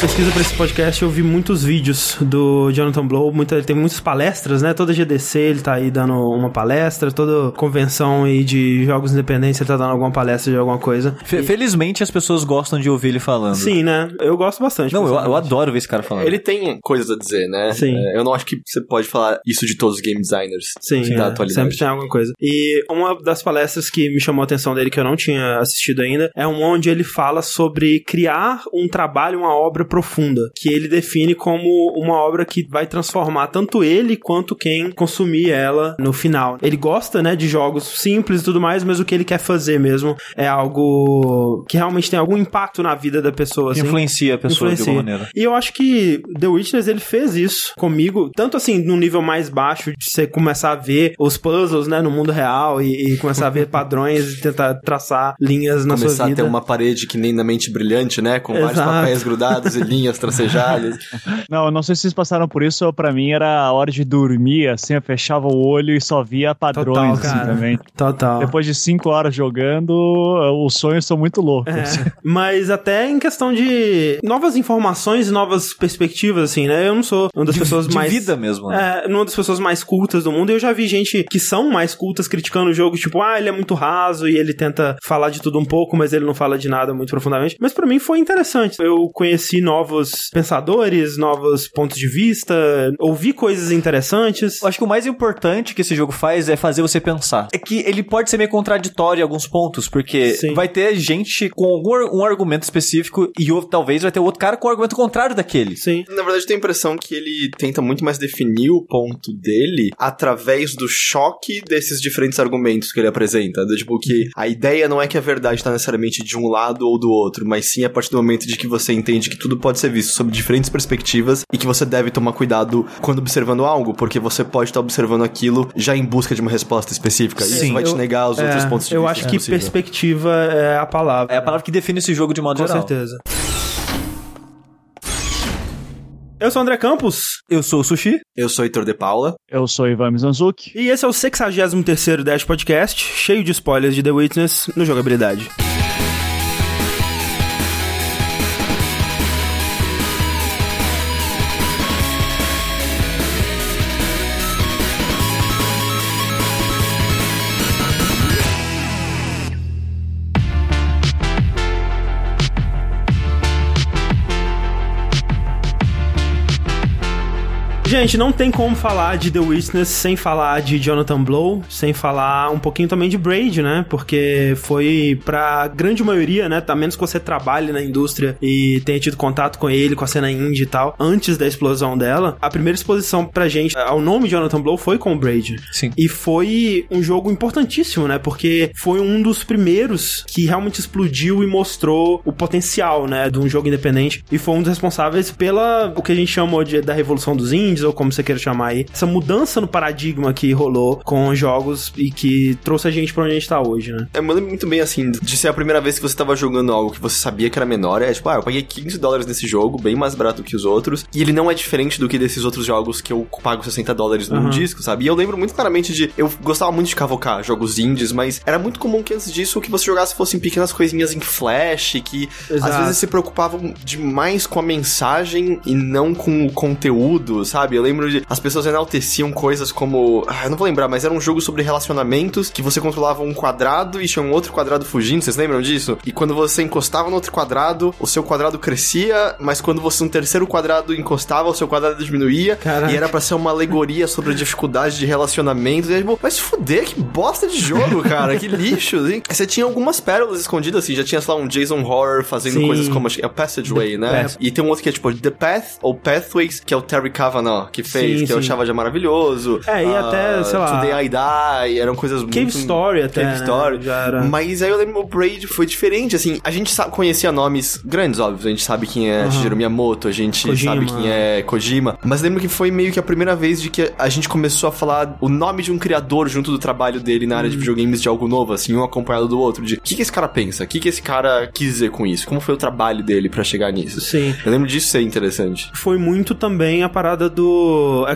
pesquisa pra esse podcast eu vi muitos vídeos do Jonathan Blow, muita, ele tem muitas palestras, né? Toda GDC ele tá aí dando uma palestra, toda convenção aí de jogos independentes ele tá dando alguma palestra de alguma coisa. Fe- Felizmente as pessoas gostam de ouvir ele falando. Sim, né? Eu gosto bastante. Não, eu, eu adoro ver esse cara falando. Ele tem coisas a dizer, né? Sim. É, eu não acho que você pode falar isso de todos os game designers Sim, da é, atualidade. sempre tem alguma coisa. E uma das palestras que me chamou a atenção dele, que eu não tinha assistido ainda, é uma onde ele fala sobre criar um trabalho, uma obra profunda, que ele define como uma obra que vai transformar tanto ele quanto quem consumir ela no final. Ele gosta, né, de jogos simples e tudo mais, mas o que ele quer fazer mesmo é algo que realmente tem algum impacto na vida da pessoa, assim. influencia a pessoa de Influencia. alguma maneira. E eu acho que The Witness ele fez isso comigo, tanto assim no nível mais baixo de você começar a ver os puzzles, né, no mundo real e, e começar a ver padrões e tentar traçar linhas na Começar sua a vida. ter uma parede que nem na mente brilhante, né? Com vários Exato. papéis grudados e linhas tracejadas. Não, eu não sei se vocês passaram por isso, pra mim era a hora de dormir, assim, eu fechava o olho e só via padrões, Total, assim. Total. Depois de cinco horas jogando, os sonhos são muito loucos. É, mas até em questão de novas informações e novas perspectivas, assim, né? Eu não sou uma das De, pessoas de mais. vida mesmo. né? É, uma das pessoas mais cultas do mundo. E eu já vi gente que são mais cultas criticando o jogo, tipo, ah, ele é muito raso e ele tenta falar de tudo um pouco, mas ele não fala de nada muito profundamente. Mas pra mim foi interessante. Eu conheci novos pensadores, novos pontos de vista, ouvi coisas interessantes. Eu acho que o mais importante que esse jogo faz é fazer você pensar. É que ele pode ser meio contraditório em alguns pontos, porque Sim. vai ter gente com algum um argumento específico e outro, talvez vai ter outro cara com um argumento contrário daquele. Sim. Na verdade, eu tenho a impressão que ele tenta muito mais definir o ponto dele através do choque desses diferentes argumentos que ele apresenta. Do, tipo, que a ideia não é que a verdade está necessariamente de um lado ou do outro, mas sim a partir do momento de que você entende que tudo pode ser visto sob diferentes perspectivas e que você deve tomar cuidado quando observando algo, porque você pode estar observando aquilo já em busca de uma resposta específica. e Isso vai te eu- negar os outros é, pontos de Eu vista. acho se que possível. perspectiva é a palavra. É a palavra que define esse jogo de modo Com geral. certeza. Eu sou o André Campos Eu sou o Sushi. Eu sou Heitor de Paula. Eu sou Ivan Mizanzuki. e esse é o 63º Dash Podcast, cheio de spoilers de The Witness no Jogabilidade. Gente, não tem como falar de The Witness sem falar de Jonathan Blow, sem falar um pouquinho também de Braid, né? Porque foi pra grande maioria, né? A menos que você trabalhe na indústria e tenha tido contato com ele, com a cena indie e tal, antes da explosão dela, a primeira exposição pra gente ao nome Jonathan Blow foi com o Braid. Sim. E foi um jogo importantíssimo, né? Porque foi um dos primeiros que realmente explodiu e mostrou o potencial, né? De um jogo independente. E foi um dos responsáveis pela o que a gente chamou de da revolução dos indies, ou como você queira chamar aí. Essa mudança no paradigma que rolou com os jogos e que trouxe a gente pra onde a gente tá hoje, né? Eu me lembro muito bem, assim, de ser a primeira vez que você tava jogando algo que você sabia que era menor. É tipo, ah, eu paguei 15 dólares nesse jogo, bem mais barato que os outros. E ele não é diferente do que desses outros jogos que eu pago 60 dólares num Aham. disco, sabe? E eu lembro muito claramente de. Eu gostava muito de cavocar jogos indies, mas era muito comum que antes disso o que você jogasse fossem pequenas coisinhas em flash, que Exato. às vezes se preocupavam demais com a mensagem e não com o conteúdo, sabe? Eu lembro de. As pessoas enalteciam coisas como. Ah, eu não vou lembrar, mas era um jogo sobre relacionamentos que você controlava um quadrado e tinha um outro quadrado fugindo, vocês lembram disso? E quando você encostava no outro quadrado, o seu quadrado crescia, mas quando você um terceiro quadrado encostava, o seu quadrado diminuía. Caraca. E era pra ser uma alegoria sobre a dificuldade de relacionamentos. E aí, tipo, se fuder, que bosta de jogo, cara, que lixo. Assim. Você tinha algumas pérolas escondidas, assim, já tinha, sei lá, um Jason Horror fazendo Sim. coisas como é o Passageway, né? Path. E tem um outro que é tipo The Path ou Pathways, que é o Terry Kavanagh que fez, Sim, que eu sim. achava já maravilhoso. É, e até, sei lá, Today I Die, eram coisas Cave muito... Story até, Cave né? Story. Já era. Mas aí eu lembro o Braid foi diferente, assim, a gente sa- conhecia nomes grandes, óbvio, a gente sabe quem é Aham. Shigeru Miyamoto, a gente Kojima. sabe quem é Kojima, mas lembro que foi meio que a primeira vez de que a gente começou a falar o nome de um criador junto do trabalho dele na área Uhum. de videogames de algo novo, assim, um acompanhado do outro, de o que, que esse cara pensa, o que, que esse cara quis dizer com isso, como foi o trabalho dele pra chegar nisso. Sim. Eu lembro disso ser interessante. foi muito também a parada do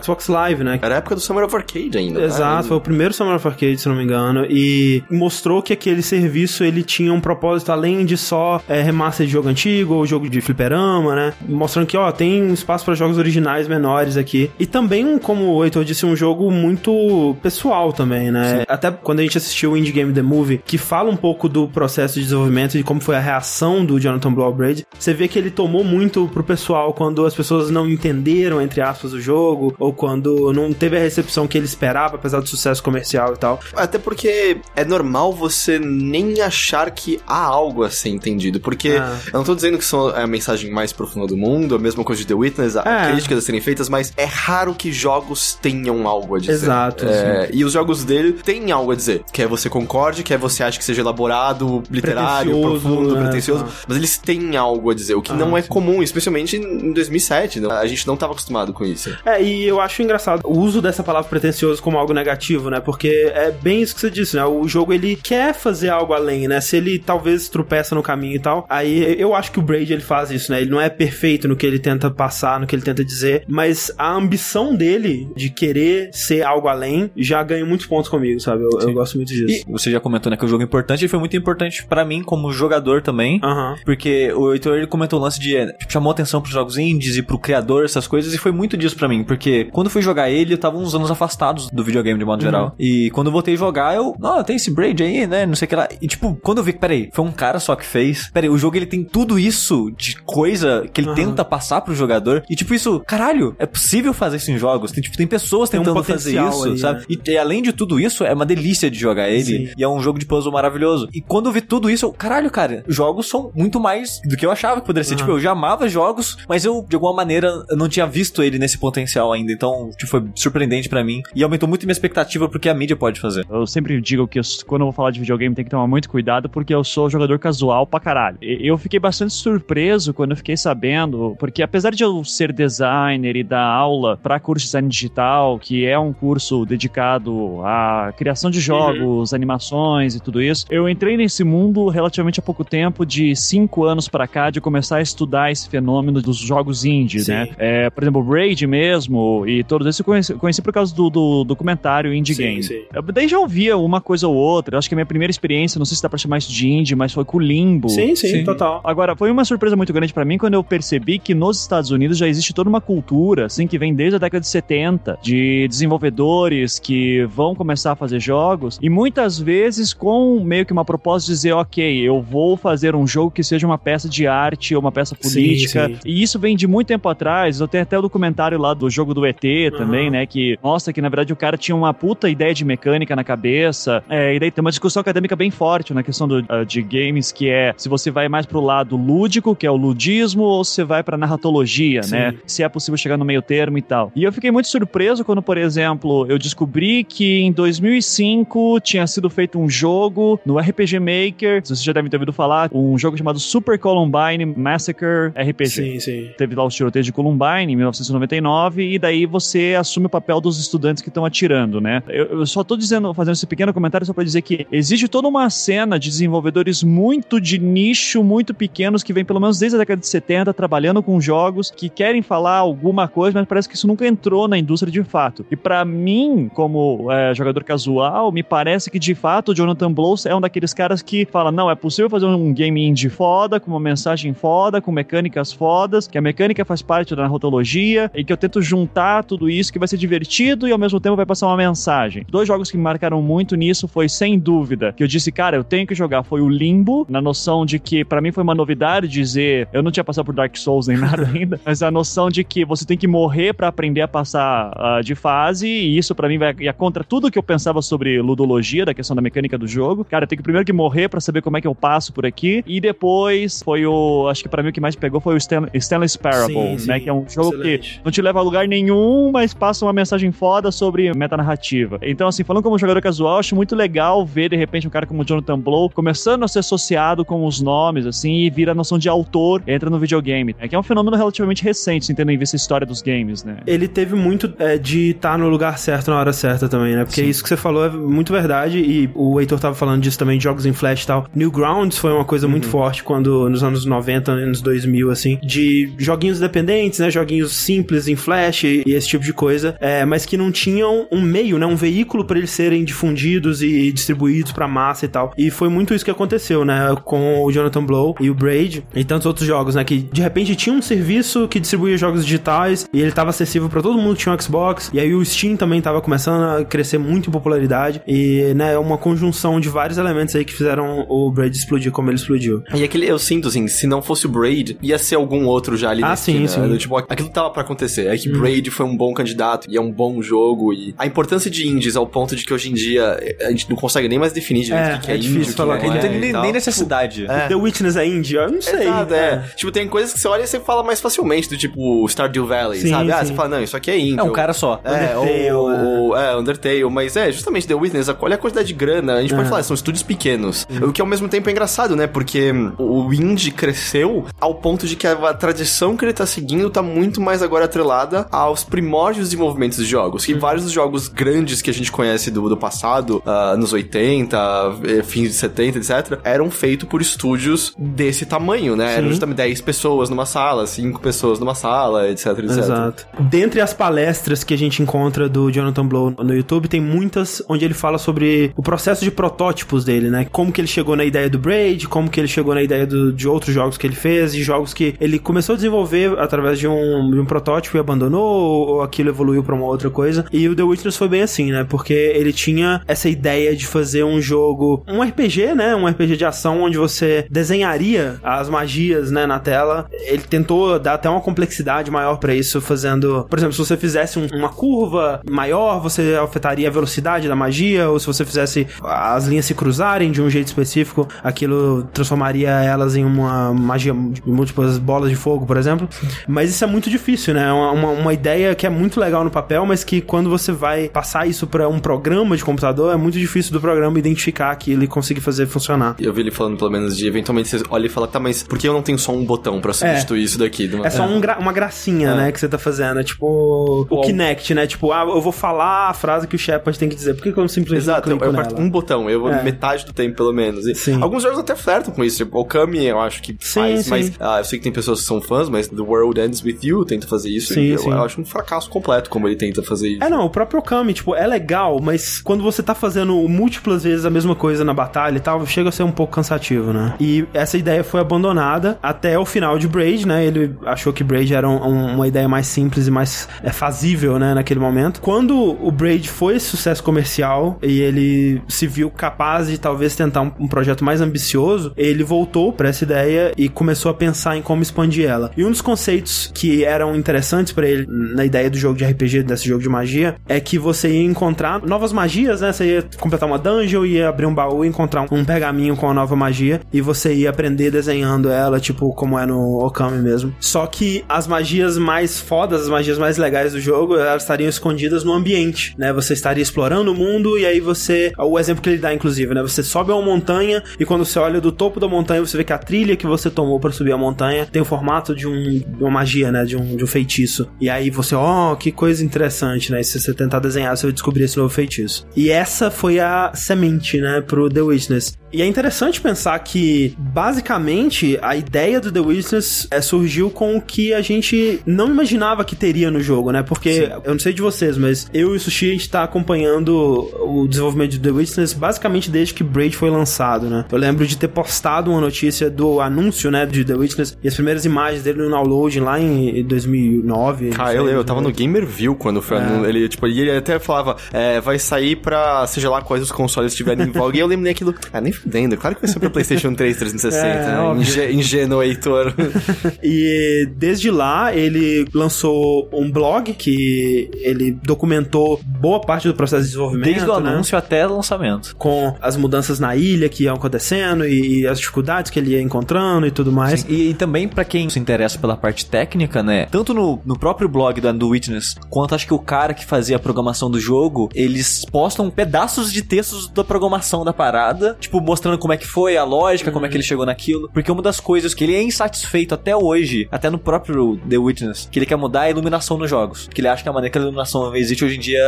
Xbox Live, né? Era a época do Summer of Arcade ainda. né? Exato, foi o primeiro Summer of Arcade, se não me engano, e mostrou que aquele serviço ele tinha um propósito além de só é, remaster de jogo antigo ou jogo de fliperama, né? Mostrando que, ó, tem espaço para jogos originais menores aqui. E também, como o Heitor disse, um jogo muito pessoal também, né? Até quando a gente assistiu o Indie Game The Movie, que fala um pouco do processo de desenvolvimento e como foi a reação do Jonathan Blowbraid, você vê que ele tomou muito pro pessoal quando as pessoas não entenderam, entre aspas, o jogo, ou quando não teve a recepção que ele esperava, apesar do sucesso comercial e tal. Até porque é normal você nem achar que há algo a ser entendido. Porque Ah. eu não tô dizendo que são a mensagem mais profunda do mundo, a mesma coisa de The Witness, há É. críticas a serem feitas, mas é raro que jogos tenham algo a dizer. Exato, É, e os jogos dele têm algo a dizer. Quer você concorde, quer você ache que seja elaborado, literário, Pretencioso, profundo, né, pretencioso. tá. Mas eles têm algo a dizer, o que Ah, não é sim. comum, especialmente em 2007. né? A gente não tava acostumado com isso. É, e eu acho engraçado o uso dessa palavra pretencioso como algo negativo, né? Porque é bem isso que você disse, né? O jogo ele quer fazer algo além, né? Se ele talvez tropeça no caminho e tal, aí eu acho que o Braid ele faz isso, né? Ele não é perfeito no que ele tenta passar, no que ele tenta dizer, mas a ambição dele de querer ser algo além já ganha muitos pontos comigo, sabe? Eu, eu gosto muito disso. E você já comentou, né, que o jogo é importante e foi muito importante pra mim como jogador também. Aham. Porque o Heitor ele comentou o lance de. Tipo, chamou atenção pros jogos indies e pro criador, essas coisas, e foi muito disso pra mim. Porque quando fui jogar ele, eu tava uns anos afastados do videogame de modo geral. E quando eu voltei a jogar, eu. Não, tem esse Braid aí, né? Não sei o que lá. E tipo, quando eu vi que, peraí, foi um cara só que fez. Peraí, o jogo ele tem tudo isso de coisa que ele Aham. tenta passar pro jogador. E tipo, isso, caralho, é possível fazer isso em jogos. Tem, tipo, tem pessoas Tem um tentando fazer potencial isso, aí, sabe? né? E, e além de tudo isso, é uma delícia de jogar ele. Sim. E é um jogo de puzzle maravilhoso. E quando eu vi tudo isso, eu, caralho, cara, jogos são muito mais do que eu achava que poderia ser. Aham. Tipo, eu já amava jogos, mas eu, de alguma maneira, eu não tinha visto ele nesse potencial ainda. Então, tipo, foi surpreendente pra mim. E aumentou muito minha expectativa porque a mídia pode fazer. Eu sempre digo que eu- quando eu vou falar de videogame tem que tomar muito cuidado porque eu sou jogador casual pra caralho. E- Eu fiquei bastante surpreso quando eu fiquei sabendo, porque apesar de eu ser designer e dar aula pra curso de design digital, que é um curso dedicado à criação de jogos, animações e tudo isso, eu entrei nesse mundo relativamente há pouco tempo, de cinco anos pra cá, de começar a estudar esse fenômeno dos jogos indie, Sim. né? É, por exemplo, o Braid mesmo e todos esses eu conheci, conheci por causa do, do documentário Indie Sim, Game. sim. Eu daí já ouvia uma coisa ou outra. Eu acho que a minha primeira experiência, não sei se dá pra chamar isso de indie, mas foi com o Limbo. Sim, sim, Sim. total. Agora, foi uma surpresa muito grande pra mim quando eu percebi que nos Estados Unidos já existe toda uma cultura, assim, que vem desde a década de 70, de desenvolvedores que vão começar a fazer jogos e muitas vezes com meio que uma proposta de dizer, ok, eu vou fazer um jogo que seja uma peça de arte ou uma peça Sim, política. sim. E isso vem de muito tempo atrás. Eu tenho até o documentário lá do jogo do ET também, Aham. né? Que mostra que, na verdade, o cara tinha uma puta ideia de mecânica na cabeça. É, e daí tem uma discussão acadêmica bem forte na questão do, ah, de games, que é se você vai mais pro lado lúdico, que é o ludismo, ou se você vai pra narratologia, Sim. né? Se é possível chegar no meio termo e tal. E eu fiquei muito surpreso quando, por exemplo, eu descobri que em 2005 tinha sido feito um jogo no RPG Maker, vocês já devem ter ouvido falar, um jogo chamado Super Columbine Massacre RPG Sim, sim. teve lá os tiroteios de Columbine em 1999 e daí você assume o papel dos estudantes que estão atirando, né? Eu, eu só tô dizendo, fazendo esse pequeno comentário só pra dizer que existe toda uma cena de desenvolvedores muito de nicho, muito pequenos que vem pelo menos desde a década de 70 trabalhando com jogos que querem falar alguma coisa, mas parece que isso nunca entrou na indústria de fato. E pra mim, como é, jogador casual, me parece que de fato o Jonathan Blows é um daqueles caras que fala: não, é possível fazer um game indie foda, com uma mensagem foda, com mecânicas fodas, que a mecânica faz parte da narratologia e que eu tento juntar tudo isso que vai ser divertido e ao mesmo tempo vai passar uma mensagem. Dois jogos que me marcaram muito nisso foi sem dúvida que eu disse, cara, eu tenho que jogar foi o Limbo, na noção de que pra mim foi uma novidade dizer, eu não tinha passado por Dark Souls nem nada ainda, mas a noção de que você tem que morrer pra aprender a passar ah, de fase e isso pra mim vai ia contra tudo que eu pensava sobre ludologia, da questão da mecânica do jogo. Cara, eu tenho que primeiro que morrer pra saber como é que eu passo por aqui e depois foi o, acho que pra mim o que mais pegou foi o Stan, Stanley's Parable, Sim, né, sim. que é um jogo Excelente. que não te leva a lugar nenhum, mas passa uma mensagem foda sobre metanarrativa. Então, assim, falando como jogador casual, acho muito legal ver, de repente, um cara como Jonathan Blow começando a ser associado com os nomes, assim, e vira a noção de autor, entra no videogame. É que é um fenômeno relativamente recente, se entendendo em vista a história dos games, né? Ele teve muito é, de estar no lugar certo na hora certa também, né? Porque isso que você falou é muito verdade e o Heitor tava falando disso também, de jogos em Flash e tal. Newgrounds foi uma coisa muito forte quando, nos anos 90, anos 2000, assim, de joguinhos independentes, né? Joguinhos simples em Flash e, esse tipo de coisa, é, mas que não tinham um meio, né, um veículo para eles serem difundidos e distribuídos pra massa e tal. E foi muito isso que aconteceu, né, com o Jonathan Blow e o Braid e tantos outros jogos, né, que de repente tinha um serviço que distribuía jogos digitais e ele tava acessível para todo mundo que tinha um Xbox. E aí o Steam também tava começando a crescer muito em popularidade e, né, é uma conjunção de vários elementos aí que fizeram o Braid explodir como ele explodiu. E aquele, eu sinto assim, se não fosse o Braid, ia ser algum outro já ali Ah, sim, esquina. sim. Tipo, aquilo tava pra acontecer. É que Braid foi um bom candidato e é um bom jogo. E a importância de indies ao ponto de que hoje em dia a gente não consegue nem mais definir direito É, o que, que é é, difícil indie, falar é, que não É, tem nem, nem necessidade. É. The Witness é indie? Eu não sei. Exato, é. Tipo, tem coisas que você olha e você fala mais facilmente, do tipo Stardew Valley, Sim, sabe? Ah, sim. você fala, não, isso aqui é indie. É um cara só. É, Undertale, ou, é. ou- é, Undertale, mas é, justamente The Witness, olha a quantidade de grana, a gente pode É. falar, são estúdios pequenos. O que ao mesmo tempo é engraçado, né? Porque o indie cresceu ao ponto de que a tradição que ele tá seguindo tá muito mais agora atrelada aos primórdios de desenvolvimento de jogos. Que vários dos jogos grandes que a gente conhece do, do passado, ah, anos 80, eh, fins de 70, etc., eram feitos por estúdios desse tamanho, né? Eram Sim. justamente 10 pessoas numa sala, 5 pessoas numa sala, etc, etc. Exato. Dentre as palestras que a gente encontra do Jonathan Blow no YouTube, tem muitas onde ele fala sobre o processo de protótipos dele, né? Como que ele chegou na ideia do Braid, como que ele chegou na ideia do- de outros jogos que ele fez, e jogos que ele começou a desenvolver através de um, de um protótipo e abandonou, ou, aquilo evoluiu pra uma outra coisa. E o The Witness foi bem assim, né? Porque ele tinha essa ideia de fazer um jogo, um RPG, né? Um RPG de ação onde você desenharia as magias, né, na tela. Ele tentou dar até uma complexidade maior pra isso, fazendo, por exemplo, se você fizesse um- uma curva maior, você afetaria a velocidade da magia, ou se você fizesse as linhas se cruzarem de um jeito específico, aquilo transformaria elas em uma magia de múltiplas bolas de fogo, por exemplo. Mas isso é muito difícil, né? É uma, uma, uma ideia que é muito legal no papel, mas que quando você vai passar isso pra um programa de computador, é muito difícil do programa identificar aquilo e conseguir fazer funcionar. Eu vi ele falando, pelo menos, de eventualmente você olha e fala, tá, mas por que eu não tenho só um botão pra substituir isso daqui? Uma- É só um gra- uma gracinha, É. né, que você tá fazendo. É tipo o Ou- Kinect, né? Tipo, ah, eu vou falar a frase que o Shepard tem que dizer. Por que, que eu não simplesmente Exato, eu clico aperto nela? um botão, eu É. metade do tempo, pelo menos. E Sim. Alguns jogos até flertam com isso, tipo, o Kami eu acho que Sim, faz, sim. mas ah, eu sei que tem pessoas que são fãs, mas The World Ends With You tenta fazer isso, Sim, e eu, sim. eu acho um fracasso completo como ele tenta fazer isso. É, não, o próprio Okami, tipo, é legal, mas quando você tá fazendo múltiplas vezes a mesma coisa na batalha e tal, chega a ser um pouco cansativo, né? E essa ideia foi abandonada até o final de Braid, né? Ele achou que Braid era um- um- uma ideia mais simples e mais é, fazível, né, naquele momento. Quando o Braid foi sucesso comercial e ele se viu capaz de talvez tentar um, um projeto mais ambicioso, ele voltou pra essa ideia e começou a pensar em como expandir ela. E um dos conceitos que eram interessantes pra ele na ideia do jogo de RPG, desse jogo de magia, é que você ia encontrar novas magias, né? Você ia completar uma dungeon, ia abrir um baú encontrar um pergaminho com a nova magia e você ia aprender desenhando ela, tipo como é no Okami mesmo. Só que as magias mais fodas, as magias mais legais do jogo, elas estariam escondidas no ambiente, né? Você estaria explorando o mundo e aí você, o exemplo que ele dá inclusive, né? Você sobe uma montanha e quando você olha do topo da montanha, você vê que a trilha que você tomou para subir a montanha tem o formato de, um, de uma magia, né? De um, de um feitiço. E aí você, ó, que coisa interessante, né? E se você tentar desenhar, você vai descobrir esse novo feitiço. E essa foi a semente, né, pro The Witness. E é interessante pensar que, basicamente, a ideia do The Witness é, surgiu com o que a gente não imaginava que teria no jogo, né? Porque, eu não sei de vocês, mas eu e o Sushi, a gente tá acompanhando o desenvolvimento de The Witness basicamente desde que Braid foi lançado, né? Eu lembro de ter postado uma notícia do anúncio, né, de The Witness e as primeiras imagens dele no download lá em 2009. Cara, eu lembro, eu tava no Gamerview quando foi É. ele, tipo, ele até falava, é, vai sair pra, seja lá quais os consoles estiverem em voga, e eu lembrei aquilo, ah, nem fudendo, claro que vai ser pra Playstation 3 360, É, né? Inge, ingênuo Heitor. E desde lá ele lançou um blog que ele documentou boa parte do processo de desenvolvimento. Desde o né? anúncio até o lançamento. Com as mudanças na ilha que iam acontecendo e, e as dificuldades que ele ia encontrando e tudo mais. Sim, E, e também pra quem se interessa pela parte técnica, né? Tanto no, no próprio blog do, do Witness, quanto acho que o cara que fazia a programação do jogo, eles postam pedaços de textos da programação da parada, tipo, mostrando como é que foi, a lógica, como é que ele chegou naquilo. Porque uma das coisas que ele é insatisfeito até hoje, até no próprio The Witness, que ele quer mudar é a iluminação nos jogos. Que ele acha que a maneira que a iluminação existe hoje em dia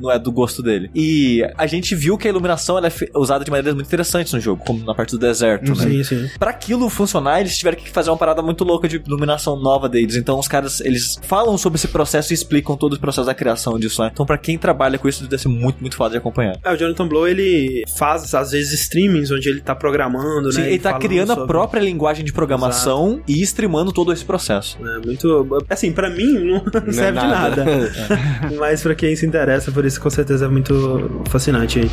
não é do gosto dele. E a gente viu que a iluminação ela é usada de maneiras muito interessantes no jogo, como na parte do deserto, né? Sim, sim. Pra aquilo funcionar, eles tiveram que fazer uma parada muito louca de iluminação nova deles. Então os caras, eles falam sobre esse processo e explicam todo o processo da criação disso, né? Então, pra quem trabalha com isso, deve ser muito, muito fácil de acompanhar. É, o Jonathan Blow, ele faz, às vezes, streamings onde ele tá programando, Sim, né? ele e tá criando a sobre- própria linguagem de programação e streamando todo esse processo. É muito. Assim, pra mim não Não é serve de nada. Mas pra quem se interessa por isso, com certeza é muito fascinante aí.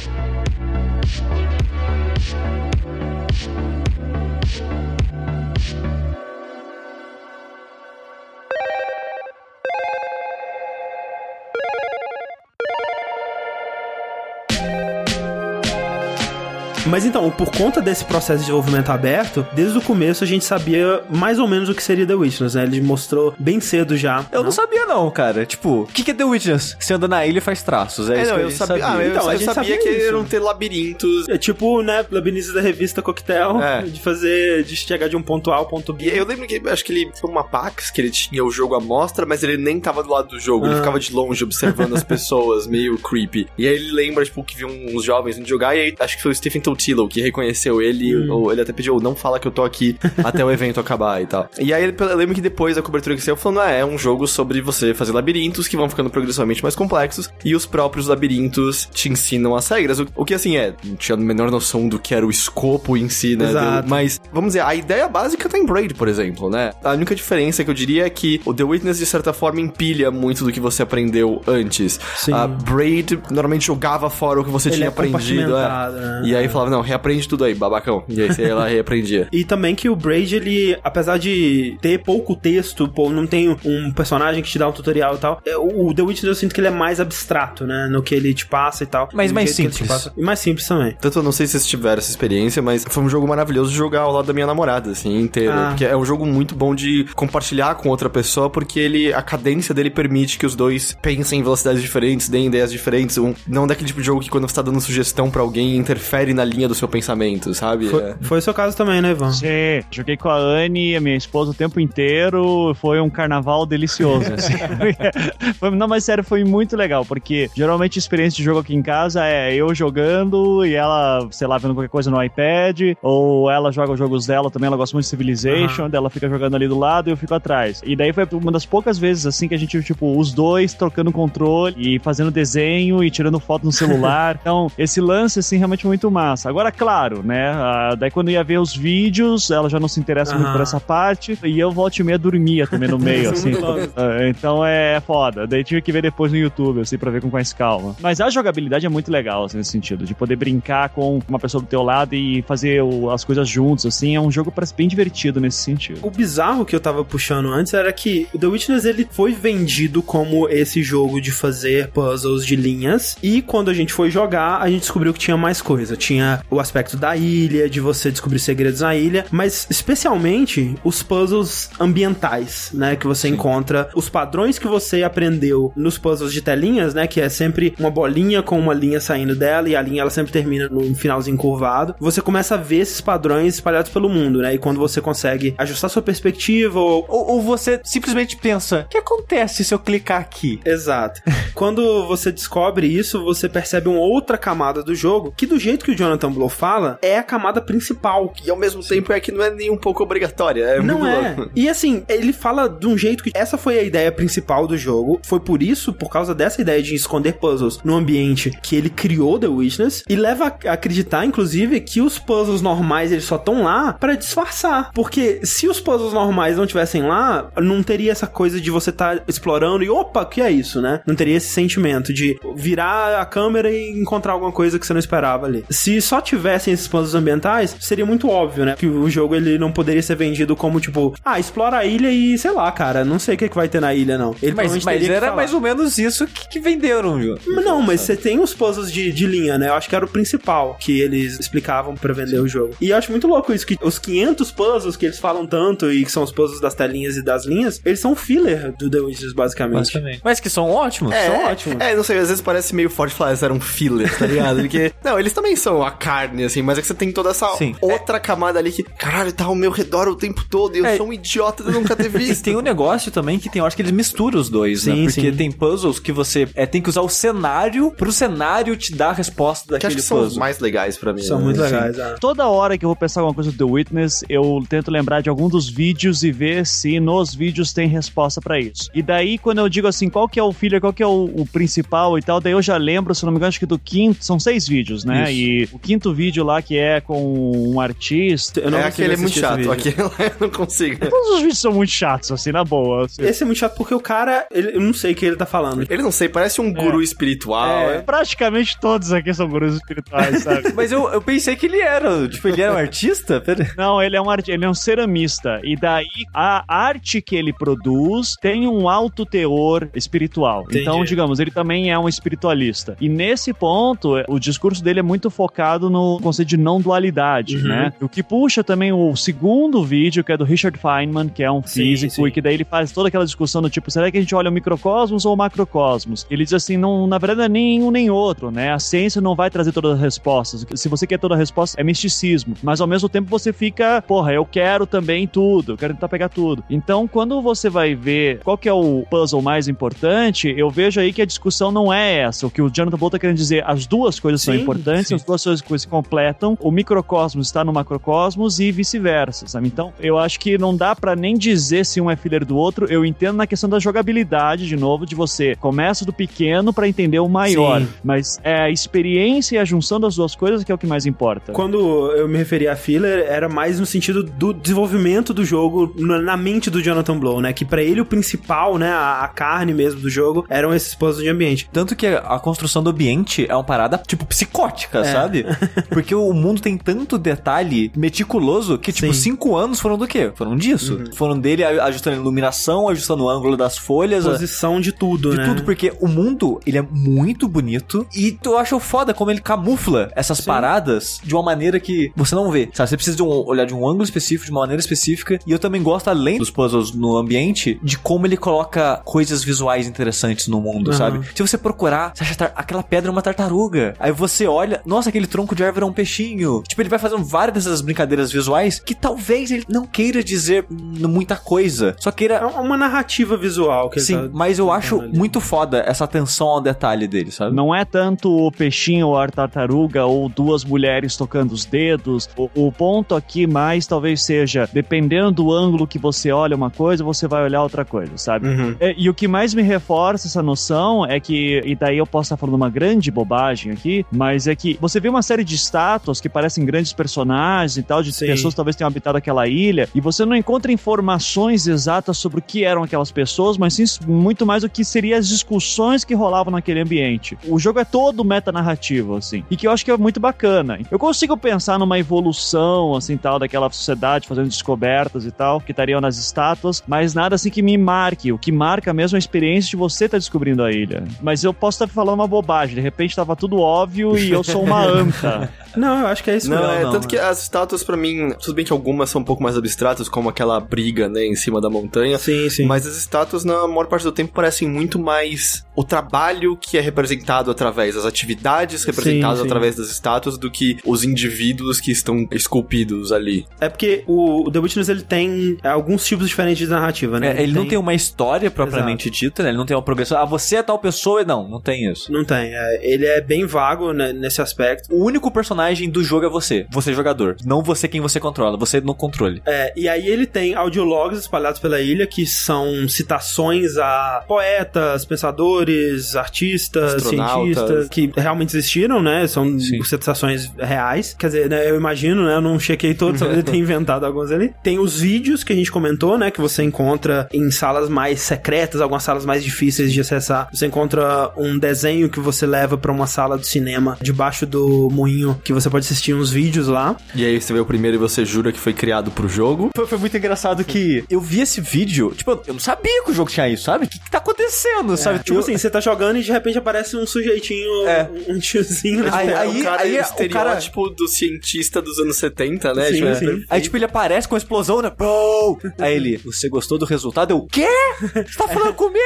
Mas então, por conta desse processo de desenvolvimento aberto, desde o começo a gente sabia mais ou menos o que seria The Witness, né? Ele mostrou bem cedo já. Eu não sabia não, cara. Tipo, o que, que é The Witness? Você anda na ilha e faz traços. É, É, isso não, que a eu gente sabia, ah, eu, Então, a eu gente sabia sabia que isso. iam ter labirintos. É tipo, né, labirintos da revista Coquetel, É. de fazer, de chegar de um ponto A ao ponto B. E eu lembro que acho que ele foi uma Pax, que ele tinha o jogo à mostra, mas ele nem tava do lado do jogo, ele Ah. ficava de longe observando as pessoas, meio creepy. E aí ele lembra, tipo, que viu uns jovens indo jogar, e aí acho que foi o Stephen Totillo que reconheceu ele, Hum. ou ele até pediu, não fala que eu tô aqui até o evento acabar e tal. E aí eu lembro que depois da cobertura que saiu, falando, ah, é um jogo sobre você fazer labirintos que vão ficando progressivamente mais complexos, e os próprios labirintos te ensinam as regras. O, o que assim é, não tinha a menor noção do que era o escopo em si, né? Exato. mas, vamos dizer, a ideia básica tá em Braid, por exemplo, né? A única diferença que eu diria é que o The Witness, de certa forma, empilha muito do que você aprendeu antes. Sim. A Braid normalmente jogava fora o que você Ele tinha é aprendido. é. né? E aí falava, não, reaprende tudo aí, babacão. E aí você ia lá e reaprendia. E também que o Braid, ele, apesar de ter pouco texto, pô, não tem um personagem que te dá um tutorial e tal, é, o The Witness eu sinto que ele é mais abstrato, né? No que ele te passa e tal. Mas mais simples. passa. E mais simples também. Tanto eu não sei se vocês tiveram essa experiência, mas foi um jogo maravilhoso de jogar ao lado da minha namorada, assim, inteiro. Ah. Porque é um jogo muito bom de compartilhar com outra pessoa, porque ele, a cadência dele permite que os dois pensem em velocidades diferentes, deem ideias diferentes. Um, não daquele tipo de jogo que quando você tá dando sugestão pra alguém, interfere na linha do seu pensamento, sabe? Foi, É. foi o seu caso também, né, Ivan? Sim, joguei com a Anne, a minha esposa, o tempo inteiro. Foi um carnaval delicioso. assim. Foi- não, mas sério, foi muito legal, porque geralmente a experiência de jogo aqui em casa é eu jogando e ela, sei lá, vendo qualquer coisa no iPad, ou ela joga os jogos dela também, ela gosta muito de Civilization, daí ela fica jogando ali do lado e eu fico atrás. E daí foi uma das poucas vezes assim que a gente, tipo, os dois trocando controle e fazendo desenho e tirando foto no celular. então, esse lance, assim, realmente muito massa. Agora, claro, né? ah, daí quando ia ver os vídeos, ela já não se interessa muito por essa parte, e eu volta e meia dormia também no meio, assim. Ah, então é foda. Daí tive que ver depois no YouTube, assim, pra ver com mais calma. Mas a jogabilidade é muito legal, assim, nesse sentido, de poder brincar com uma pessoa do teu lado e fazer o- as coisas juntos, assim. É um jogo parece bem divertido nesse sentido. O bizarro que eu tava puxando antes era que o The Witness ele foi vendido como esse jogo de fazer puzzles de linhas e quando a gente foi jogar, a gente descobriu que tinha mais coisa. Tinha o aspecto da ilha, de você descobrir segredos na ilha, mas especialmente os puzzles ambientais, né, que você encontra os padrões que você aprendeu nos puzzles de telinhas, né, que é sempre uma bolinha com uma linha saindo dela e a linha ela sempre termina num finalzinho curvado. Você começa a ver esses padrões espalhados pelo mundo, né? E quando você consegue ajustar sua perspectiva ou Ou, ou você simplesmente pensa, o que acontece se eu clicar aqui? Exato. Quando você descobre isso, você percebe uma outra camada do jogo, que do jeito que o Jonathan Blow fala, é a camada principal. E ao mesmo tempo é que não é nem um pouco obrigatória. É Não muito é. louco. E assim, ele fala de um jeito que essa foi a ideia principal do jogo. Foi por isso, por causa dessa ideia de esconder puzzles no ambiente, que ele criou The Witness e leva a acreditar, inclusive, que os puzzles normais eles só estão lá pra disfarçar. Porque se os puzzles normais não tivessem lá, não teria essa coisa de você estar explorando e opa, que é isso, né? Não teria esse sentimento de virar a câmera e encontrar alguma coisa que você não esperava ali. Se só tivessem esses puzzles ambientais, seria muito óbvio, né? Que o jogo ele não poderia ser vendido como tipo, ah, explora a ilha e sei lá, cara, não sei o que, que vai ter na ilha, não. Ele Mas, mas era falar. mais ou menos isso que, que venderam, viu? Não, mas você tem os puzzles de, de linha, né? Eu acho que era o principal que eles explicavam pra vender o jogo. E eu acho muito louco isso, que os 500 puzzles que eles falam tanto e que são os puzzles das telinhas e das linhas, eles são filler do The Witches, basicamente. Mas que são ótimos. É, São é, ótimos. É, não sei, às vezes parece meio forte falar que eram fillers, tá ligado? Porque, não, eles também são a carne, assim, mas é que você tem toda essa Sim. outra camada ali que, caralho, tá ao meu redor o tempo todo e eu É. sou um idiota de nunca ter E visto. tem um negócio também que tem, eu acho que eles misturam os dois, né? Sim, Porque sim. tem puzzles que você é, tem que usar o cenário pro cenário te dar a resposta que acho daquele que são os puzzle. mais legais pra mim. São né? muito legais. ah. Toda hora que eu vou pensar alguma coisa do The Witness, eu tento lembrar de algum dos vídeos e ver se nos vídeos tem resposta pra isso. E daí, quando eu digo assim, qual que é o filler, qual que é o, o principal e tal, daí eu já lembro, se não me engano, acho que do quinto, são seis vídeos, né? E o quinto vídeo lá que é com um artista. Eu não É aquele é muito chato, vídeo. aquele lá eu não consigo. Todos os vídeos são muito chatos, assim, na boa. assim. Esse é muito chato porque o cara, ele, eu não sei o que ele tá falando. Ele não sei, parece um guru espiritual. É, é. praticamente todos aqui são gurus espirituais, sabe? Mas eu, eu pensei que ele era, tipo, ele era um artista? Pera. Não, ele é um ele é um ceramista e daí a arte que ele produz tem um alto teor espiritual. Entendi. Então, digamos, ele também é um espiritualista. E nesse ponto, o discurso dele é muito focado no conceito de não dualidade, Uhum. né? O que puxa também o segundo vídeo, que é do Richard Feynman, que é um Sim, físico sim. e que daí ele faz toda aquela discussão do tipo, será que a gente olha o microcosmos ou o macrocosmos? Ele diz assim, não, na verdade é nem um nem outro, né? A ciência não vai trazer todas as respostas. Se você quer toda a resposta, é misticismo. Mas ao mesmo tempo você fica, porra, eu quero também tudo, eu quero tentar pegar tudo. Então, quando você vai ver qual que é o puzzle mais importante, eu vejo aí que a discussão não é essa. O que o Jonathan Blow tá querendo dizer, as duas coisas são Sim, importantes, sim. as duas coisas se completam, o microcosmos está no macrocosmos e vice-versa, sabe? Então, eu acho que não dá pra nem dizer se um é filler do outro. Eu entendo na questão da jogabilidade, de novo, de você começa do pequeno pra entender o maior, Sim. mas é a experiência e a junção das duas coisas que é o que mais importa. Quando eu me referi a filler, era mais no sentido do desenvolvimento do jogo na mente do Jonathan Blow, né? Que pra ele o principal, né, a, a carne mesmo do jogo, eram esses puzzles de ambiente. Tanto que a construção do ambiente é uma parada, tipo, psicótica, sabe? Porque o mundo tem tanto detalhe meticuloso que, tipo, Sim. cinco anos foram do quê? Foram disso. Foram dele a- ajustando a iluminação, ajustando o ângulo das folhas, a- Posição de tudo, de né? tudo, porque o mundo, ele é muito bonito e tu acha foda como ele camufla essas paradas de uma maneira que você não vê, sabe? Você precisa de um, olhar de um ângulo específico, de uma maneira específica e eu também gosto, além dos puzzles no ambiente, de como ele coloca coisas visuais interessantes no mundo, Aham. sabe? Se você procurar, você acha tar- aquela pedra é uma tartaruga, aí você olha, nossa, aquele tronco de árvore é um peixinho. Tipo, ele vai fazendo várias dessas brincadeiras visuais que talvez ele não queira dizer muita coisa, só É queira uma narrativa visual que ele Sim, tá mas eu acho ali. muito foda essa atenção ao detalhe dele, sabe? Não é tanto o peixinho ou a tartaruga ou duas mulheres tocando os dedos. O, o ponto aqui mais talvez seja, dependendo do ângulo que você olha uma coisa, você vai olhar outra coisa, sabe? Uhum. É, e o que mais me reforça essa noção é que, e daí eu posso estar falando uma grande bobagem aqui, mas é que você vê uma série de estátuas que parecem grandes personagens e tal, de Sim. pessoas que talvez tenham habitado aquela ilha, e você não encontra informações exatas sobre o que eram aquelas pessoas, mas sim muito mais o que seriam as discussões que rolavam naquele ambiente. O jogo é todo metanarrativo, assim, e que eu acho que é muito bacana. Eu consigo pensar numa evolução, assim, tal, daquela sociedade fazendo descobertas e tal, que estariam nas estátuas, mas nada assim que me marque. O que marca mesmo é a experiência de você estar descobrindo a ilha. Mas eu posso estar falando uma bobagem, de repente tava tudo óbvio e eu sou uma anta. Ja. Não, eu acho que é isso Não, mesmo. é não, tanto né? que as estátuas pra mim, tudo bem que algumas são um pouco mais abstratas, como aquela briga, né, em cima da montanha. Sim, sim. Mas as estátuas, na maior parte do tempo, parecem muito mais o trabalho que é representado através, as atividades representadas Sim, sim. através das estátuas, do que os indivíduos que estão esculpidos ali. É porque o, o The Witness ele tem alguns tipos diferentes de narrativa, né? É, ele não tem uma história propriamente dita, né? Ele não tem uma progressão. Ah, você é tal pessoa. Não, não tem isso. Não tem. é, ele é bem vago né, nesse aspecto. O único personagem do jogo é você. Você jogador. Não você quem você controla. Você no controle. É, e aí ele tem audiologs espalhados pela ilha que são citações a poetas, pensadores, artistas, cientistas que realmente existiram, né? São Sim. citações reais. Quer dizer, né, eu imagino, né? Eu não chequei todos, talvez ele tenha inventado alguns ali. Tem os vídeos que a gente comentou, né? Que você encontra em salas mais secretas, algumas salas mais difíceis de acessar. Você encontra um desenho que você leva pra uma sala do cinema debaixo do moinho que você pode assistir uns vídeos lá. E aí você vê o primeiro e você jura que foi criado pro jogo. Foi, foi muito engraçado que eu vi esse vídeo. Tipo, eu não sabia que o jogo tinha isso, sabe? O que, que tá acontecendo, sabe? Tipo assim, você tá jogando e de repente aparece um sujeitinho, É. um tiozinho. Aí- tela. aí- o cara é o o estereótipo do cientista dos anos 70, né? Sim, Tipo, sim. Aí, tipo, ele aparece com a explosão, né? Bro! Aí ele, você gostou do resultado? Eu, quê? Você tá falando comigo?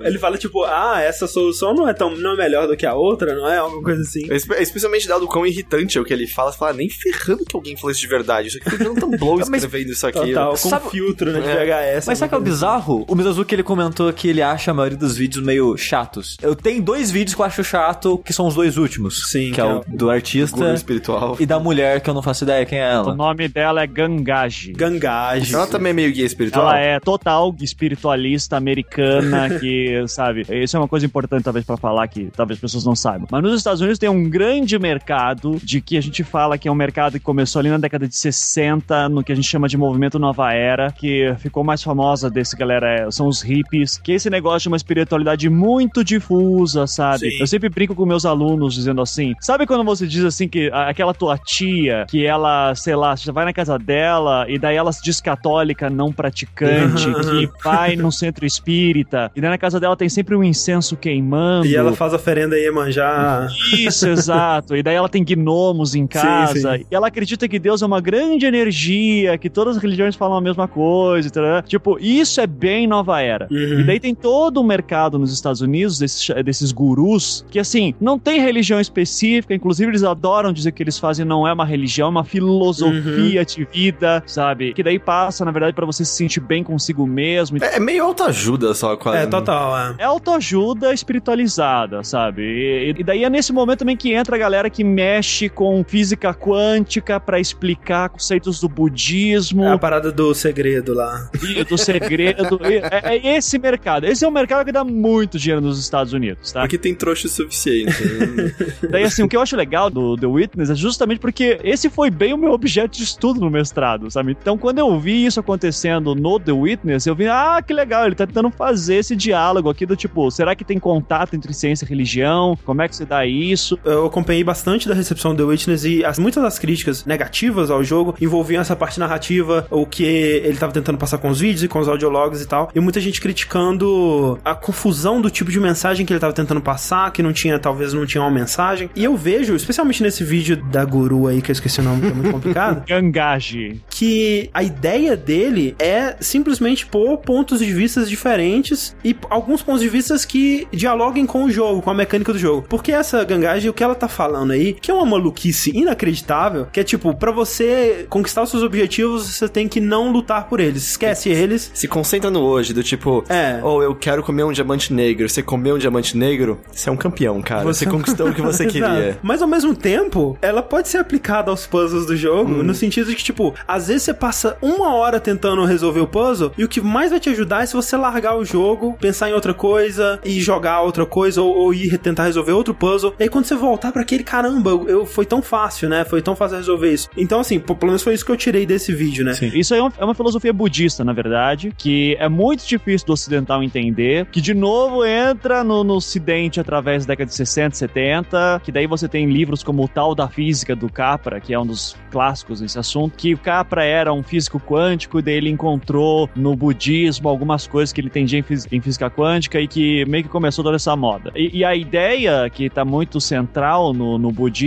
Ele fala, tipo, ah, essa solução não é tão não é melhor do que a outra, não é? Alguma coisa assim. Espe- Especialmente dado o quão irritante é o que ele fala. Você fala, ah, nem ferrando que alguém falou isso de verdade. Isso aqui foi Jonathan Blow escrevendo isso aqui. Total, com Sabe- filtro, né, de É. VHS. Mas sabe o que é o bizarro? O Mizazuki ele comentou que ele acha a maioria dos vídeos meio chatos. Eu tenho dois vídeos que eu acho chato, que são os dois últimos. Sim, Que é o do artista Guru espiritual. e da mulher, que eu não faço ideia quem é O ela. nome dela é Gangaji. Gangage. Ela também é meio guia espiritual. Ela é total espiritualista americana, que, sabe, isso é uma coisa importante talvez pra falar que talvez as pessoas não saibam. Mas nos Estados Unidos tem um grande mercado de que a gente fala que é um mercado que começou ali na década de 60, no que a gente chama de movimento Nova Era, que ficou mais famosa desse galera, é, são os hippies, que é esse negócio de uma espiritualidade muito difusa, sabe? Sim. Eu sempre brinco com meus alunos dizendo assim, sabe quando você diz assim que aquela tua tia, que ela, sei lá, você vai na casa dela e daí ela se diz católica não praticante, que vai num centro espírita, e daí na casa dela tem sempre um incenso queimando. E ela faz oferenda aí, manjar. Isso, exato. E daí ela tem gnomos em casa. sim. E ela acredita que Deus é uma grande energia, que todas as religiões falam a mesma coisa. tarará. Tipo, isso é bem nova era. Uhum. E daí tem todo um mercado nos Estados Unidos desses, desses gurus que, assim, não tem religião específica. Inclusive, eles adoram dizer que eles fazem não é uma religião, é uma filosofia de vida, sabe? Que daí passa, na verdade, pra você se sentir bem consigo mesmo. É, é meio autoajuda só, quase. É, total, é. É autoajuda espiritualizada, sabe? E, e daí é nesse momento também que entra a galera que mexe com física quântica pra explicar conceitos do budismo É a parada do segredo lá. e do segredo. E é, é esse mercado. Esse é um mercado que dá muito dinheiro nos Estados Unidos, tá? Porque tem trouxa o suficiente. né? Daí, assim, o que eu acho legal do The Witness é justamente porque esse foi bem o meu objeto de estudo no mestrado, sabe? Então, quando eu vi isso acontecendo no The Witness, eu vi, ah, que legal, ele tá tentando fazer esse diálogo aqui do tipo, será que tem contato entre ciência e religião? Como é que se dá isso? Eu acompanhei bastante da recepção do The Witness e as, muitas das críticas negativas ao jogo envolviam essa parte narrativa, o que ele tava tentando passar com os vídeos e com os audiologs e tal. E muita gente criticando a confusão do tipo de mensagem que ele tava tentando passar, que não tinha, talvez não tinha uma mensagem. E eu vejo, especialmente nesse vídeo da guru aí, que eu esqueci o nome, que é muito complicado, Gangaji. que a ideia dele é simplesmente pôr pontos de vista diferentes e alguns pontos de vista que dialoguem com o jogo, com a mecânica do jogo. Porque essa gangagem, o que ela tá falando aí, que é uma maluquice inacreditável, que é tipo, pra você conquistar os seus objetivos, você tem que não lutar por eles. Esquece eles. Se concentra no hoje, do tipo, É. ou eu quero comer um diamante negro. Você comeu um diamante negro, você é um campeão, cara. Você, conquistou o que você queria. Mas ao mesmo tempo, ela pode ser aplicada aos puzzles do jogo, no sentido de que, tipo, às vezes você passa uma hora tentando resolver o puzzle, e o que mais vai te ajudar é se você largar o jogo, pensar em outra coisa, e jogar outra coisa, ou, ou ir tentar resolver outro puzzle. E aí quando você voltar pra aquele, caramba, eu, foi tão fácil, né? Foi tão fácil resolver isso. Então, assim, pô, pelo menos foi isso que eu tirei desse vídeo, né? Sim. Isso aí é uma, é uma filosofia budista, na verdade, que é muito difícil do ocidental entender, que de novo entra no, no ocidente através da década de 60, 70, que daí você tem livros como o Tal da Física do Capra, que é um dos clássicos nesse assunto, que o Capra era um físico quântico, e daí ele encontrou no budismo algumas coisas que ele entendia em, fis- em física quântica e que meio que começou toda essa moda. E, e a ideia que está muito central no, no budismo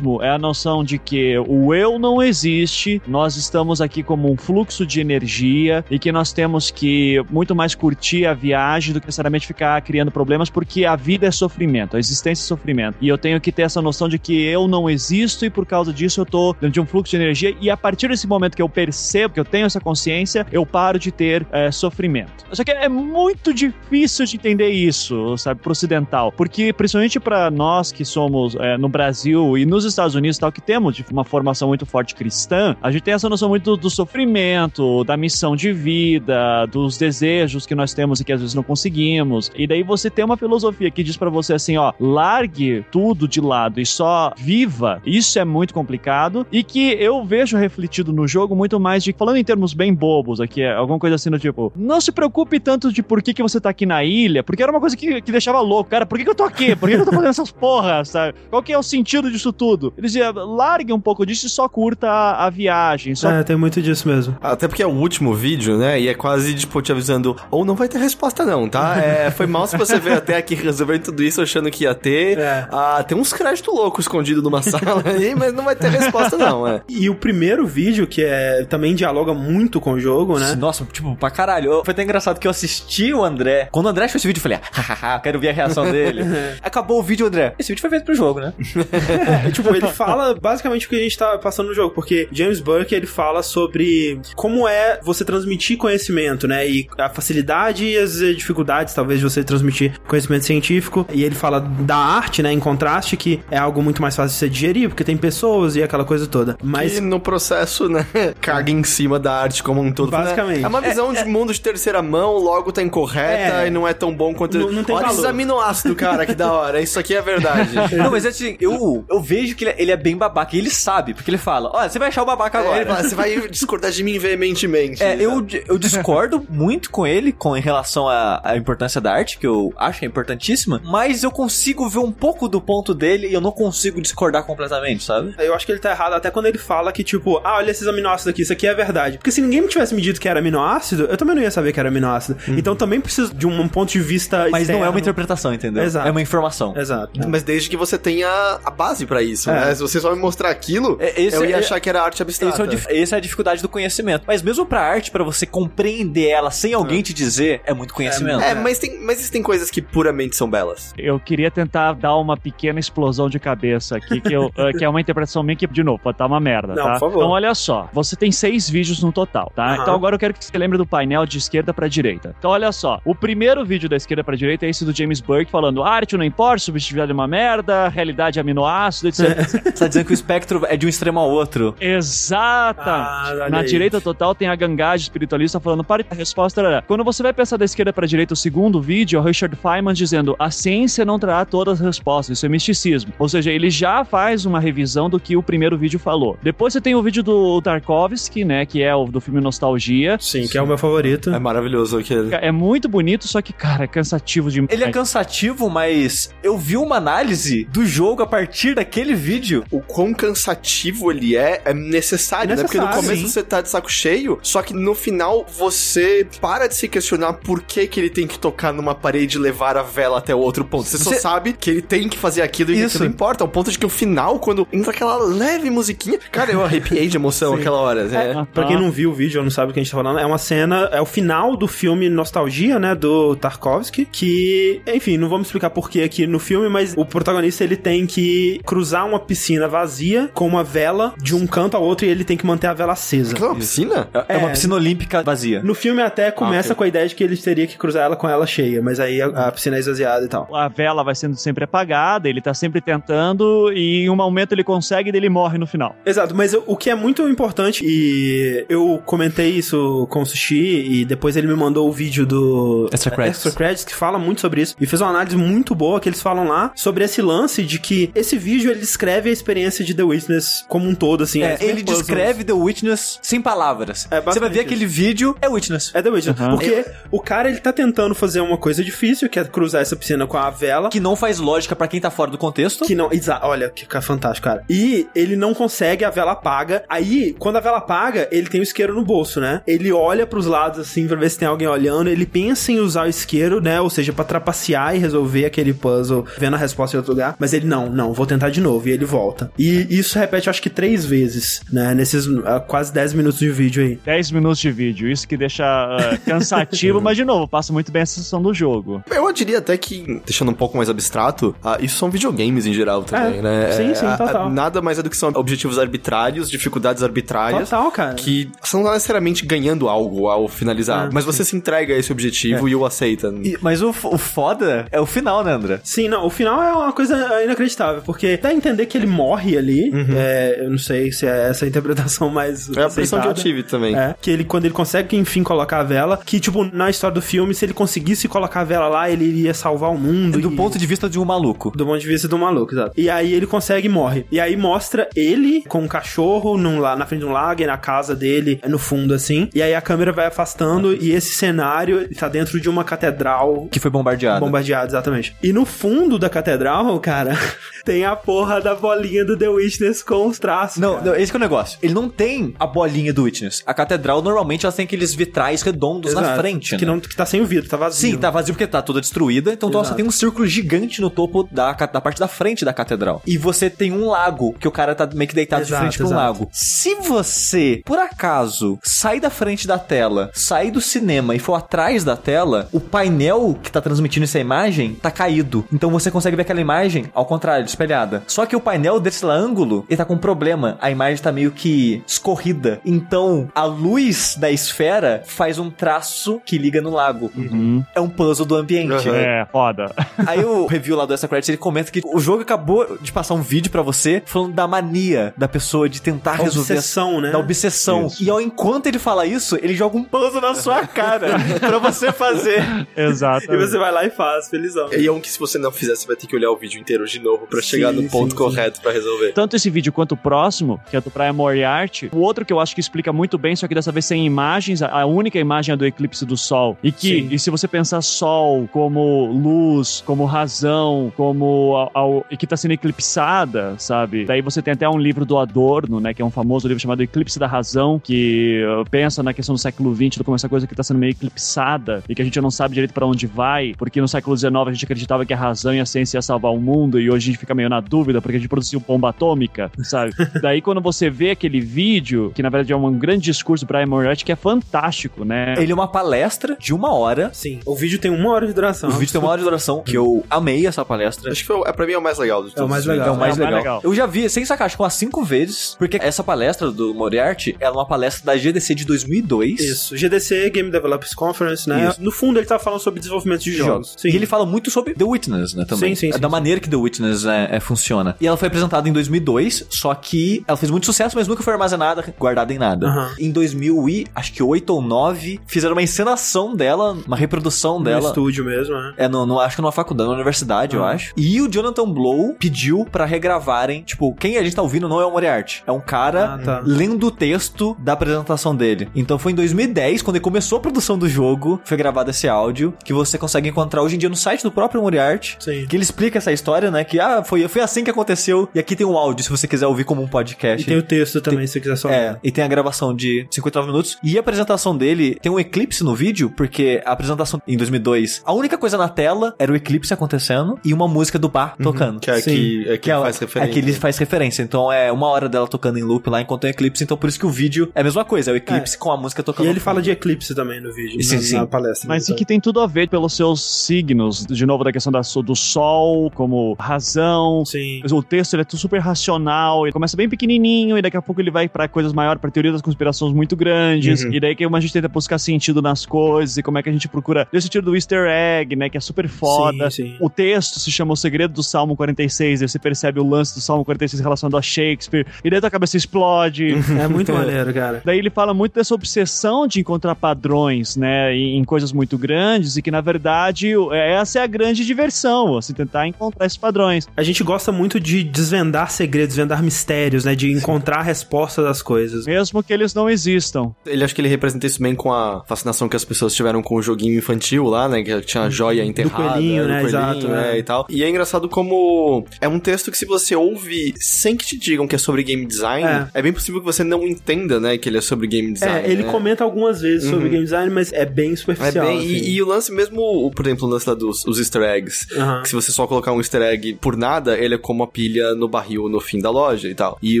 é a noção de que o eu não existe, nós estamos aqui como um fluxo de energia e que nós temos que muito mais curtir a viagem do que necessariamente ficar criando problemas, porque a vida é sofrimento, a existência é sofrimento. E eu tenho que ter essa noção de que eu não existo e por causa disso eu tô dentro de um fluxo de energia e a partir desse momento que eu percebo, que eu tenho essa consciência, eu paro de ter eh, sofrimento. Só que é muito difícil de entender isso, sabe, pro ocidental, porque principalmente para nós que somos eh, no Brasil e nos Estados Unidos tal, que temos de uma formação muito forte cristã, a gente tem essa noção muito do, do sofrimento, da missão de vida, dos desejos que nós temos e que às vezes não conseguimos. E daí você tem uma filosofia que diz para você assim, ó, largue tudo de lado e só viva. Isso é muito complicado e que eu vejo refletido no jogo muito mais de falando em termos bem bobos aqui, é alguma coisa assim do tipo, não se preocupe tanto de por que, que você tá aqui na ilha, porque era uma coisa que, que deixava louco, cara, por que, que eu tô aqui? Por que, que eu tô fazendo essas porras, sabe? Qual que é o sentido disso tudo? Ele dizia, largue um pouco disso e só curta a, a viagem, só É, tem muito disso mesmo. Até porque é o último vídeo, né? E é quase, tipo, te avisando, ou não vai ter resposta não, tá? É, foi mal se você veio até aqui resolvendo tudo isso achando que ia ter. É. Ah, tem uns créditos loucos escondidos numa sala aí, mas não vai ter resposta não, é. E o primeiro vídeo, que é também dialoga muito com o jogo, né? Nossa, tipo, pra caralho. Foi até engraçado que eu assisti o André. Quando o André achou esse vídeo, eu falei, hahaha, quero ver a reação dele. Acabou o vídeo, André. Esse vídeo foi feito pro jogo, né? É, tipo, ele fala basicamente o que a gente tá passando no jogo, porque James Burke, ele fala sobre como é você transmitir conhecimento, né, e a facilidade e as dificuldades, talvez, de você transmitir conhecimento científico, e ele fala da arte, né, em contraste, que é algo muito mais fácil de você digerir, porque tem pessoas e aquela coisa toda. Mas E no processo, né, caga em cima da arte como um todo. Basicamente. É uma visão de mundo de terceira mão, logo tá incorreta É. e não é tão bom quanto... Não- não tem Olha valor. esses aminoácidos, cara, que da hora. Isso aqui é verdade. Não, mas assim, eu, eu vejo que ele, ele é bem babaca. E ele sabe, porque ele fala: Olha, você vai achar o babaca É, ele agora. fala, você vai discordar de mim veementemente. É, eu, eu discordo muito com ele com em relação à, à importância da arte, que eu acho que é importantíssima, mas eu consigo ver um pouco do ponto dele e eu não consigo discordar completamente, sabe? Eu acho que ele tá errado até quando ele fala que, tipo, ah, olha esses aminoácidos aqui, isso aqui é verdade. Porque se ninguém me tivesse me dito que era aminoácido, eu também não ia saber que era aminoácido. Então também preciso de um, um ponto de vista Mas não é uma externo. interpretação, entendeu? Exato. É uma informação. Exato. Mas desde que você tenha a base pra isso, É. né? Se você só me mostrar aquilo, É, esse eu ia é- achar que era arte abstrata. É, dif- essa é a dificuldade do conhecimento. Mas mesmo pra arte, pra você compreender ela sem alguém te dizer, é muito conhecimento. É, mas tem, mas existem coisas que puramente são belas. Eu queria tentar dar uma pequena explosão de cabeça aqui, que, eu, eh, que é uma interpretação minha que, de novo, pode estar uma merda, Não, tá? por favor. Então, olha só. Você tem seis vídeos no total, tá? Aham. Então, agora eu quero que você lembre do painel de esquerda pra direita. Então, olha só. O primeiro vídeo da esquerda pra direita é esse do James Burke falando arte não importa, subjetividade é uma merda, realidade é aminoácido, etc. Você tá dizendo que o espectro é de um extremo ao outro. Exata! Ah, Na aí. direita total tem a gangagem espiritualista falando para a resposta era. Quando você vai pensar da esquerda para direita o segundo vídeo, é o Richard Feynman dizendo a ciência não trará todas as respostas, isso é misticismo. Ou seja, ele já faz uma revisão do que o primeiro vídeo falou. Depois você tem o vídeo do Tarkovsky, né, que é o do filme Nostalgia. Sim, que é o meu favorito. É maravilhoso aquele. É muito bonito, só que, cara, é cansativo demais. Ele é cansativo, mas eu vi uma análise do jogo a partir daquele vídeo. O quão cansativo ele é, é necessário, né? Porque no Necessário, começo sim. você tá de saco cheio, só que no final você para de se questionar por que que ele tem que tocar numa parede e levar a vela até o outro ponto. Você, só Você- sabe que ele tem que fazer aquilo e Isso. aquilo importa. Ao ponto de que o final, quando entra aquela leve musiquinha... Cara, eu arrepiei de emoção aquela hora. É. Ah, Pra quem não viu o vídeo ou não sabe o que a gente tá falando, é uma cena, é o final do filme Nostalgia, né, do Tarkovsky, que, enfim, não vamos explicar por que aqui no filme, mas o protagonista ele tem que cruzar uma piscina vazia com uma vela de um canto ao outro e ele tem que manter a vela acesa. Aquilo é uma piscina? É, uma É. piscina olímpica vazia. No filme até começa Ah, ok. com a ideia de que ele teria que cruzar ela com ela cheia, mas aí a, a piscina é esvaziada e tal. A vela vai sendo sempre apagada, ele tá sempre tentando, e em um momento ele consegue e ele morre no final. Exato, mas o que é muito importante, e eu comentei isso com o Sushi, e depois ele me mandou o vídeo do Extra Credits. Extra Credits, que fala muito sobre isso, e fez uma análise muito boa que eles falam lá sobre esse lance de que esse vídeo ele descreve a experiência de The Witness como um todo, assim. É, as ele puzzles. descreve The Witness sem palavras. É, Você vai ver aquele vídeo, é Witness. É The Witness. Aham. Porque o cara ele tá tentando fazer uma coisa difícil, que é cruzar essa piscina com a vela. Que não faz lógica pra quem tá fora do contexto. Que não, exa- olha, que cara fantástico, cara. E ele não consegue, a vela apaga. Aí, quando a vela apaga, ele tem o isqueiro no bolso, né? Ele olha pros lados assim pra ver se tem alguém olhando. Ele pensa em usar o isqueiro, né? Ou seja, pra trapacear e resolver aquele puzzle, vendo a resposta em outro lugar. Mas ele não, não, vou tentar de novo. E ele volta. E isso repete, acho que três vezes, né? Nesses ah, quase 10 minutos de vídeo aí. 10 minutos de vídeo, isso que deixa ah, cansativo, mas de novo, passa muito bem a sensação do jogo. Eu diria até que, deixando um pouco mais abstrato, ah, isso são videogames em geral também, É, né? sim, sim, ah, total. Nada mais é do que são objetivos arbitrários, dificuldades arbitrárias. Total, cara. Que tá necessariamente ganhando algo ao finalizar, Ah, mas você se entrega a esse objetivo e o aceita. E- mas o, o foda é o final, né, André? Sim, não, o final é uma coisa inacreditável, porque dá a entender que ele morre ali, é, eu não sei se é essa a interpretação mais Uhum. É a pressão que eu tive também. É, que ele, quando ele consegue, enfim, colocar a vela, que, tipo, na história do filme, se ele conseguisse colocar a vela lá, ele iria salvar o mundo. Do e- ponto de vista de um maluco. do ponto de vista do maluco, exato. E aí ele consegue e morre. E aí mostra ele com um cachorro num, lá na frente de um lago e na casa dele, no fundo, assim. E aí a câmera vai afastando e esse cenário tá dentro de uma catedral Que foi bombardeado. Bombardeado, exatamente. E no fundo da catedral, cara, tem a porra da bolinha do The Witness com os traços. Não, cara. não, esse que é o negócio. Ele não tem a bolinha do Witness. A catedral, normalmente, ela tem aqueles vitrais redondos na Exato. frente, Que, né? não, que tá sem o vidro, tá vazio. Sim, tá vazio porque tá toda destruída, então Exato. você tem um círculo gigante no topo da, da parte da frente da catedral. E você tem um lago, que o cara tá meio que deitado Exato, de frente pra um lago. Se você, por acaso, sair da frente da tela, sair do cinema e for atrás da tela, o painel que tá transmitindo essa imagem tá caído. Então você consegue ver aquela imagem ao contrário, espelhada. Nada. Só que o painel desse ângulo, ele tá com um problema. A imagem tá meio que escorrida. Então, a luz da esfera faz um traço que liga no lago. Uhum. É um puzzle do ambiente. Uhum. É, foda. Aí o review lá do Extra Credits, ele comenta que o jogo acabou de passar um vídeo pra você falando da mania da pessoa de tentar A resolver obsessão, né? da obsessão. Isso. E ao enquanto ele fala isso, ele joga um puzzle na sua cara pra você fazer. Exato. E você vai lá e faz, felizão. E é um que se você não fizer, você vai ter que olhar o vídeo inteiro de novo pra chegar no Sim, ponto sim, correto pra resolver. Tanto esse vídeo quanto o próximo, que é do Praia Moriarty, o outro que eu acho que explica muito bem, só que dessa vez sem imagens, a- a única imagem é do eclipse do Sol. E que, Sim. e se você pensar Sol como luz, como razão, como a- a- e que tá sendo eclipsada, sabe? Daí você tem até um livro do Adorno, né, que é um famoso livro chamado Eclipse da Razão, que uh, pensa na questão do século XX, como essa coisa que tá sendo meio eclipsada e que a gente não sabe direito pra onde vai, porque no século XIX a gente acreditava que a razão e a ciência ia salvar o mundo e hoje a gente fica meio na dúvida porque a gente produziu bomba atômica, sabe? Daí quando você vê aquele vídeo, que na verdade é um grande discurso do Brian Moriarty que é fantástico, né? Ele é uma palestra de uma hora. Sim. O vídeo tem uma hora de duração. O vídeo tem uma hora de duração, que eu amei essa palestra. Acho que foi, é, pra mim é o mais legal todos. o mais legal. É o mais É legal. legal. Eu já vi, sem sacar, acho que umas cinco vezes, porque essa palestra do Moriarty ela é uma palestra da GDC de 2002. Isso. GDC, Game Developers Conference, né? Isso. No fundo, ele tá falando sobre desenvolvimento de de jogos. Sim. E ele fala muito sobre The Witness, né, também. Sim, sim, É sim, da sim. maneira que The Witness é, é, funciona. E ela foi apresentada em 2002, só que ela fez muito sucesso, mas nunca foi armazenada, guardada em nada. Aham. Em 2000 e, acho que 8 ou 9, fizeram uma encenação dela, uma reprodução No dela. estúdio mesmo, né? É, no, no- acho que numa faculdade, na universidade, eu Ah. acho. E o Jonathan Blow pediu pra regravarem. Tipo, quem a gente tá ouvindo não é o Moriarty. É um cara Ah, tá. lendo o texto da apresentação dele. Então foi em 2010, quando ele começou a produção do jogo, foi gravado esse áudio, que você consegue encontrar hoje em dia no site do próprio Moriarty. Sim. Que ele explica essa história, né? Que ah, foi, foi assim que aconteceu. E aqui tem um áudio, se você quiser ouvir como um podcast. E tem o texto também, se você quiser só. É, e tem a gravação de 59 minutos. E a apresentação dele tem um eclipse no vídeo, porque a apresentação em 2002, a única coisa na tela era o eclipse acontecendo e uma música do bar tocando. Que é Sim. que, é que ela- faz referência. É que ele faz referência. Então é uma hora dela tocando em loop lá enquanto é um eclipse. Então por isso que o vídeo é a mesma coisa. É o eclipse com a música tocando. E ele fala de eclipse também no vídeo, Sim, na, sim. na palestra. Mas e Então. que tem tudo a ver pelos seus signos, de novo, da questão da, do sol como razão. Sim. O texto ele é tudo super racional, ele começa bem pequenininho e daqui a pouco ele vai pra coisas maiores, pra teoria das conspirações muito grandes. Uhum. E daí que a gente tenta buscar sentido nas coisas e como é que a gente procura. Desse sentido do easter egg, né, que é super foda. Sim, sim. O texto se chama O Segredo do Salmo 46, e você percebe o lance do Salmo 46 relacionado a Shakespeare, e daí tua cabeça explode. É muito maneiro, cara. Daí ele fala muito dessa obsessão de encontrar padrões, né, em, em coisas muito grandes e que na verdade o- essa é a grande diversão, assim, tentar encontrar esses padrões. A gente gosta muito de desvendar segredos, desvendar mistérios, né? De encontrar a resposta das coisas. Mesmo que eles não existam. Ele acho que ele representa isso bem com a fascinação que as pessoas tiveram com o joguinho infantil lá, né? Que tinha a joia enterrada. coelhinho, do né? coelhinho, Exato, né? é. E tal. E é engraçado como é um texto que se você ouve sem que te digam que é sobre game design, É. é, bem possível que você não entenda, né? Que ele é sobre game design. É, ele né? comenta algumas vezes sobre Uhum. game design, mas é bem É superficial. bem, assim. e, e o lance mesmo, por exemplo, o lance lá dos os easter eggs. Aham. Que se você só colocar um easter egg por nada, ele é como a pilha no barril no fim da loja e tal. E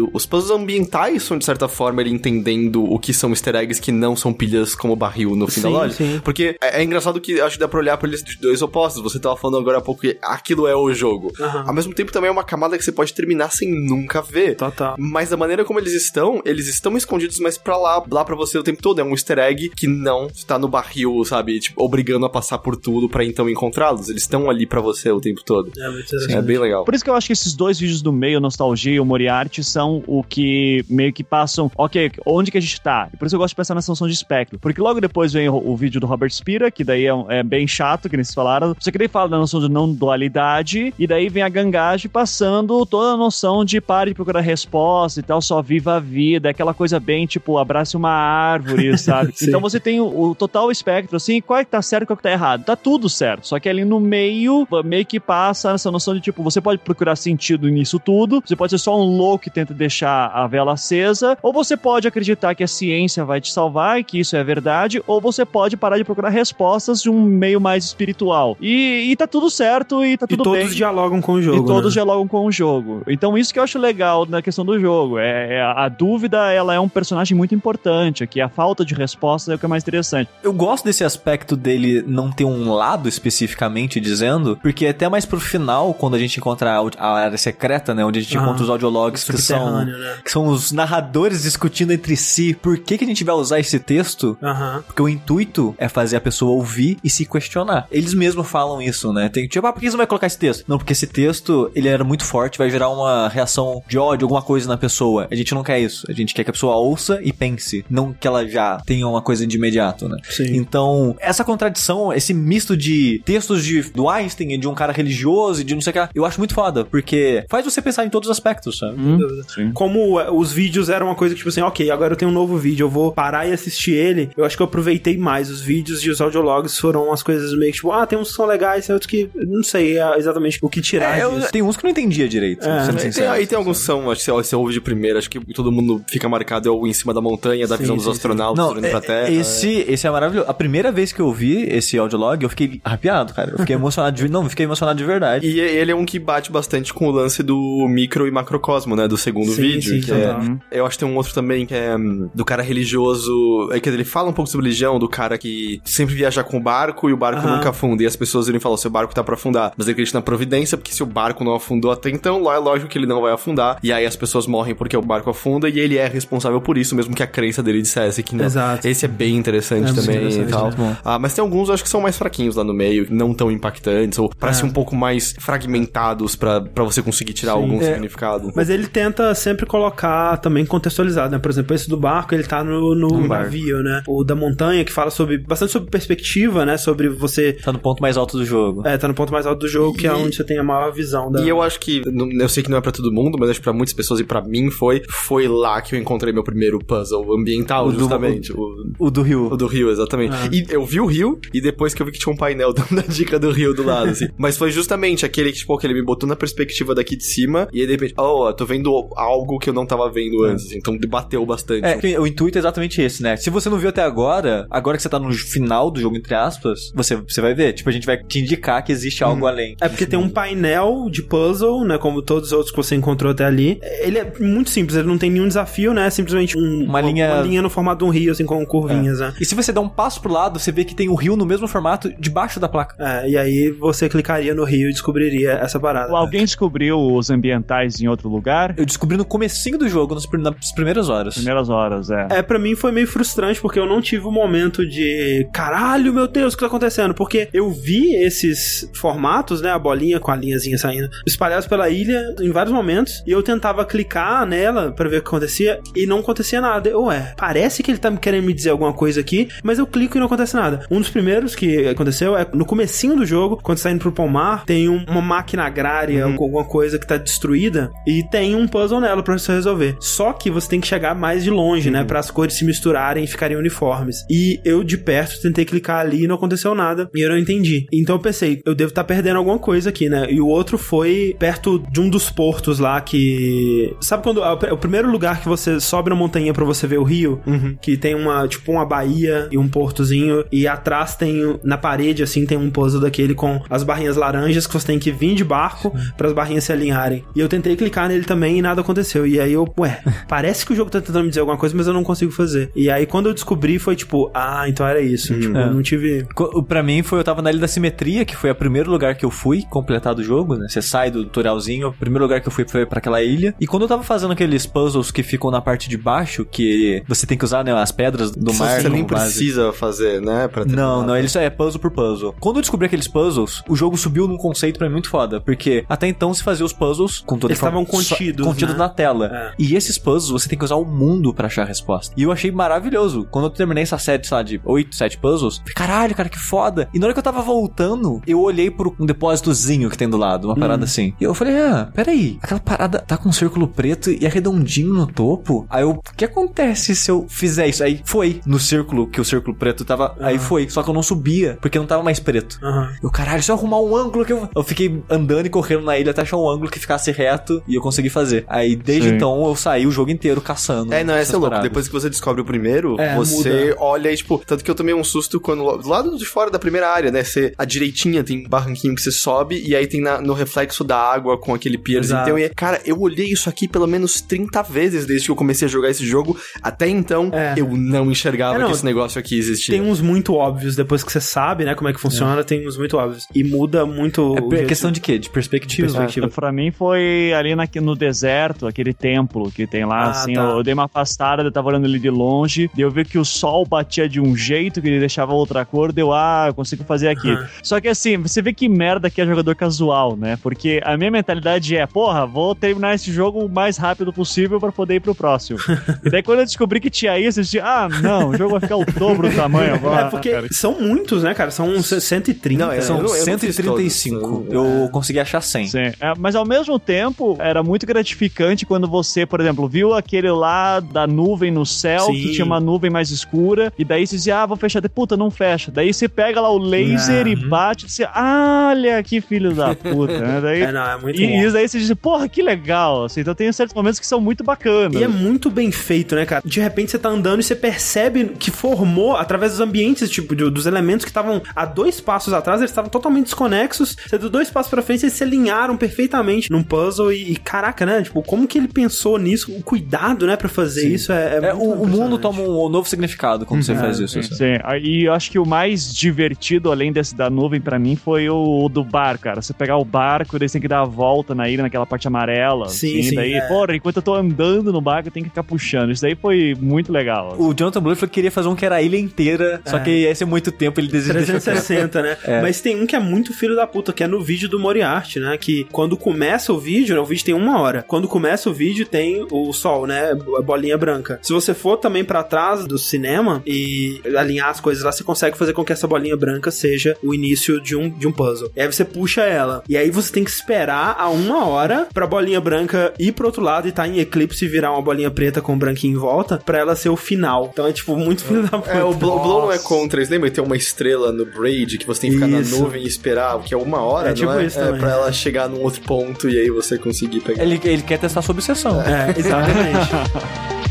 os puzzles ambientais são, de certa forma, ele entendendo o que são easter eggs que não são pilhas como barril no fim da Sim, loja. sim. Porque é, é engraçado que acho que dá pra olhar pra eles de dois opostos. Você tava falando agora há pouco que aquilo é o jogo. Aham. Ao mesmo tempo, também é uma camada que você pode terminar sem nunca ver. Total. Mas da maneira como eles estão, eles estão escondidos, mas pra lá, lá pra você o tempo todo. É um easter egg que não está no barril, sabe? Tipo, obrigando a passar por tudo pra então encontrá-los. Eles estão ali pra você o tempo todo. É muito É bem legal. Por isso que eu acho que esses dois vídeos do meio, Nostalgia e o Moriarty, são o que meio que passam, ok, onde que a gente tá? E por isso eu gosto de pensar na sanção de espectro. Porque logo depois vem o, o vídeo do Robert Spira, que daí é, é bem chato, que nem vocês falaram. Só que daí fala da noção de não dualidade, e daí vem a Gangage passando toda a noção de pare de procurar resposta e tal, só viva a vida, aquela coisa bem, tipo, abrace uma árvore, sabe? Então você tem o, o total espectro, assim, qual é que tá certo e qual é que tá errado? Tá tudo certo, só que ali no meio, meio que passa essa noção de, tipo, você pode procurar sentido nisso tudo, você pode ser só um louco que tenta deixar a vela acesa, ou você pode acreditar que a ciência vai te salvar e que isso é verdade, ou você pode parar de procurar respostas de um meio mais espiritual. E, e tá tudo certo e tá E tudo todos bem. dialogam com o jogo. E todos né? dialogam com o jogo. Então, isso que eu acho legal na questão do jogo. É, é a, dúvida, ela é um personagem muito importante. Aqui, a falta de resposta é o que é mais interessante. Eu gosto desse aspecto dele não ter um lado especificamente dizendo, porque até mais pro final, quando a gente encontra a, área secreta, né? Onde a gente Ah, encontra os audiologs que são, né? que são os narradores discutindo entre si por que, que a gente vai usar esse texto. Aham. Porque o intuito é fazer a pessoa ouvir e se questionar. Eles mesmos falam isso, né? Tem tipo, ah, por que você vai colocar esse texto? Não, porque esse texto, ele era muito forte, vai gerar uma reação de ódio, alguma coisa na pessoa. A gente não quer isso. A gente quer que a pessoa ouça e pense. Não que ela já tenha uma coisa de imediato, né? Sim. Então, essa contradição, esse misto de textos de, do Einstein, de um cara religioso e de não sei o que eu acho muito foda, porque faz você pensar em todos os aspectos, sabe? Hum, sim. Como é, os vídeos eram uma coisa que, tipo assim, ok, agora eu tenho um novo vídeo, eu vou parar e assistir ele. Eu acho que eu aproveitei mais. Os vídeos e os audiologs foram umas coisas meio que, tipo, ah, tem uns que são legais, tem outros que não sei é, exatamente o que tirar É, eu, disso. tem uns que eu não entendia direito, É, sendo Aí tem, sincero. aí tem alguns que são, acho que você, ouve de primeira, acho que todo mundo fica marcado é o em cima da montanha, da Sim, visão dos sim, astronautas Não, olhando é- pra Terra. esse, esse é maravilhoso. A primeira vez que eu vi esse audiolog, eu fiquei arrepiado, cara. Eu fiquei emocionado de... Não, eu fiquei emocionado de verdade. E ele é um que bate bastante com o lance do micro e macrocosmo, né? Do segundo Sim, vídeo. sim, que é, eu acho que tem um outro também que é hum, do cara religioso. É que ele fala um pouco sobre religião, do cara que sempre viaja com o barco e o barco Aham. nunca afunda. E as pessoas viram e falam: seu barco tá pra afundar. Mas ele acredita na providência, porque se o barco não afundou até então, lá é lógico que ele não vai afundar. E aí as pessoas morrem porque o barco afunda e ele é responsável por isso, mesmo que a crença dele dissesse que não. Exato. Esse é bem interessante É também interessante, e tal. bom. Ah, mas tem alguns acho que são mais fraquinhos lá no meio, não tão impactantes, ou parecem É. um pouco mais fragmentados pra pra você conseguir tirar Sim. algum É. significado. Mas ele tenta sempre colocar também contextualizado, né? Por exemplo, esse do barco, ele tá no, no navio, né? O da montanha, que fala sobre bastante sobre perspectiva, né? Sobre você. Tá no ponto mais alto do jogo. É, tá no ponto mais alto do jogo, que é onde você tem a maior visão da. E eu acho que, eu sei que não é pra todo mundo, mas acho que pra muitas pessoas e pra mim foi, foi lá que eu encontrei meu primeiro puzzle ambiental, O do- justamente. O, O do Rio. o do rio, exatamente. Ah. E eu vi o rio, e depois que eu vi que tinha um painel dando a dica do rio do lado, assim. Mas foi justamente aquele que, tipo, que ele me botou na perspectiva daqui de cima, e aí de repente, oh, eu tô vendo algo que eu não tava vendo antes, assim. Então debateu bastante. É, que o intuito é exatamente esse, né? Se você não viu até agora, agora que você tá no final do jogo, entre aspas, você, você vai ver. Tipo, a gente vai te indicar que existe algo além. É porque tem um painel de puzzle, né? Como todos os outros que você encontrou até ali. Ele é muito simples, ele não tem nenhum desafio, né? É simplesmente um- Uma linha- uma linha no formato de um rio, assim, com curvinhas, né? E se você der um passo pro lado, você vê que tem o rio no mesmo formato debaixo da placa. É, e aí você clicaria no rio e descobriria essa parada. Alguém descobriu os ambientais em outro lugar? Eu descobri no comecinho do jogo, nas, nas primeiras horas. Primeiras horas, é. É, pra mim foi meio frustrante, porque eu não tive o momento de caralho, meu Deus, o que tá acontecendo? Porque eu vi esses formatos, né, a bolinha com a linhazinha saindo, espalhados pela ilha em vários momentos, e eu tentava clicar nela pra ver o que acontecia, e não acontecia nada. Eu, ué, parece que ele tá querendo me dizer alguma coisa aqui, mas eu clico e não acontece nada. Um dos primeiros que aconteceu é no comecinho do jogo, quando você tá indo pro pomar, tem um- uma máquina agrária, ou alguma coisa que tá destruída, e tem um puzzle nela pra você resolver. Só que você tem que chegar mais de longe, né, para as cores se misturarem e ficarem uniformes. E eu de perto tentei clicar ali e não aconteceu nada, e eu não entendi. Então eu pensei, eu devo estar perdendo alguma coisa aqui, né? E o outro foi perto de um dos portos lá que sabe quando é o primeiro lugar que você sobe na montanha pra você ver o rio, que tem uma tipo uma baía e um portozinho e atrás tem na parede assim tem um puzzle daquele com as barrinhas laranjas que você tem que vir de barco para as barrinhas se alinharem. E eu tentei clicar nele também e nada aconteceu. E aí eu, ué, parece que o jogo tá tentando me dizer alguma coisa, mas eu não consigo fazer. E aí quando eu descobri foi tipo, ah, então era isso. Tipo, É. eu não tive Pra mim, foi eu tava na Ilha da Simetria, que foi o primeiro lugar que eu fui completar do jogo, né? Você sai do tutorialzinho, o primeiro lugar que eu fui foi pra aquela ilha. E quando eu tava fazendo aqueles puzzles que ficam na parte de baixo, que você tem que usar né, as pedras do mar Você nem base. precisa fazer, né? Pra terminar. Não, não, ele só é puzzle por puzzle. Quando eu descobri aqueles puzzles, o jogo subiu num conceito pra mim muito foda, porque até então se fazia os puzzles com toda Eles estavam contidos, contidos né? na tela. É. E esses puzzles você tem que usar o mundo pra achar a resposta. E eu achei maravilhoso. Quando eu terminei essa série, sei lá, de 8, 7 puzzles, falei, caralho, cara, que foda. E na hora que eu tava voltando, eu olhei por um depósitozinho que tem do lado, uma Hum. parada assim. E eu falei, ah, peraí, aquela parada tá com um círculo preto e é redondinho no topo. Aí eu, o que acontece se eu fizer isso? Aí foi no círculo que o círculo preto tava. Aí Aham. foi, só que eu não subia, porque não tava mais preto. Aham. Eu, caralho, se eu arrumar um ângulo que eu. Eu fiquei andando e correndo na ilha até achar um ângulo que ficasse reto e eu consegui fazer. Aí desde Sim. então eu saí o jogo inteiro caçando. É, não, essa é louco. paradas. Depois que você descobre o primeiro, É, você olha e, tipo, tanto que eu tomei um susto quando, do lado de fora da primeira área, né? Você, a direitinha tem um barranquinho que você sobe e aí tem na- no reflexo da água com aquele. Exato. Então, e, cara, eu olhei isso aqui pelo menos 30 vezes desde que eu comecei a jogar esse jogo. Até então, É. eu não enxergava É, não, que esse negócio aqui existia. Tem uns muito óbvios, depois que você sabe, né, como é que funciona, tem uns muito óbvios. E muda muito. É jeito- questão de quê? De perspectiva, perspectiva? Pra mim foi ali na, no deserto, aquele templo que tem lá, Ah, assim, tá. eu, eu dei uma afastada, eu tava olhando ali de longe, e eu vi que o sol batia de um jeito que ele deixava outra cor, deu, ah, eu consigo fazer aqui. Aham. Só que assim, você vê que merda que é jogador casual, né? Porque a minha mentalidade é, porra, vou terminar esse jogo o mais rápido possível pra poder ir pro próximo. e daí quando eu descobri que tinha isso, eu disse, ah, não, o jogo vai ficar o dobro do tamanho agora. É porque cara. são muitos, né, cara? São uns 130. Não, é, São eu não- eu não fiz 135. todos, Eu consegui achar 100. Sim. É, mas ao mesmo tempo, era muito gratificante quando você, por exemplo, viu aquele lá da nuvem no céu, Sim. que tinha uma nuvem mais escura, e daí você dizia, ah, vou fechar. Puta, não fecha. Daí você pega lá o laser e bate e você, olha que filho da puta. né? Daí, É, não, é muito e, bom. e isso daí você diz, porra, que legal. Assim, então tem certos momentos que são muito bacanas. E é muito bem feito, né, cara? De repente você tá andando e você percebe que formou, através dos ambientes, tipo, do- dos elementos que estavam a dois passos atrás, eles estavam totalmente desconexos. Você deu dois passos pra frente e se alinharam perfeitamente num puzzle. E, e, caraca, né? Tipo, como que ele pensou nisso? O cuidado, né, pra fazer isso é, é É, muito o, o mundo toma um novo significado quando você faz isso. assim. Sim, e eu acho que o mais divertido, além desse da nuvem, pra mim, foi o, do bar, cara. Você pegar o barco, daí você tem que dar a volta na ilha, naquela parte amarela. Sim, assim, sim, Daí, é. porra, enquanto eu tô andando no barco, eu tenho que ficar puxando. Isso daí foi muito legal. O Jonathan que queria fazer um que era a ilha inteira, só É. que ia ser muito tempo, ele desistiu. 360, né? É. Mas tem um que é muito filho da puta, que é no vídeo do Moriarty, né? Que quando começa o vídeo, né? O vídeo tem uma hora. Quando começa o vídeo, tem o sol, né? A bolinha branca. Se você for também pra trás do cinema e alinhar as coisas lá, você consegue fazer com que essa bolinha branca seja o início de um, de um puzzle. E aí você puxa ela. E aí você tem que esperar a uma hora pra bolinha branca ir pro outro lado e tá em eclipse e virar uma bolinha preta com um branquinho em volta, pra ela ser o final. Então é tipo muito filho da puta. É, o Blow, Blow não é contra. Eles lembram que tem uma estrela no Braid que você tem que ficar Isso. na nuvem e esperar, o que é uma hora, É tipo é? isso é também. pra ela chegar num outro ponto e aí você conseguir pegar. Ele, ele quer testar sua obsessão. É, exatamente.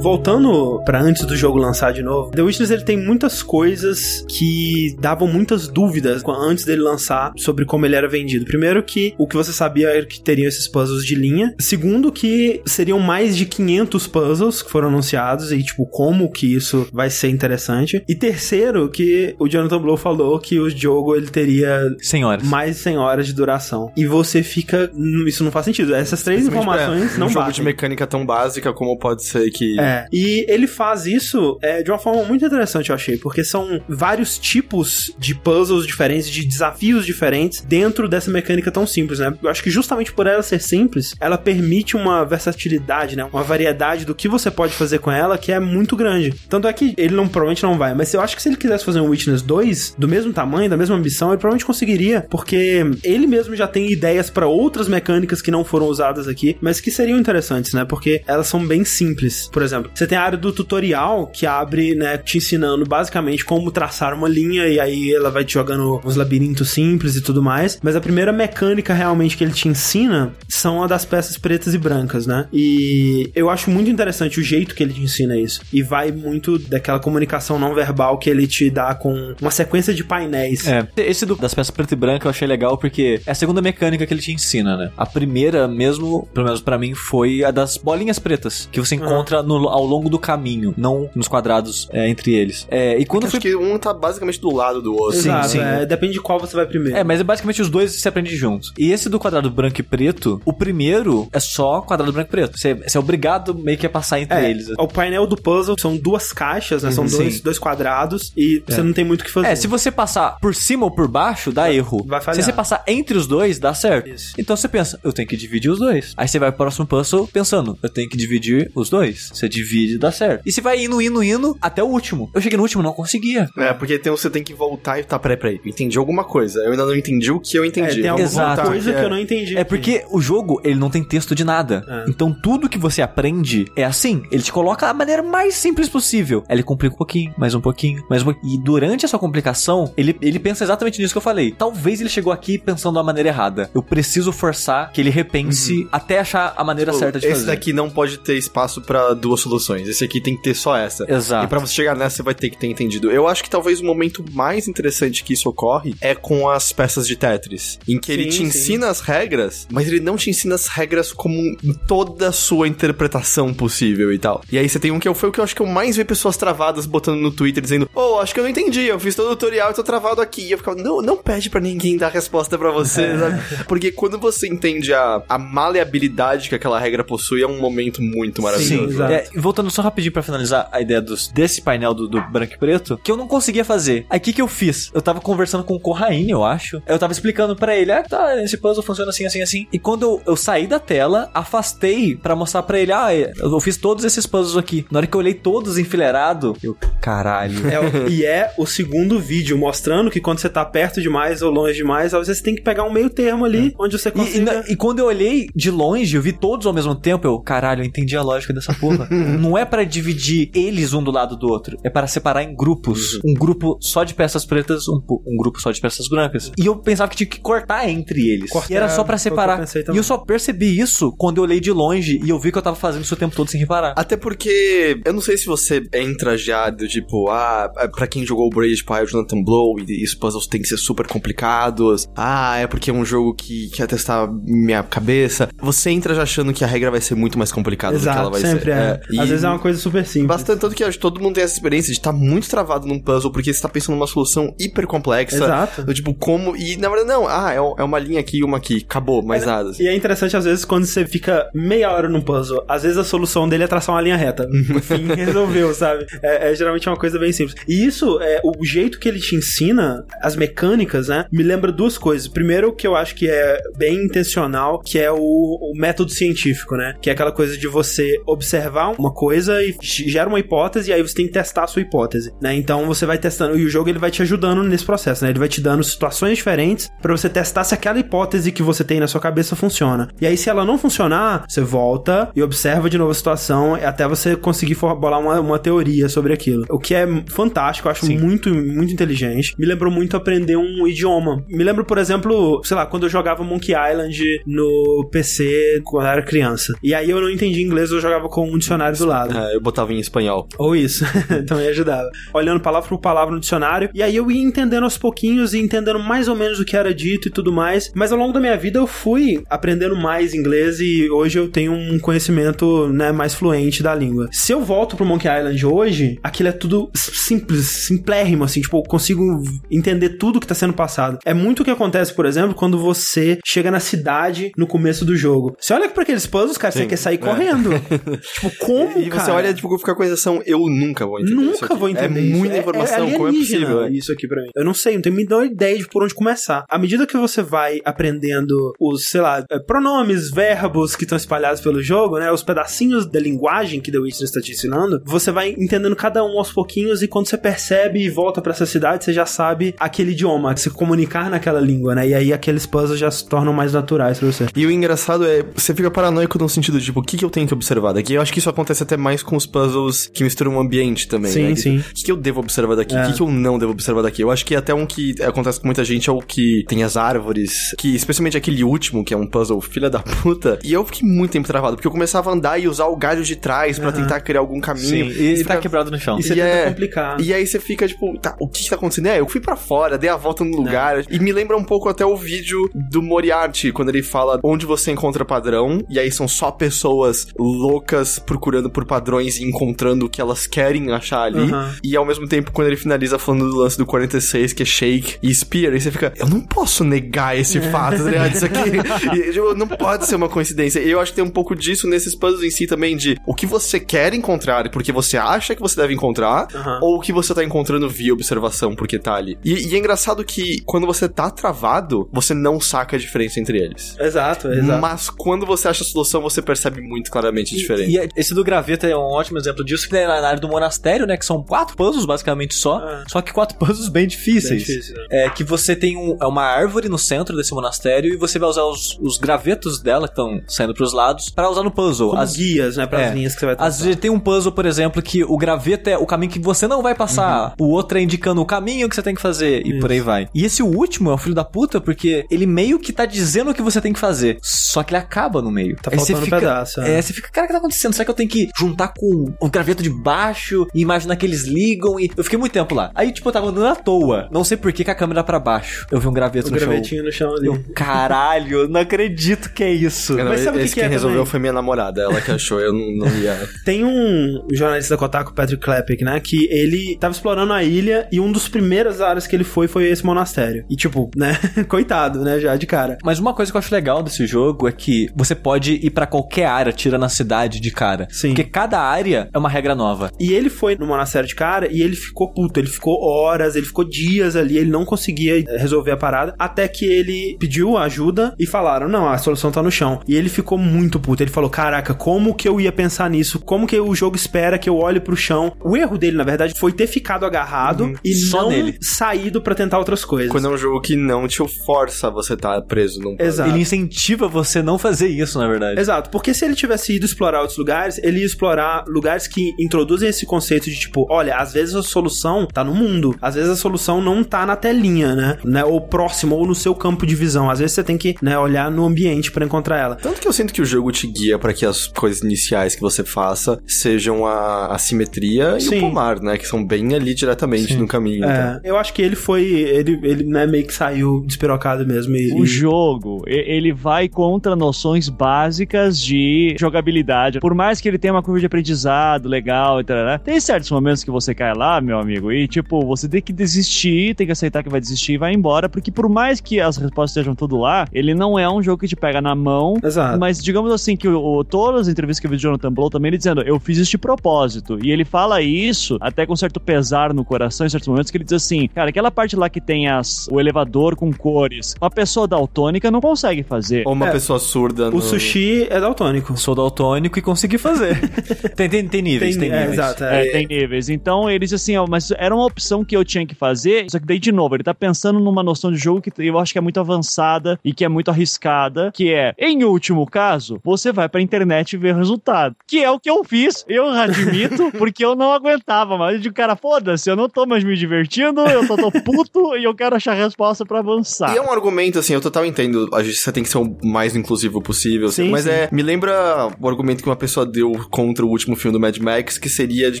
Voltando pra antes do jogo lançar de novo, The Witness ele tem muitas coisas que davam muitas dúvidas antes dele lançar sobre como ele era vendido. Primeiro que o que você sabia era que teriam esses puzzles de linha. Segundo que seriam mais de 500 puzzles que foram anunciados e tipo como que isso vai ser interessante. E terceiro que o Jonathan Blow falou que o jogo ele teria Senhoras. mais de 100 horas de duração. E você fica, "Hum, isso não faz sentido. Essas três informações pra não um jogo batem. de mecânica tão básica como pode ser que. É, e ele faz isso é, de uma forma muito interessante, eu achei, porque são vários tipos de puzzles diferentes, de desafios diferentes dentro dessa mecânica tão simples, né? Eu acho que justamente por ela ser simples, ela permite uma versatilidade, né? Uma variedade do que você pode fazer com ela que é muito grande. Tanto é que ele não provavelmente não vai, mas eu acho que se ele quisesse fazer um Witness 2 do mesmo tamanho, da mesma ambição, ele provavelmente conseguiria, porque ele mesmo já tem ideias para outras mecânicas que não foram usadas aqui, mas que seriam interessantes, né? Porque elas são bem simples. Por exemplo, você tem a área do tutorial que abre, né, te ensinando basicamente como traçar uma linha e aí ela vai te jogando uns labirintos simples e tudo mais. Mas a primeira mecânica realmente que ele te ensina são a das peças pretas e brancas, né? E eu acho muito interessante o jeito que ele te ensina isso. E vai muito daquela comunicação não verbal que ele te dá com uma sequência de painéis. É, esse do- das peças preto e branco eu achei legal porque é a segunda mecânica que ele te ensina, né? A primeira mesmo, pelo menos pra mim, foi a das bolinhas pretas, que você encontra no- ao longo do caminho, não nos quadrados é, entre eles. É, e quando Acho foi... que um tá basicamente do lado do outro. Exato, sim. é, depende de qual você vai primeiro. É, mas é basicamente os dois se aprende juntos. E esse do quadrado branco e preto, o primeiro é só quadrado branco e preto. Você, você é obrigado meio que a passar entre É, eles. o painel do puzzle são duas caixas, né? São Uhum, dois, sim. dois quadrados e você não tem muito o que fazer. É, se você passar por cima ou por baixo, dá erro. vai falhar. Se você passar entre os dois, dá certo. Isso. Então você pensa, eu tenho que dividir os dois. Aí você vai pro próximo puzzle pensando, eu tenho que dividir os dois. Você divide, dá certo. E você vai indo, indo, indo até o último. Eu cheguei no último, não conseguia. É, porque tem, você tem que voltar e tá, peraí, peraí, eu entendi alguma coisa. Eu ainda não entendi o que eu É, entendi. tem alguma Exato. coisa É. que eu não entendi. É porque o jogo, ele não tem texto de nada. É. Então tudo que você aprende é assim. Ele te coloca da maneira mais simples possível. Aí ele complica um pouquinho, mais um pouquinho, mais um pouquinho. E durante essa complicação, ele, ele pensa exatamente nisso que eu falei. Talvez ele chegou aqui pensando da maneira errada. Eu preciso forçar que ele repense até achar a maneira certa de Esse fazer. daqui não pode ter espaço pra duas soluções. Esse aqui tem que ter só essa. Exato. E pra você chegar nessa, você vai ter que ter entendido. Eu acho que talvez o momento mais interessante que isso ocorre é com as peças de Tetris. Em que ele Sim, te sim. ensina as regras, mas ele não te ensina as regras como em toda a sua interpretação possível e tal. E aí você tem um que foi o que eu acho que eu mais vi pessoas travadas botando no Twitter dizendo: Oh, acho que eu não entendi, eu fiz todo o tutorial e tô travado aqui. E eu ficava, não, não pede pra ninguém dar resposta pra você, sabe? Porque quando você entende a, a maleabilidade que aquela regra possui, é um momento muito maravilhoso. Sim, exato. É, voltando só rapidinho pra finalizar a ideia dos, desse painel do, do branco e preto, que eu não conseguia fazer. Aí o que, que eu fiz? Eu tava conversando com o Corraine, eu acho. Eu tava explicando pra ele, ah, tá, esse puzzle funciona assim, assim, assim. E quando eu, eu saí da tela, afastei pra mostrar pra ele, ah, eu fiz todos esses puzzles aqui. Na hora que eu olhei todos enfileirado, eu, caralho. É e é o segundo vídeo mostrando que quando você tá perto demais ou longe demais, às vezes você tem que pegar um meio termo ali, onde você E, e, na- e quando eu olhei de longe, eu vi todos ao mesmo tempo, eu, caralho, eu entendi a lógica dessa porra. Não é pra dividir eles um do lado do outro, é para separar em grupos. Um grupo só de peças pretas, um, um grupo só de peças brancas. E eu pensava que tinha que cortar entre eles. Cortar, e era só eu separar. pensei E eu só percebi isso quando eu olhei de longe e eu vi que eu tava fazendo isso o tempo todo sem reparar. Até porque eu não sei se você entra já do tipo, ah, é pra quem jogou o Braid Pie Jonathan Blow e os puzzles têm que ser super complicados. Ah, é porque é um jogo que quer testar minha cabeça. Você entra já achando que a regra vai ser muito mais complicada do que ela Exato, vai sempre ser. é. e Às vezes é uma coisa super simples. Bastante, tanto que acho todo mundo tem essa experiência de estar muito travado num puzzle porque você tá pensando numa solução hiper complexa. Exato. Do tipo, como. E na verdade, não, ah, é, é uma linha aqui e uma aqui. Acabou, mais nada. E é interessante, às vezes, quando você fica meia hora num puzzle, às vezes a solução dele é traçar uma linha reta. No fim, resolveu, sabe? É, é geralmente uma coisa bem simples. E isso, é o jeito que ele te ensina, as mecânicas, né? Me lembra duas coisas. Primeiro, que eu acho que é bem intencional, que é o, o método científico, né? Que é aquela coisa de você observar uma coisa e gera uma hipótese, e aí você tem que testar a sua hipótese, né? Então você vai testando, e o jogo ele vai te ajudando nesse processo, né? Ele vai te dando situações diferentes pra você testar se aquela hipótese que você tem na sua cabeça funciona. E aí, se ela não funcionar, você volta e observa de novo a situação até você conseguir bolar uma, uma teoria sobre aquilo. O que é fantástico, eu acho muito, muito inteligente. Me lembrou muito aprender um idioma. Me lembro, por exemplo, sei lá, quando eu jogava Monkey Island no PC quando eu era criança. E aí eu não entendi inglês, eu jogava com um dicionário do lado. É, eu botava em espanhol. Ou isso. então ia ajudava. Olhando palavra por palavra no dicionário. E aí eu ia entendendo aos pouquinhos e entendendo mais ou menos o que era dito e tudo mais. Mas ao longo da minha vida eu fui aprendendo mais inglês e hoje eu tenho um conhecimento né, mais fluente da língua. Se eu volto pro Monkey Island hoje, aquilo é tudo simples, simplérrimo, assim. Tipo, eu consigo entender tudo que tá sendo passado. É muito o que acontece, por exemplo, quando você chega na cidade no começo do jogo. Você olha pra aqueles puzzles, cara, você Sim, quer sair é. correndo. tipo, como, E você cara? olha, tipo, fica com a sensação, eu nunca vou entender. Nunca vou entender. É isso. muita informação, como é possível? é? Isso aqui pra mim. Eu não sei, não tenho a menor ideia de por onde começar. À medida que você vai aprendendo os, sei lá, eh, pronomes, verbos que estão espalhados pelo jogo, né? Os pedacinhos da linguagem que The Witcher está te ensinando, você vai entendendo cada um aos pouquinhos e quando você percebe e volta pra essa cidade, você já sabe aquele idioma, se comunicar naquela língua, né? E aí aqueles puzzles já se tornam mais naturais pra você. E o engraçado é, você fica paranoico no sentido tipo, o que, que eu tenho que observar daqui? Eu acho que isso acontece até mais com os puzzles que misturam o ambiente também, Sim, né? sim. O que, que eu devo observar daqui? O É. que, que eu não devo observar daqui? Eu acho que até um que acontece com muita gente é o que tem as árvores, que especialmente aquele último, que é um puzzle filha da puta, e eu fiquei muito tempo travado, porque eu começava a andar e usar o galho de trás pra tentar criar algum caminho. Sim, e fica- tá quebrado no chão. E E tenta é- complicar. E aí você fica tipo, tá, o que que tá acontecendo? É, eu fui pra fora, dei a volta no lugar. E me lembra um pouco até o vídeo do Moriarty, quando ele fala onde você encontra padrão. E aí são só pessoas loucas procurando por padrões e encontrando o que elas querem achar ali. Aham. E ao mesmo tempo, quando ele finaliza falando do lance do 46, que é Shake e Spear, aí você fica, eu não posso negar esse fato, tá ligado? Isso aqui e, tipo, não pode ser uma coincidência. E eu acho que tem um pouco disso nesses puzzles em si também, de o que você quer encontrar porque você acha que você deve encontrar, Aham. ou o que você tá encontrando via observação porque tá ali. E, e é engraçado que quando você tá travado, você não saca a diferença entre eles. Exato, exato. Mas quando você acha a solução, você percebe muito claramente a diferença. E, e esse do graveta é um ótimo exemplo disso, que é na área do monastério, né? Que são quatro puzzles, basicamente só. Ah. Só que quatro puzzles bem difíceis. Bem difícil, né? É que você tem um- é uma árvore no centro desse monastério e você vai usar os, os gravetos dela que estão saindo pros lados pra usar no puzzle. Como As- guias, né, para as é. linhas que você vai Às vezes tem um puzzle, por exemplo, que o graveto é o caminho que você não vai passar, o outro é indicando o caminho que você tem que fazer, e Isso. por aí vai. E esse último é um filho da puta, porque ele meio que tá dizendo o que você tem que fazer, só que ele acaba no meio. Tá Aí faltando um fica, pedaço, É, é. você fica, cara, o que tá acontecendo? Será que eu tenho que juntar com um graveto de baixo e imaginar que eles ligam e eu fiquei muito tempo lá. Aí, tipo, eu tava andando à toa. Não sei por que, que a câmera pra baixo. Eu vi um graveto O no chão. gravetinho no chão ali. Eu, caralho, não acredito que é isso. Não, Mas sabe o que que quem é resolveu também? foi minha namorada, ela que achou, eu não, não ia. Tem um jornalista da Kotaku, Patrick Klepek, né? Que ele tava explorando a ilha e um dos primeiras áreas que ele foi foi esse monastério. E tipo, né? Coitado, né? Já de cara. Mas uma coisa que eu acho legal desse jogo é que você pode ir pra qualquer área, tirando a cidade de cara. Sim. Porque cada área é uma regra nova. E ele foi no monastério de cara e ele ficou puto. Ele ficou horas, ele ficou dias ali, ele não conseguia eh, resolver a parada. Até que ele pediu ajuda e falaram: não, a solução tá no chão. E ele ficou muito puto. Ele falou: caraca, como que eu ia pensar nisso? Como que o jogo espera que eu olhe pro chão? O erro dele, na verdade, foi ter ficado agarrado e Só não nele. saído pra tentar outras coisas. Quando é um jogo que não te força a você estar preso num Exato. Ele incentiva você não fazer isso, na verdade. Exato, porque se ele tivesse ido explorar outros lugares, ele explorar lugares que introduzem esse conceito de tipo, olha, às vezes a solução tá no mundo, às vezes a solução não tá na telinha, né? né? Ou próximo, ou no seu campo de visão. Às vezes você tem que né, olhar no ambiente pra encontrar ela. Tanto que eu sinto que o jogo te guia pra que as coisas iniciais que você faça sejam a, a simetria e Sim. o pomar, né? Que são bem ali diretamente no caminho. então. É, eu acho que ele foi. Ele, ele né, meio que saiu despirocado mesmo. E, O e- jogo, e- ele vai contra noções básicas de jogabilidade. Por mais que ele tenha uma curva de aprendizado legal e tal, né? tem certos momentos que você cai lá, meu amigo, e tipo, você tem que desistir, tem que aceitar que vai desistir e vai embora, porque por mais que as respostas estejam tudo lá, ele não é um jogo que te pega na mão. Exato. Mas digamos assim que o, o- todas as entrevistas que eu vi do Jonathan Blow também ele dizendo, eu fiz isso de propósito. E ele fala isso até com certo pesar no coração em certos momentos que ele diz assim, cara, aquela parte lá que tem as, o elevador com cores, uma pessoa daltônica não consegue fazer. Ou uma É. pessoa surda no... O sushi é daltônico. Sou daltônico e consegui fazer. tem, tem, tem níveis, tem, Tem- é, níveis. exato. É, É, tem níveis. Então ele diz assim, ó, mas era uma opção que eu tinha que fazer, só que daí de novo, ele tá pensando numa noção de jogo que eu acho que é muito avançada e que é muito arriscada, que é, em último caso, você vai pra internet ver o resultado. Que é o que eu fiz, eu admito, porque eu não aguentava mais. Eu digo, cara, foda-se, eu não tô mais me divertindo, eu tô, tô puto e eu quero achar a resposta pra avançar. E é um argumento, assim, eu total entendo. A gente, você tem que ser o mais inclusivo possível. assim, Sim, mas sim. é. Me lembra o argumento que uma pessoa deu contra o último filme do Mad Max, que seria de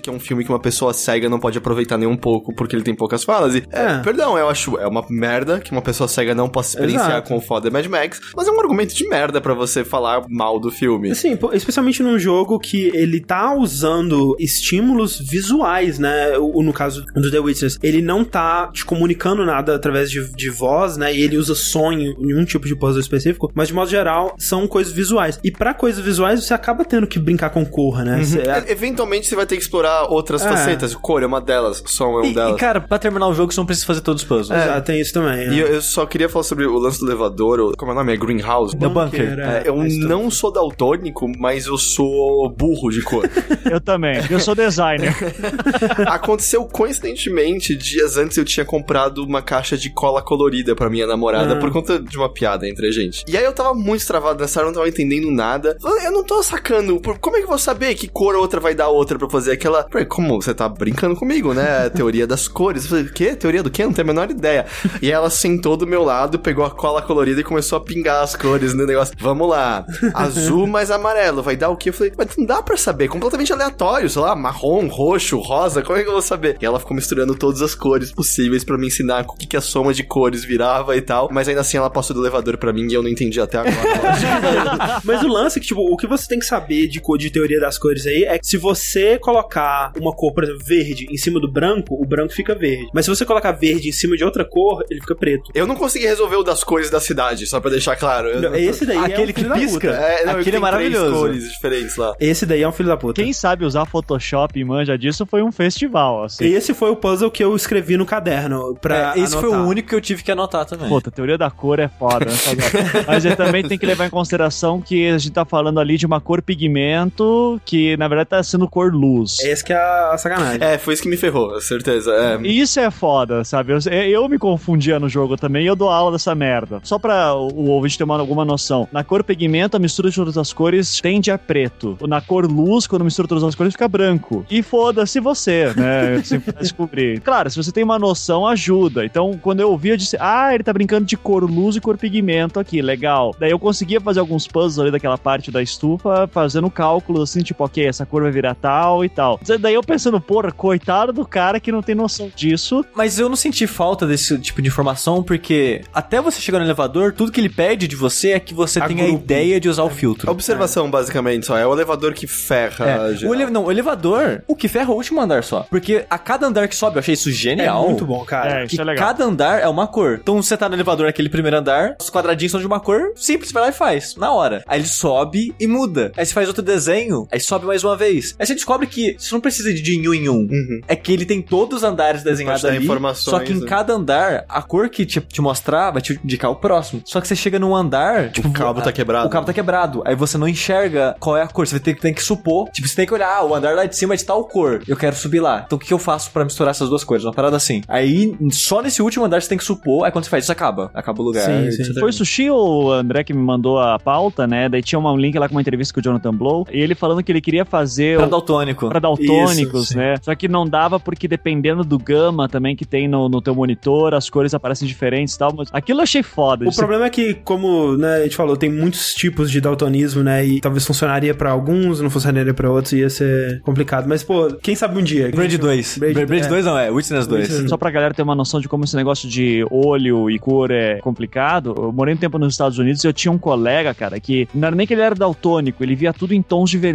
que é um filme que uma pessoa cega não pode aproveitar nem um pouco, porque ele tem poucas falas. E, é, perdão, eu acho. É uma merda que uma pessoa cega não possa experienciar Exato. com o foda Mad Max, mas é um argumento de merda pra você falar mal do filme. Sim, especialmente num jogo que ele tá usando estímulos visuais, né? O, no caso do The Witness, ele não tá te comunicando nada através de, de voz, né? E ele usa sonho em um tipo de puzzle específico, mas de modo geral são coisas visuais. E pra coisas visuais você acaba tendo que brincar com cor, né? Você- É, Eventualmente você vai ter que explorar outras É. facetas. Cor é uma delas, som é um E, delas. e, cara, pra terminar o jogo, você não precisa fazer todos os puzzles. Exato, tem isso também. E é. eu, eu só queria falar sobre o lance do elevador, ou, como é o nome? É Greenhouse? The Bunker. É, eu não sou daltônico, mas eu sou burro de cor. Eu também, eu sou designer. Aconteceu coincidentemente, dias antes eu tinha comprado uma caixa de cola colorida pra minha namorada Ah. por conta de uma piada entre a gente. E aí eu tava muito travado nessa hora, eu não tava entendendo nada. Eu não tô sacando, como é que vou saber que cor a outra vai dar a outra pra fazer aquela. Peraí, Como você tá brincando comigo, né? A teoria das cores. Eu falei, o quê? Teoria do quê? Não tenho a menor ideia. E ela sentou do meu lado, pegou a cola colorida e começou a pingar as cores no negócio. Vamos lá. Azul mais amarelo, vai dar o quê? Eu falei, mas não dá pra saber, completamente aleatório, sei lá, marrom, roxo, rosa, como é que eu vou saber? E ela ficou misturando todas as cores possíveis pra me ensinar o que, que a soma de cores virava e tal, mas ainda assim ela passou do elevador pra mim e eu não entendi até agora. Mas o lance é que, tipo, o que você tem que saber de cor de teoria das cores aí é que se você colocar uma cor, por exemplo, verde em cima do branco, o branco fica verde. Mas se você colocar verde em cima de outra cor, ele fica preto. eu não consegui resolver o das cores da cidade, só pra deixar claro. Não- Esse daí é Aquele um que pisca. puta. É, não, Aquele tem é maravilhoso. Três cores diferentes lá. Esse daí é um filho da puta. Quem sabe usar Photoshop e manja disso foi um festival, assim. Esse foi o puzzle que eu escrevi no caderno pra É, esse foi anotar. o único que eu tive que anotar também. Puta, a teoria da cor é foda, né? Mas ele também tem que levar em consideração que a gente tá falando ali de uma cor pigmento que, na verdade, tá sendo cor luz. Esse que é a sacanagem. É, foi isso que me ferrou, certeza. É. E Isso é foda, sabe? Eu, eu me confundia no jogo também e eu dou aula dessa merda. Só pra o, ouvinte ter uma, alguma noção. Na cor pigmento, a mistura de todas as cores tende a preto. Na cor luz, quando mistura todas as cores, fica branco. E foda-se você, né? Você descobrir. Claro, se você tem uma noção, ajuda. Então, quando eu ouvi, eu disse: Ah, ele tá brincando de cor luz e cor pigmento aqui, legal. Daí eu conseguia fazer alguns puzzles ali daquela parte da estufa, fazendo cálculos, assim, tipo, ok, essa curva vai virar tal e tal. Daí eu pensando, porra, coitado do cara que não tem noção disso. Mas eu não senti falta desse tipo de informação, porque até você chegar no elevador, tudo que ele pede de você é que você A tenha a ideia de usar o filtro. Observação, basicamente, só. É o elevador que ferra. É. O, ele- não, o elevador, o que ferra é o último andar só. Porque a cada andar que sobe, eu achei isso É genial. muito bom, cara. É, Que isso é legal. cada andar é uma cor. Então você tá no elevador naquele primeiro andar, os quadradinhos são de uma cor, simples, vai lá e faz. Na hora. Aí ele sobe e muda. Aí você faz outro desenho, aí sobe mais uma vez. Aí você descobre que você não precisa de de um em um. Uhum. É que ele tem todos os andares desenhados ali. informações, só que em né? cada andar, a cor que te, te mostrar vai te indicar o próximo. Só que você chega num andar, tipo, O cabo tá quebrado. o cabo tá quebrado. Aí você não enxerga qual é a cor. Você tem, tem que supor. Tipo, você tem que olhar, ah, o andar lá de cima é de tal cor. Eu quero subir lá. Então o que, eu faço pra misturar essas duas cores? Uma parada assim. Aí, só nesse último andar você tem que supor. Aí quando você faz isso, acaba. Acaba o lugar. Sim, sim. Foi o Sushi ou o André que me mandou a pauta, né? Daí tinha um link lá com uma entrevista com o Jonathan Blow. E ele falando que ele queria fazer Pra daltônico. pra daltônicos, Isso, sim. né? Só que não dava porque dependendo do gama também que tem no, no teu monitor, as cores aparecem diferentes e tal. Mas aquilo eu achei foda. O problema é que, como né, a gente falou, tem muitos tipos de daltonismo, né? E talvez funcionaria pra alguns, não funcionaria pra outros, ia ser complicado. Mas, pô, quem sabe um dia. Braid 2. Braid- Braid é. 2 não, é Witness 2. Witness- Só pra galera ter uma noção de como esse negócio de olho e cor é complicado, eu morei um tempo nos Estados Unidos e eu tinha um colega, cara, que não era nem que ele era daltônico, ele via tudo em tons de vermelho.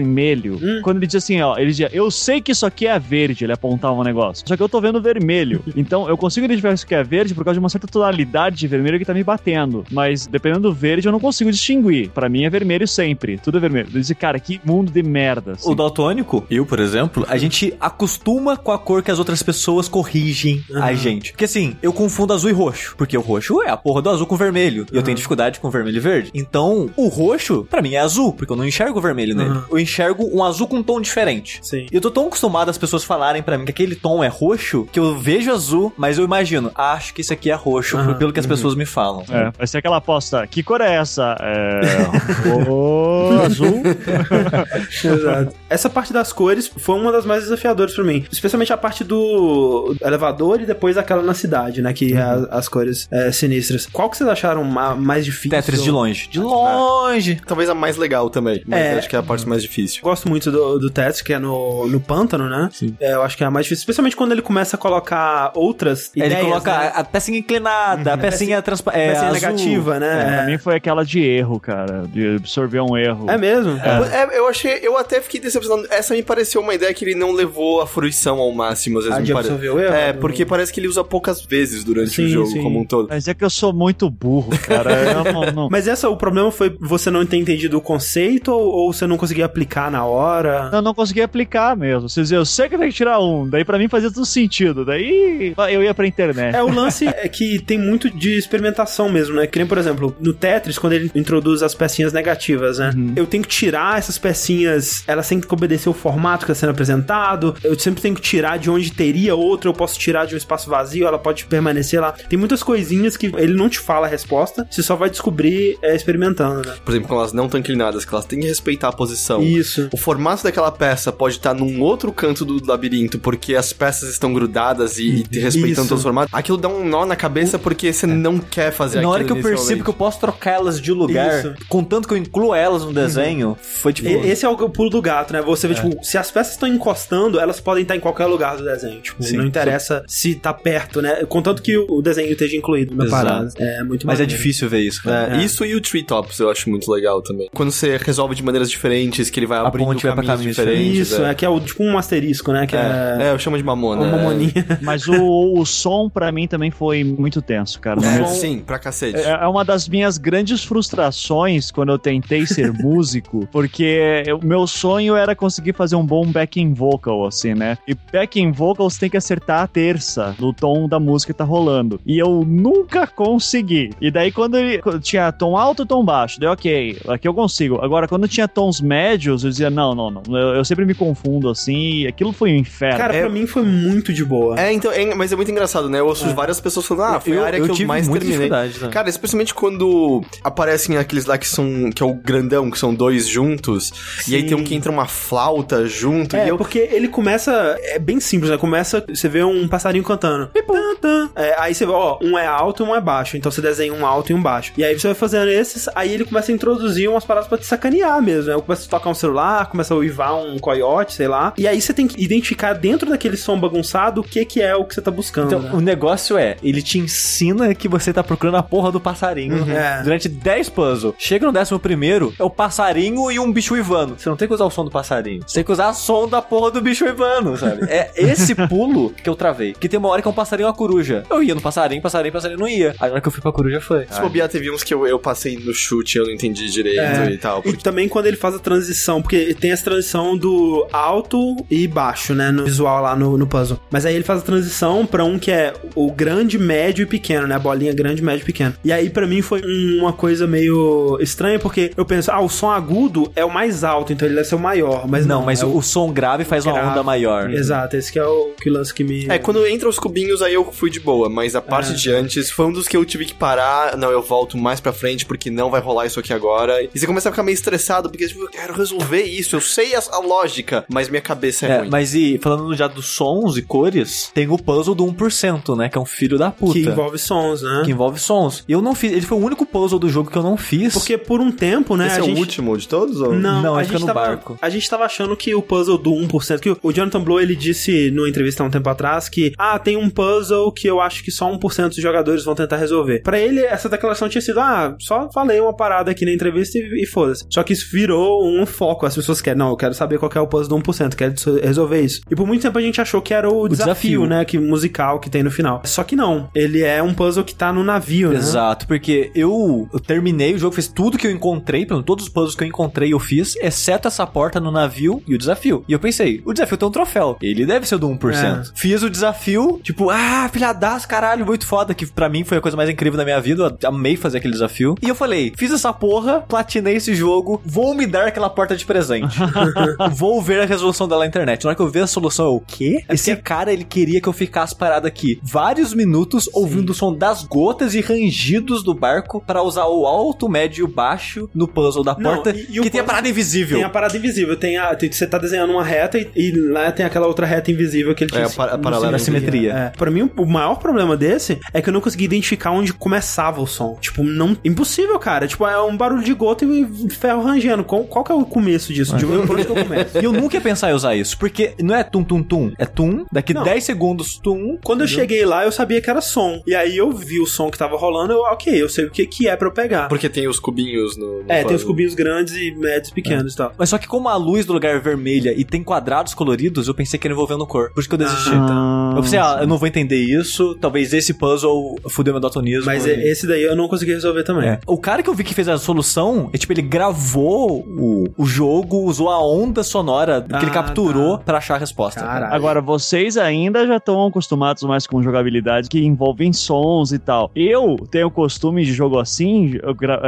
Hum. Quando ele dizia assim, ó, ele dizia, eu sei que isso aqui é verde, ele apontava um negócio, só que eu tô vendo vermelho. Então eu consigo identificar isso que é verde por causa de uma certa tonalidade de vermelho que tá me batendo. Mas dependendo do verde eu não consigo distinguir. Pra mim é vermelho sempre, tudo é vermelho. Eu disse, cara, que mundo de merda. assim. O daltônico, eu, por exemplo, a gente acostuma com a cor que as outras pessoas corrigem a gente. Porque assim, eu confundo azul e roxo. Porque o roxo é a porra do azul com vermelho. E eu tenho dificuldade com vermelho e verde. Então, o roxo, pra mim, é azul. Porque eu não enxergo o vermelho nele. Uhum. Enxergo um azul com um tom diferente. Sim. E eu tô tão acostumado as pessoas falarem pra mim que aquele tom é roxo, que eu vejo azul, mas eu imagino, acho que isso aqui é roxo, pelo que as pessoas me falam. É, vai ser aquela aposta. Que cor é essa? É. o azul. Exato. Essa parte das cores foi uma das mais desafiadoras pra mim. Especialmente a parte do elevador e depois aquela na cidade, né? Que é a- as cores é, sinistras. Qual que vocês acharam ma- mais difícil? Tetris de longe. De longe. Talvez a mais legal também, mas É. acho que é a parte mais difícil. Eu gosto muito do, do Tetris, que é no, no pântano, né? Sim. É, eu acho que é a mais difícil. Especialmente quando ele começa a colocar outras Ele ideias, coloca né? a, a pecinha inclinada, a pecinha transparente. É, Pecinha azul. negativa, É, né? pra mim foi aquela de erro, cara. De absorver um erro. É, mesmo? É, eu achei, eu até fiquei decepcionado. Essa me pareceu uma ideia que ele não levou à fruição ao máximo, às vezes A me de pare- absorver o erro? É, porque parece que ele usa poucas vezes durante Sim, o jogo sim. como um todo. Mas é que eu sou muito burro, cara. Eu não, não- Mas essa, o problema foi você não ter entendido o conceito ou, ou você não conseguia aplicar na hora? eu não consegui aplicar mesmo. Vocês eu sei que tem que tirar um. Daí pra mim fazia tudo sentido. Daí eu ia pra internet. É, o lance é que tem muito de experimentação mesmo, né? Que nem, por exemplo, no Tetris, quando ele introduz as pecinhas negativas, né? Eu tenho que tirar essas pecinhas, elas têm que obedecer o formato que está sendo apresentado. Eu sempre tenho que tirar de onde teria outra, eu posso tirar de um espaço vazio, ela pode permanecer lá. Tem muitas coisinhas que ele não te fala a resposta, você só vai descobrir é, experimentando, né? Por exemplo, quando elas não estão inclinadas, que elas têm que respeitar a posição. Isso. O formato daquela peça pode estar num outro canto do labirinto, porque as peças estão grudadas e, e respeitando Isso. todos os formatos. Aquilo dá um nó na cabeça porque você não quer fazer Na hora que eu percebo que eu posso trocar elas de lugar, Isso. contanto que eu incluo elas no desenho, foi tipo. E- Esse é o pulo do gato, né? Você vê, tipo, se as peças estão encostando, elas podem estar em qualquer lugar do desenho. Tipo, Sim. não interessa se tá perto, né? Contanto que o desenho esteja incluído na parada. É muito Mas é difícil ver isso, cara. É, É. Isso e o Treetops eu acho muito legal também. Quando você resolve de maneiras diferentes, que ele vai A abrindo ponte vai pra caminhos caminhos diferentes. Isso, é. que é o, tipo um asterisco, né? Que é, É, é, eu chamo de mamona. uma mamoninha. Mas o, o som pra mim também foi muito tenso, cara. É, som- sim, pra cacete. É é uma das minhas grandes frustrações quando eu tentei ser músico, porque o meu sonho era conseguir fazer um bom backing vocal, assim, né? E backing vocals tem que acertar a terça do tom da música que tá rolando. E eu nunca consegui. E daí quando ele tinha tom alto e tom baixo, daí ok, aqui eu consigo. Agora, quando tinha tons médios, eu dizia, não, não, não. Eu, eu sempre me confundo, assim, e aquilo foi um inferno. Cara, É- pra mim foi muito de boa. É, então, é, mas é muito engraçado, né? Eu ouço várias pessoas falando, ah, foi eu, a área eu que eu, tive mais muita terminei. dificuldade. Né? Cara, especialmente quando aparecem aqueles lá que são. que é o grandão, que são dois juntos. E aí Sim. tem um que entra uma flauta junto. É, e eu. porque ele começa. É bem simples, né? Começa. Você vê um passarinho cantando. Tan, tan. É, aí você vê, ó, um é alto e um é baixo. Então você desenha um alto e um baixo. E aí você vai fazendo esses, aí ele começa a introduzir umas paradas pra te sacanear mesmo, né? Começa a tocar um celular, começa a uivar um coiote, sei lá. E aí você tem que identificar dentro daquele som bagunçado o que que é o que você tá buscando. Então, né? o negócio é, ele te ensina que você tá procurando a porra do passarinho Uhum. É. durante 10 puzzles. Chega no décimo primeiro, é o passarinho e um bicho uivando. Você não tem que usar o som do passarinho. Você tem que usar o som da porra do bicho uivando, sabe? É esse pulo que eu travei. Que tem uma hora que é um passarinho e uma coruja. Eu ia no passarinho, passarinho, passarinho, não ia. Aí na hora que eu fui pra coruja foi. Se bobear, teve uns que eu, eu passei no chute e eu não entendi direito É. e tal. E também quando ele faz a transição, porque tem essa transição do alto e baixo, né, no visual lá no, no puzzle. Mas aí ele faz a transição pra um que é o grande, médio e pequeno, né, a bolinha grande, médio e pequeno. E aí pra mim foi um- uma coisa meio estranha, porque eu penso, ah, o som agudo é o mais alto, então ele deve ser o maior, mas não. Não, mas é o, o som grave faz uma grave. onda maior. Exato, esse que é o que lance que me... É, quando entra os cubinhos aí eu fui de boa, mas a parte de antes foi um dos que eu tive que parar. Não, eu volto mais pra frente porque não vai rolar isso aqui agora. E você começa a ficar meio estressado porque, tipo, eu quero resolver isso, eu sei a, a lógica, mas minha cabeça é, É, ruim. mas e falando já dos sons e cores, tem o puzzle do 1%, né? Que é um filho da puta. que envolve sons, né? que envolve sons. E eu não fiz. Ele foi o único puzzle do jogo que eu não fiz. Porque por um tempo, né, Esse a é gente... o último de todos? Ou? Não, Não, a ele fica gente no tava, barco. A gente tava achando que o puzzle do 1%, que o Jonathan Blow ele disse numa entrevista há um tempo atrás que, ah, tem um puzzle que eu acho que só 1% dos jogadores vão tentar resolver. Pra ele, essa declaração tinha sido, ah, só falei uma parada aqui na entrevista e, e foda-se. Só que isso virou um foco, as pessoas querem, não, eu quero saber qual é o puzzle do 1%, quero so- resolver isso. E por muito tempo a gente achou que era o, desafio, desafio. né, que musical que tem no final. Só que não, ele é um puzzle que tá no navio, né? Exato, porque eu, eu terminei o jogo, fiz tudo que eu encontrei, pelo todos os puzzles que eu encontrei eu fiz, exceto essa porta no navio e o desafio. E eu pensei, o desafio tem um troféu, ele deve ser do 1%. Fiz o desafio, tipo, ah, filha das, caralho, muito foda, que pra mim foi a coisa mais incrível da minha vida, eu amei fazer aquele desafio. E eu falei, fiz essa porra, platinei esse jogo, vou me dar aquela porta de presente. vou ver a resolução dela na internet. Na hora que eu ver a solução, eu, o quê? Esse cara, ele queria que eu ficasse parado aqui vários minutos ouvindo o som das gotas e rangidos do barco para usar o alto, médio e o baixo no puzzle da Não, porta, e- e que tem a parada invisível. Tem a parada invisível, tem a. tem- você tá desenhando uma reta e, e lá tem aquela outra reta invisível que ele tinha. É, a a paralela simetria. É. Pra mim, o maior problema desse é que eu não consegui identificar onde começava o som. Tipo, não. Impossível, cara. Tipo, é um barulho de gota e ferro rangendo. Qual, qual que é o começo disso? De por onde que eu começo? E eu nunca ia pensar em usar isso, porque não é tum tum tum, é tum, daqui Não. 10 segundos tum. Quando eu entendeu? cheguei lá, eu sabia que era som. E aí eu vi o som que tava rolando, eu, ok, eu sei o que, que é pra eu pegar. Porque tem os cubinhos no. no É, tem os cubinhos grandes e médios e pequenos e tal. Mas só que como a luz do lugar é vermelha e tem quadrados coloridos, eu pensei que era envolvendo cor. Por isso que eu desisti. Ah, eu pensei, ah, eu não vou entender isso, talvez esse puzzle fudeu meu daltonismo. Mas e- é- esse daí eu não consegui resolver também. É. O cara que eu vi que fez a solução, é, tipo, ele gravou o, o jogo, usou a onda sonora que ele Ah, capturou pra achar a resposta. Caralho. Agora, vocês ainda já estão acostumados mais com jogabilidade que envolvem sons e tal. Eu tenho o costume de jogo assim,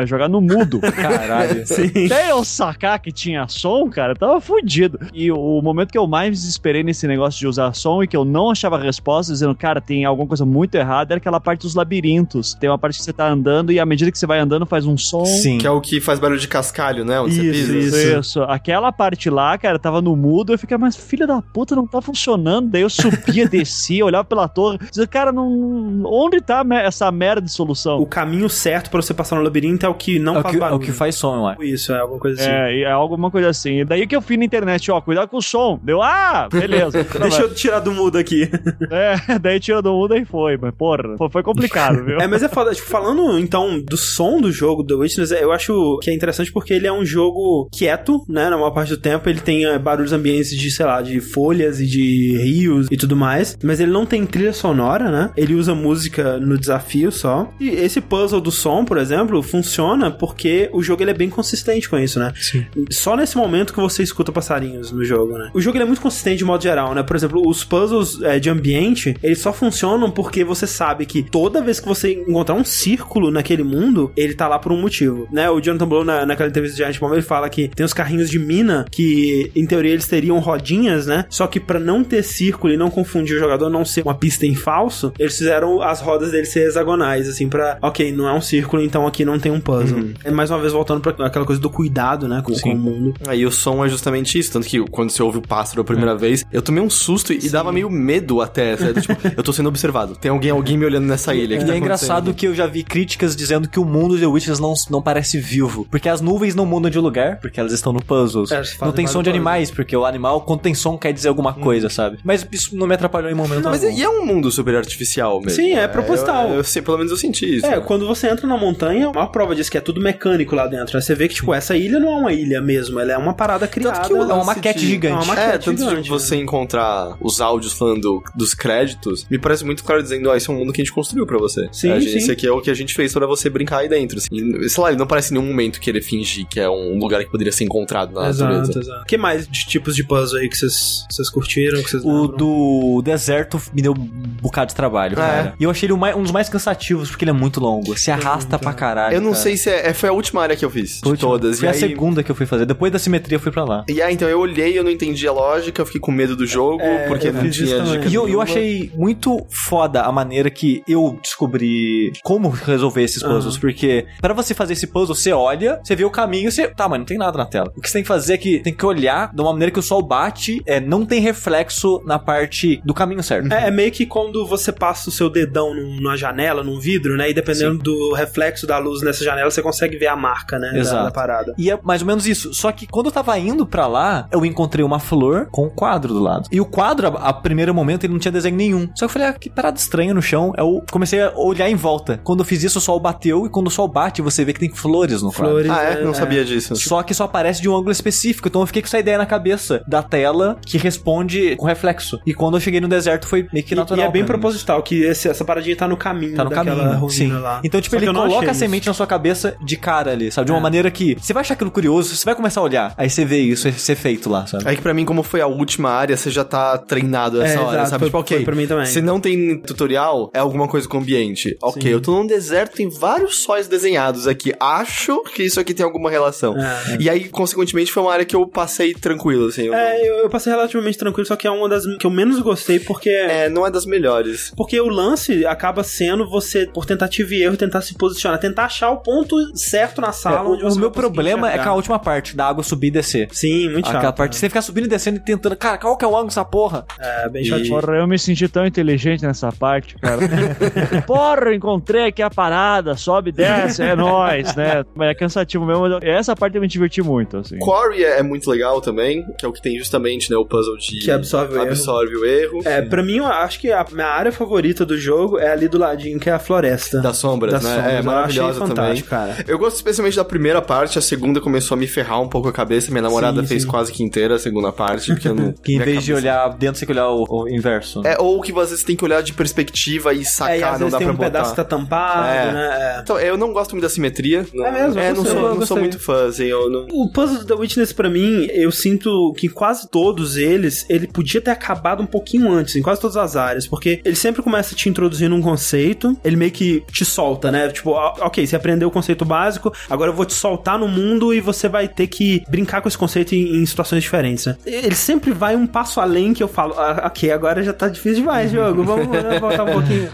jogar no mudo. Caralho. Sim. Até eu sacar que tinha som, cara, eu tava fudido. E o momento que eu mais desesperei nesse negócio de usar som e que eu não achava resposta, dizendo, cara, tem alguma coisa muito errada, era aquela parte dos labirintos. Tem uma parte que você tá andando e à medida que você vai andando faz um som. Sim. Que é o que faz barulho de cascalho, né? Onde você Isso, pisa. isso. Isso, aquela parte lá, cara, tava no mudo, eu fiquei, mas filha da puta, não tá funcionando. Daí eu subia, descia, olhava pela torre, dizia, cara, não, onde tá essa merda de solução? O caminho certo pra você passar no labirinto é o que não É o faz que, é barulho. o que faz som, eu acho. Isso, é alguma coisa assim. É, é alguma coisa assim. E daí que eu fui na internet, ó, cuidado com o som. Deu, ah, beleza. Deixa eu tirar do mudo aqui. É, daí tira do mundo e foi, mas porra, foi, complicado, viu? É, mas é foda. Tipo, falando então do som do jogo The Witness, eu acho que é interessante porque ele é um jogo quieto, né? Na maior parte do tempo. Ele tem é, barulhos ambientes de, sei lá, de folhas e de rios e tudo mais. Mas ele não tem trilha sonora, né? Ele usa música no desafio só. E esse puzzle do som, por exemplo, funciona porque o jogo ele é bem consistente com isso, né? Sim. Só nesse momento que você escuta passarinhos no jogo, né? O jogo ele é muito consistente de modo geral, né? Por exemplo, os puzzles é, de ambiente, eles só funcionam porque você sabe que toda vez que você encontrar um círculo naquele mundo, ele tá lá por um motivo, né? O Jonathan Blow, na, naquela entrevista de Giant Bomb, ele fala que tem os carrinhos de mina que, em teoria, eles teriam rodinhas, né? Só que pra não ter círculo e não confundir o jogador, não ser uma pista em falso, eles fizeram as rodas deles ser hexagonais, assim, pra, ok, não é um círculo, então aqui não tem um puzzle. É mais uma vez voltando pra aquela coisa do cuidado, né? Com, com o mundo. Aí o som é justamente isso. Tanto que quando você ouve o pássaro a primeira vez, eu tomei um susto e dava meio medo até. sabe? Tipo, eu tô sendo observado. Tem alguém, alguém me olhando nessa ilha. que E tá é engraçado que eu já vi críticas dizendo que o mundo de The Witches não, não parece vivo. Porque as nuvens não mudam de lugar, porque elas estão no puzzles. É, não tem som de animais, porque o animal, quando tem som, quer dizer alguma coisa, sabe? Mas isso não me atrapalhou em momento Não, mas algum. e é um mundo super artificial mesmo. Sim, é proposital. Eu, eu, sei, pelo menos eu senti isso. É, quando você entra na montanha, uma prova disso que é tudo mecânico lá dentro. né? Você vê que, tipo, essa ilha não é uma ilha mesmo, ela é uma parada criada. que o É uma maquete de- gigante. É uma É, maquete tanto gigante, de você encontrar os áudios falando dos créditos, me parece muito claro dizendo, ó, esse é um mundo que a gente construiu pra você. Sim, É, gente, sim. Esse aqui é o que a gente fez pra você brincar aí dentro. Assim. Sei lá, ele não parece em nenhum momento querer fingir que é um lugar que poderia ser encontrado na natureza. Exato, exato. O que mais de tipos de puzzle aí que vocês vocês curtiram? Que O lembram? do deserto me deu um bocado de trabalho, É. cara. E eu achei ele um dos mais cansativos, porque ele é muito longo. Se arrasta pra caralho. Eu não cara. sei se é, Foi a última área que eu fiz. Foi de todas. Foi e a aí, segunda que eu fui fazer. Depois da simetria, eu fui pra lá. E aí, então eu olhei, eu não entendi a lógica, eu fiquei com medo do jogo, É, porque não tinha dica E eu, eu achei muito foda a maneira que eu descobri como resolver esses puzzles. Aham. Porque para você fazer esse puzzle, você olha, você vê o caminho, você. Tá, mas não tem nada na tela. O que você tem que fazer é que tem que olhar de uma maneira que o sol bate, é, não tem reflexo na parte do caminho certo. É, é meio que quando você passa o seu dedão num- numa janela, num vidro, né? E dependendo do reflexo da luz nessa janela, você consegue ver a marca, né? da- Exato. Da, parada. E é mais ou menos isso. Só que quando eu tava indo pra lá, eu encontrei uma flor com um quadro do lado. E o quadro, a, a primeiro momento, ele não tinha desenho nenhum. Só que eu falei, ah, que parada estranha no chão. Eu comecei a olhar em volta. Quando eu fiz isso, o sol bateu. E quando o sol bate, você vê que tem flores no quadro. Flores. Ah, é? né? Não sabia disso. Só que só aparece de um ângulo específico. Então eu fiquei com essa ideia na cabeça da tela que responde com reflexo. E quando eu cheguei no deserto, foi meio que E- natural. E é bem proposital, que esse- essa paradinha tá no caminho Tá no daquela caminho, ruína sim. lá. Então, tipo, Só ele coloca a semente isso. na sua cabeça de cara ali, sabe? De uma É. maneira que você vai achar aquilo curioso, você vai começar a olhar, aí você vê isso ser feito lá, sabe? É que pra mim, como foi a última área, você já tá treinado essa É, hora, exato, sabe? foi- tipo, ok, foi pra mim também. se não tem tutorial, é alguma coisa com o ambiente. Ok, Sim. eu tô num deserto, tem vários sóis desenhados aqui. Acho que isso aqui tem alguma relação. É. E aí, consequentemente, foi uma área que eu passei tranquilo, assim. eu- É, eu, eu passei relativamente tranquilo, só que é uma das que eu menos gostei, porque É, não é das melhores. Porque o lance acaba sendo você, por tentativa e erro, tentar se posicionar, tentar achar o ponto certo na É, sala. o onde o você meu vai conseguir problema é enxergar. com a última parte, da água subir e descer. Sim, muito chato. Aquela parte, né? você ficar subindo e descendo e tentando, cara, qual que é o ângulo dessa porra? É, bem E- chatinho. Porra, eu me senti tão inteligente nessa parte, cara. Porra, encontrei aqui a parada, sobe e desce, é nóis, né? Mas é cansativo mesmo. Essa parte eu me diverti muito, assim. Quarry é, é muito legal também, que é o que tem justamente, né, o puzzle de... Que absorve o erro. absorve o erro. É, pra mim, eu acho que a minha área favorita do jogo é ali do ladinho, que é a floresta. Das sombras, Das né? sombras. É maravilhosa também. cara. Eu gosto especialmente da primeira parte, a segunda começou a me ferrar um pouco a cabeça. Minha namorada Sim, fez sim. quase que inteira a segunda parte, porque eu não. Que em vez de cabeça- olhar dentro, você tem que olhar o, o inverso. É, ou que às vezes tem que olhar de perspectiva e É, e sacar, às não vezes dá tem pra um botar. pedaço que tá tampado, É. né? Então, eu não gosto muito da simetria. Não, É mesmo? É, Eu não sou, eu não sou muito fã, assim, eu não... O puzzle da Witness, pra mim, eu sinto que quase todos eles, ele podia ter acabado um pouquinho antes, em quase todas as áreas, porque ele sempre começa te introduzindo um conceito, ele meio que te solta, né? Tipo, ok, você aprendeu o conceito básico, agora eu vou te soltar no mundo e você vai ter que brincar com esse conceito em, em situações diferentes, né? Ele sempre vai um passo além que eu falo, ah, ok, agora já tá difícil demais, jogo, vamos né, voltar um pouquinho.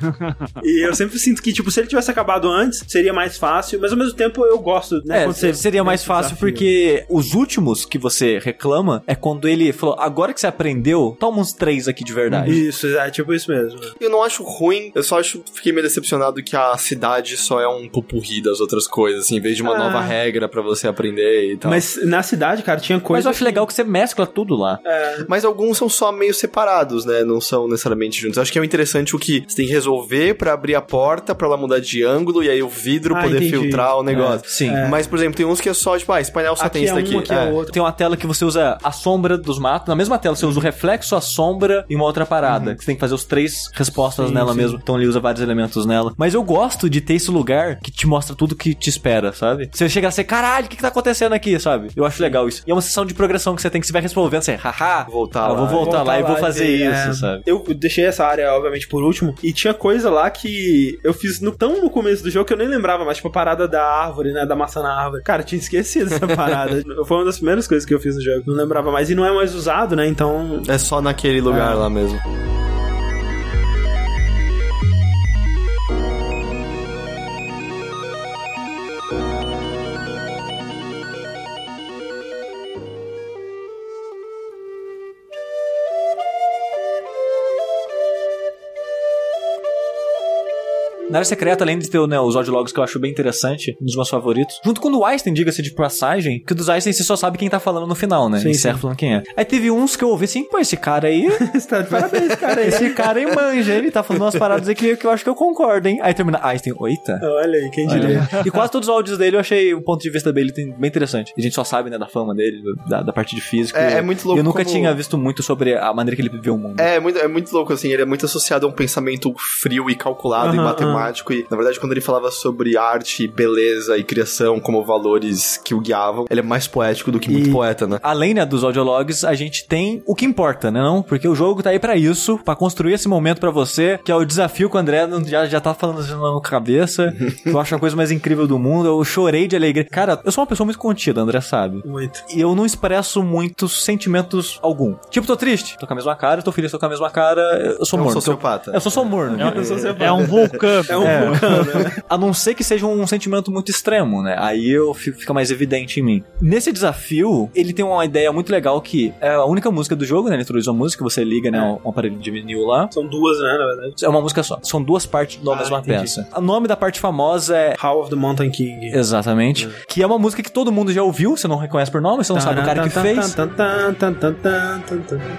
E eu sempre sinto que, tipo, se ele tivesse acabado antes, seria mais fácil, mas ao mesmo tempo eu gosto, né? É, seria mais fácil desafio. porque os últimos que você reclama é quando ele falou, agora que você aprendeu, toma uns três aqui de verdade. Isso, é tipo isso mesmo. Eu não acho ruim, eu só acho, fiquei meio decepcionado que a cidade só é um pupurri das outras coisas, assim, em vez de uma Ah. nova regra pra você aprender e tal. Mas na cidade, cara, tinha Mas coisa. eu acho legal que você mescla tudo lá. É, Mas alguns são só meio separados, né? Não são necessariamente juntos. Acho que é o interessante o que você tem que resolver pra abrir a porta, pra ela mudar de ângulo e aí o vidro Ah, poder entendi. filtrar o negócio. sim. Mas, por exemplo, tem uns que é só, tipo, ah, esse painel só Aqui tem isso é daqui. um, aqui é outro. Tem uma tela que você usa a sombra dos matos. Na mesma tela, você usa o reflexo, a sombra e uma outra parada. Que Você tem que fazer os três respostas Sim, nela sim. mesmo. Então ele usa vários elementos nela. Mas eu gosto de ter esse lugar que te mostra tudo que te espera, sabe? Você chega a ser, caralho, o que, que tá acontecendo aqui, sabe? Eu acho legal isso. E é uma sessão de progressão que você tem que se vai resolvendo, você, haha, Voltar eu lá. vou voltar, lá e vou fazer ver, isso, é. sabe? Eu deixei essa área, obviamente, por último. E tinha coisa lá que eu fiz no, tão no começo do jogo que eu nem lembrava mais. Tipo, a parada da árvore, né? Da maçã na árvore. Cara, eu tinha esquecido essa parada. Foi uma das primeiras coisas que eu fiz no jogo. Não lembrava mais. E não é mais usado, né? Então. É só naquele lugar É. lá mesmo. Na área secreta, além de ter né, os audiologs que eu acho bem interessante, um dos meus favoritos, junto com o do Einstein, diga-se de passagem, que o dos Einstein você só sabe quem tá falando no final, né? Sim, Sim, sim. falando quem é. Aí teve uns que eu ouvi assim, pô, esse cara aí, tá de parabéns, cara. aí. esse cara aí manja, ele tá falando umas paradas aqui que eu acho que eu concordo, hein? Aí termina Einstein, oita. Olha aí, quem diria. E quase todos os áudios dele eu achei o ponto de vista dele bem interessante. A gente só sabe, né, da fama dele, da, da parte de física. É- é muito louco Eu nunca como- tinha visto muito sobre a maneira que ele vê o mundo. É muito, é muito louco, assim, ele é muito associado a um pensamento frio e calculado e Aham, E, na verdade, quando ele falava sobre arte, beleza e criação como valores que o guiavam, ele é mais poético do que muito E- poeta, né? Além, né, dos audiologs, a gente tem o que importa, né, não? Porque o jogo tá aí pra isso, pra construir esse momento pra você, que é o desafio que o André já, já tá falando assim na cabeça, que eu acho a coisa mais incrível do mundo, eu chorei de alegria. Cara, eu sou uma pessoa muito contida, André sabe. Muito. E eu não expresso muitos sentimentos algum. Tipo, tô triste, tô com a mesma cara, tô feliz, tô com a mesma cara, eu sou É um morno. sociopata. Eu sou só morno. É um vulcão. É um É. vulcão, né? A não ser que seja um sentimento muito extremo, né? Aí eu fico, fica mais evidente em mim. Nesse desafio, ele tem uma ideia muito legal que é a única música do jogo, né? Ele introduz uma música, você liga, né? Um, um aparelho de vinil lá. São duas, né, na verdade. É uma música só. São duas partes da Ah, mesma entendi. peça. O nome da parte famosa é. How of the Mountain King. Exatamente. Que é uma música que todo mundo já ouviu, você não reconhece por nome, você não sabe o cara que fez.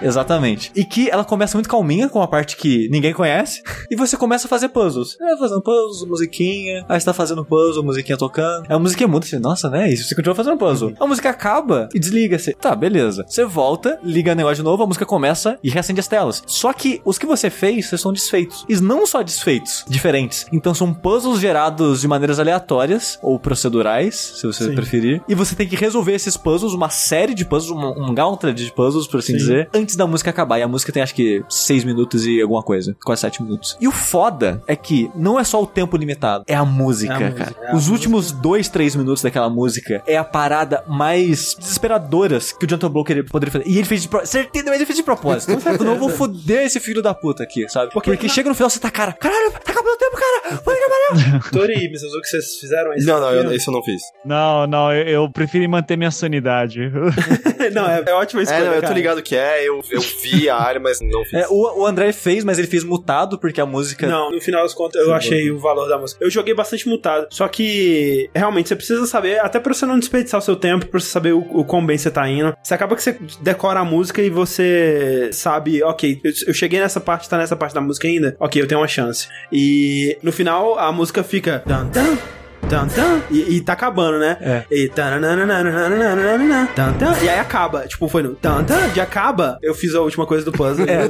Exatamente. E que ela começa muito calminha, com uma parte que ninguém conhece, e você começa a fazer puzzles. É, fazendo puzzles, musiquinha, aí você tá fazendo puzzle, musiquinha tocando. Aí a musiquinha muda, você, nossa, né? E você continua fazendo puzzle. A música acaba e desliga. Você, tá, beleza. Você volta, liga o negócio de novo, a música começa e reacende as telas. Só que os que você fez, vocês são desfeitos. E não só desfeitos, diferentes. Então são puzzles gerados de maneiras aleatórias, ou procedurais, se você Sim. preferir. E você tem que resolver esses puzzles, uma série de puzzles, um, um gauntlet de puzzles, por assim Sim. dizer, antes da música acabar. E a música tem acho que 6 minutos e alguma coisa. Quase 7 minutos. E o foda é que não é só o tempo limitado, é a música, É a cara. música, é a Os últimos 2, 3 minutos daquela música é a parada mais desesperadoras que o Jonathan Blow poderia fazer. E ele fez de propósito. Certeza, mas ele fez de propósito. Eu não vou foder esse filho da puta aqui, sabe? Porque, chega no final você tá, cara, caralho, tá acabando o tempo, cara. Vai acabar. Tori, o que vocês fizeram esse Não, não, eu, esse eu não fiz. Não, não, eu, eu prefiro manter minha sanidade. não, é, é ótima escolha, É, não, eu tô ligado que é, eu, eu vi a área, mas não fiz. É, o, o André fez, mas ele fez mutado porque a música. Não, no final das contas, eu achei o valor da música. Eu joguei bastante mutado. Só que, realmente, você precisa saber, até pra você não desperdiçar o seu tempo, pra você saber o, o quão bem você tá indo. Você acaba que você decora a música e você sabe, ok, eu, eu cheguei nessa parte, tá nessa parte da música ainda, ok, eu tenho uma chance. E no final, a música fica. Tan, tan, tan, tan, e, e tá acabando, né? É. E, tan, tan, e aí acaba. Tipo, foi no tan, tan, de acaba, eu fiz a última coisa do puzzle. É.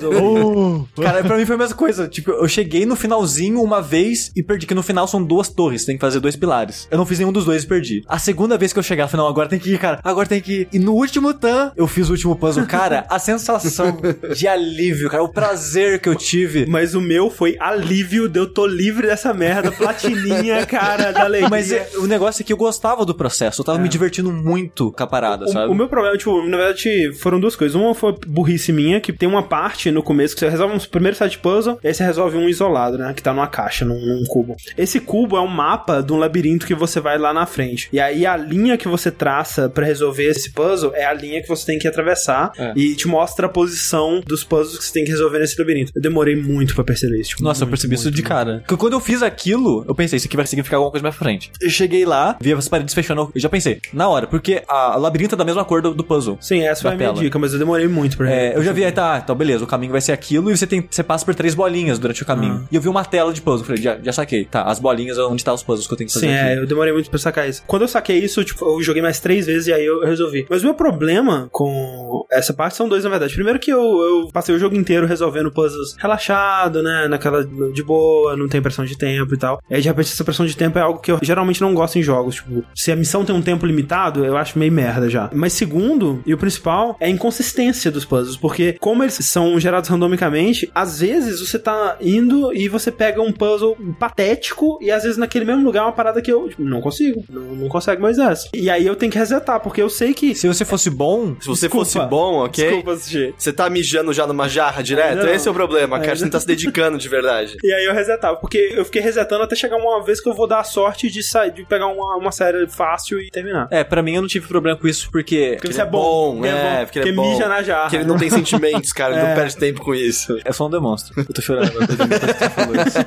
Cara, pra mim foi a mesma coisa. Tipo, eu cheguei no finalzinho uma vez e perdi, que no final são duas torres, tem que fazer dois pilares. Eu não fiz nenhum dos dois e perdi. A segunda vez que eu chegar, afinal, agora tem que ir, cara. Agora tem que ir. E no último tan, eu fiz o último puzzle. Cara, a sensação de alívio, cara, o prazer que eu tive. Mas o meu foi alívio de eu tô livre dessa merda, platininha, cara, da alegria. Mas é, o negócio é que eu gostava do processo, eu tava me divertindo muito com a parada, sabe? O, o meu problema, tipo, na verdade, foram duas coisas. Uma foi burrice minha, que tem uma parte no começo que você resolve um primeiro side puzzle, e aí você resolve um isolado, né? Que tá numa caixa, num, num cubo. Esse cubo é um mapa de um labirinto que você vai lá na frente. E aí a linha que você traça pra resolver esse puzzle é a linha que você tem que atravessar É. e te mostra a posição dos puzzles que você tem que resolver nesse labirinto. Eu demorei muito pra perceber isso. Tipo, Nossa, eu muito, percebi isso muito, de muito. cara. Porque quando eu fiz aquilo, eu pensei, isso aqui vai significar alguma coisa mais pra frente. Eu cheguei lá, vi as paredes fechando, eu já pensei, na hora, porque a, a labirinto é da mesma cor do, do puzzle. Sim, essa foi a minha dica, mas eu demorei muito pra É, eu já vi aí, tá, então beleza, o caminho vai ser aquilo e você tem, você passa por três bolinhas durante o caminho. Ah. E eu vi uma tela de puzzle, falei, já, já saquei. Tá, as bolinhas é onde tá os puzzles que eu tenho que fazer Sim, aqui. é, eu demorei muito pra sacar isso. Quando eu saquei isso, tipo, eu joguei mais três vezes e aí eu resolvi. Mas o meu problema com essa parte são dois, na verdade. Primeiro que eu, eu passei o jogo inteiro resolvendo puzzles relaxado, né? Naquela de boa, não tem pressão de tempo e tal. E aí, de repente, essa pressão de tempo é algo que eu geralmente não gosto em jogos. Tipo, se a missão tem um tempo limitado, eu acho meio merda já. Mas segundo, e o principal, é a inconsistência dos puzzles. Porque, como eles são gerados randomicamente, às vezes você tá indo e você pega um puzzle patético e às vezes naquele mesmo lugar é uma parada que eu tipo, não consigo. Não, não consegue mais essa. E aí eu tenho que resetar, porque eu sei que. Se você fosse bom, Se você Desculpa. fosse bom, ok? Desculpa, Sushi. Você tá mijando já numa jarra direto? Não. Esse é o problema, cara. Ainda Você não tá se dedicando de verdade. E aí eu resetava, porque eu fiquei resetando até chegar uma vez que eu vou dar a sorte de, sair, de pegar uma, uma série fácil e terminar. É, pra mim eu não tive problema com isso, porque Porque ele você é é bom. bom, é, porque ele é bom. mija na jarra. Que ele não tem sentimentos, cara, ele É. não perde tempo com isso. é só um demonstro. Eu tô chorando isso.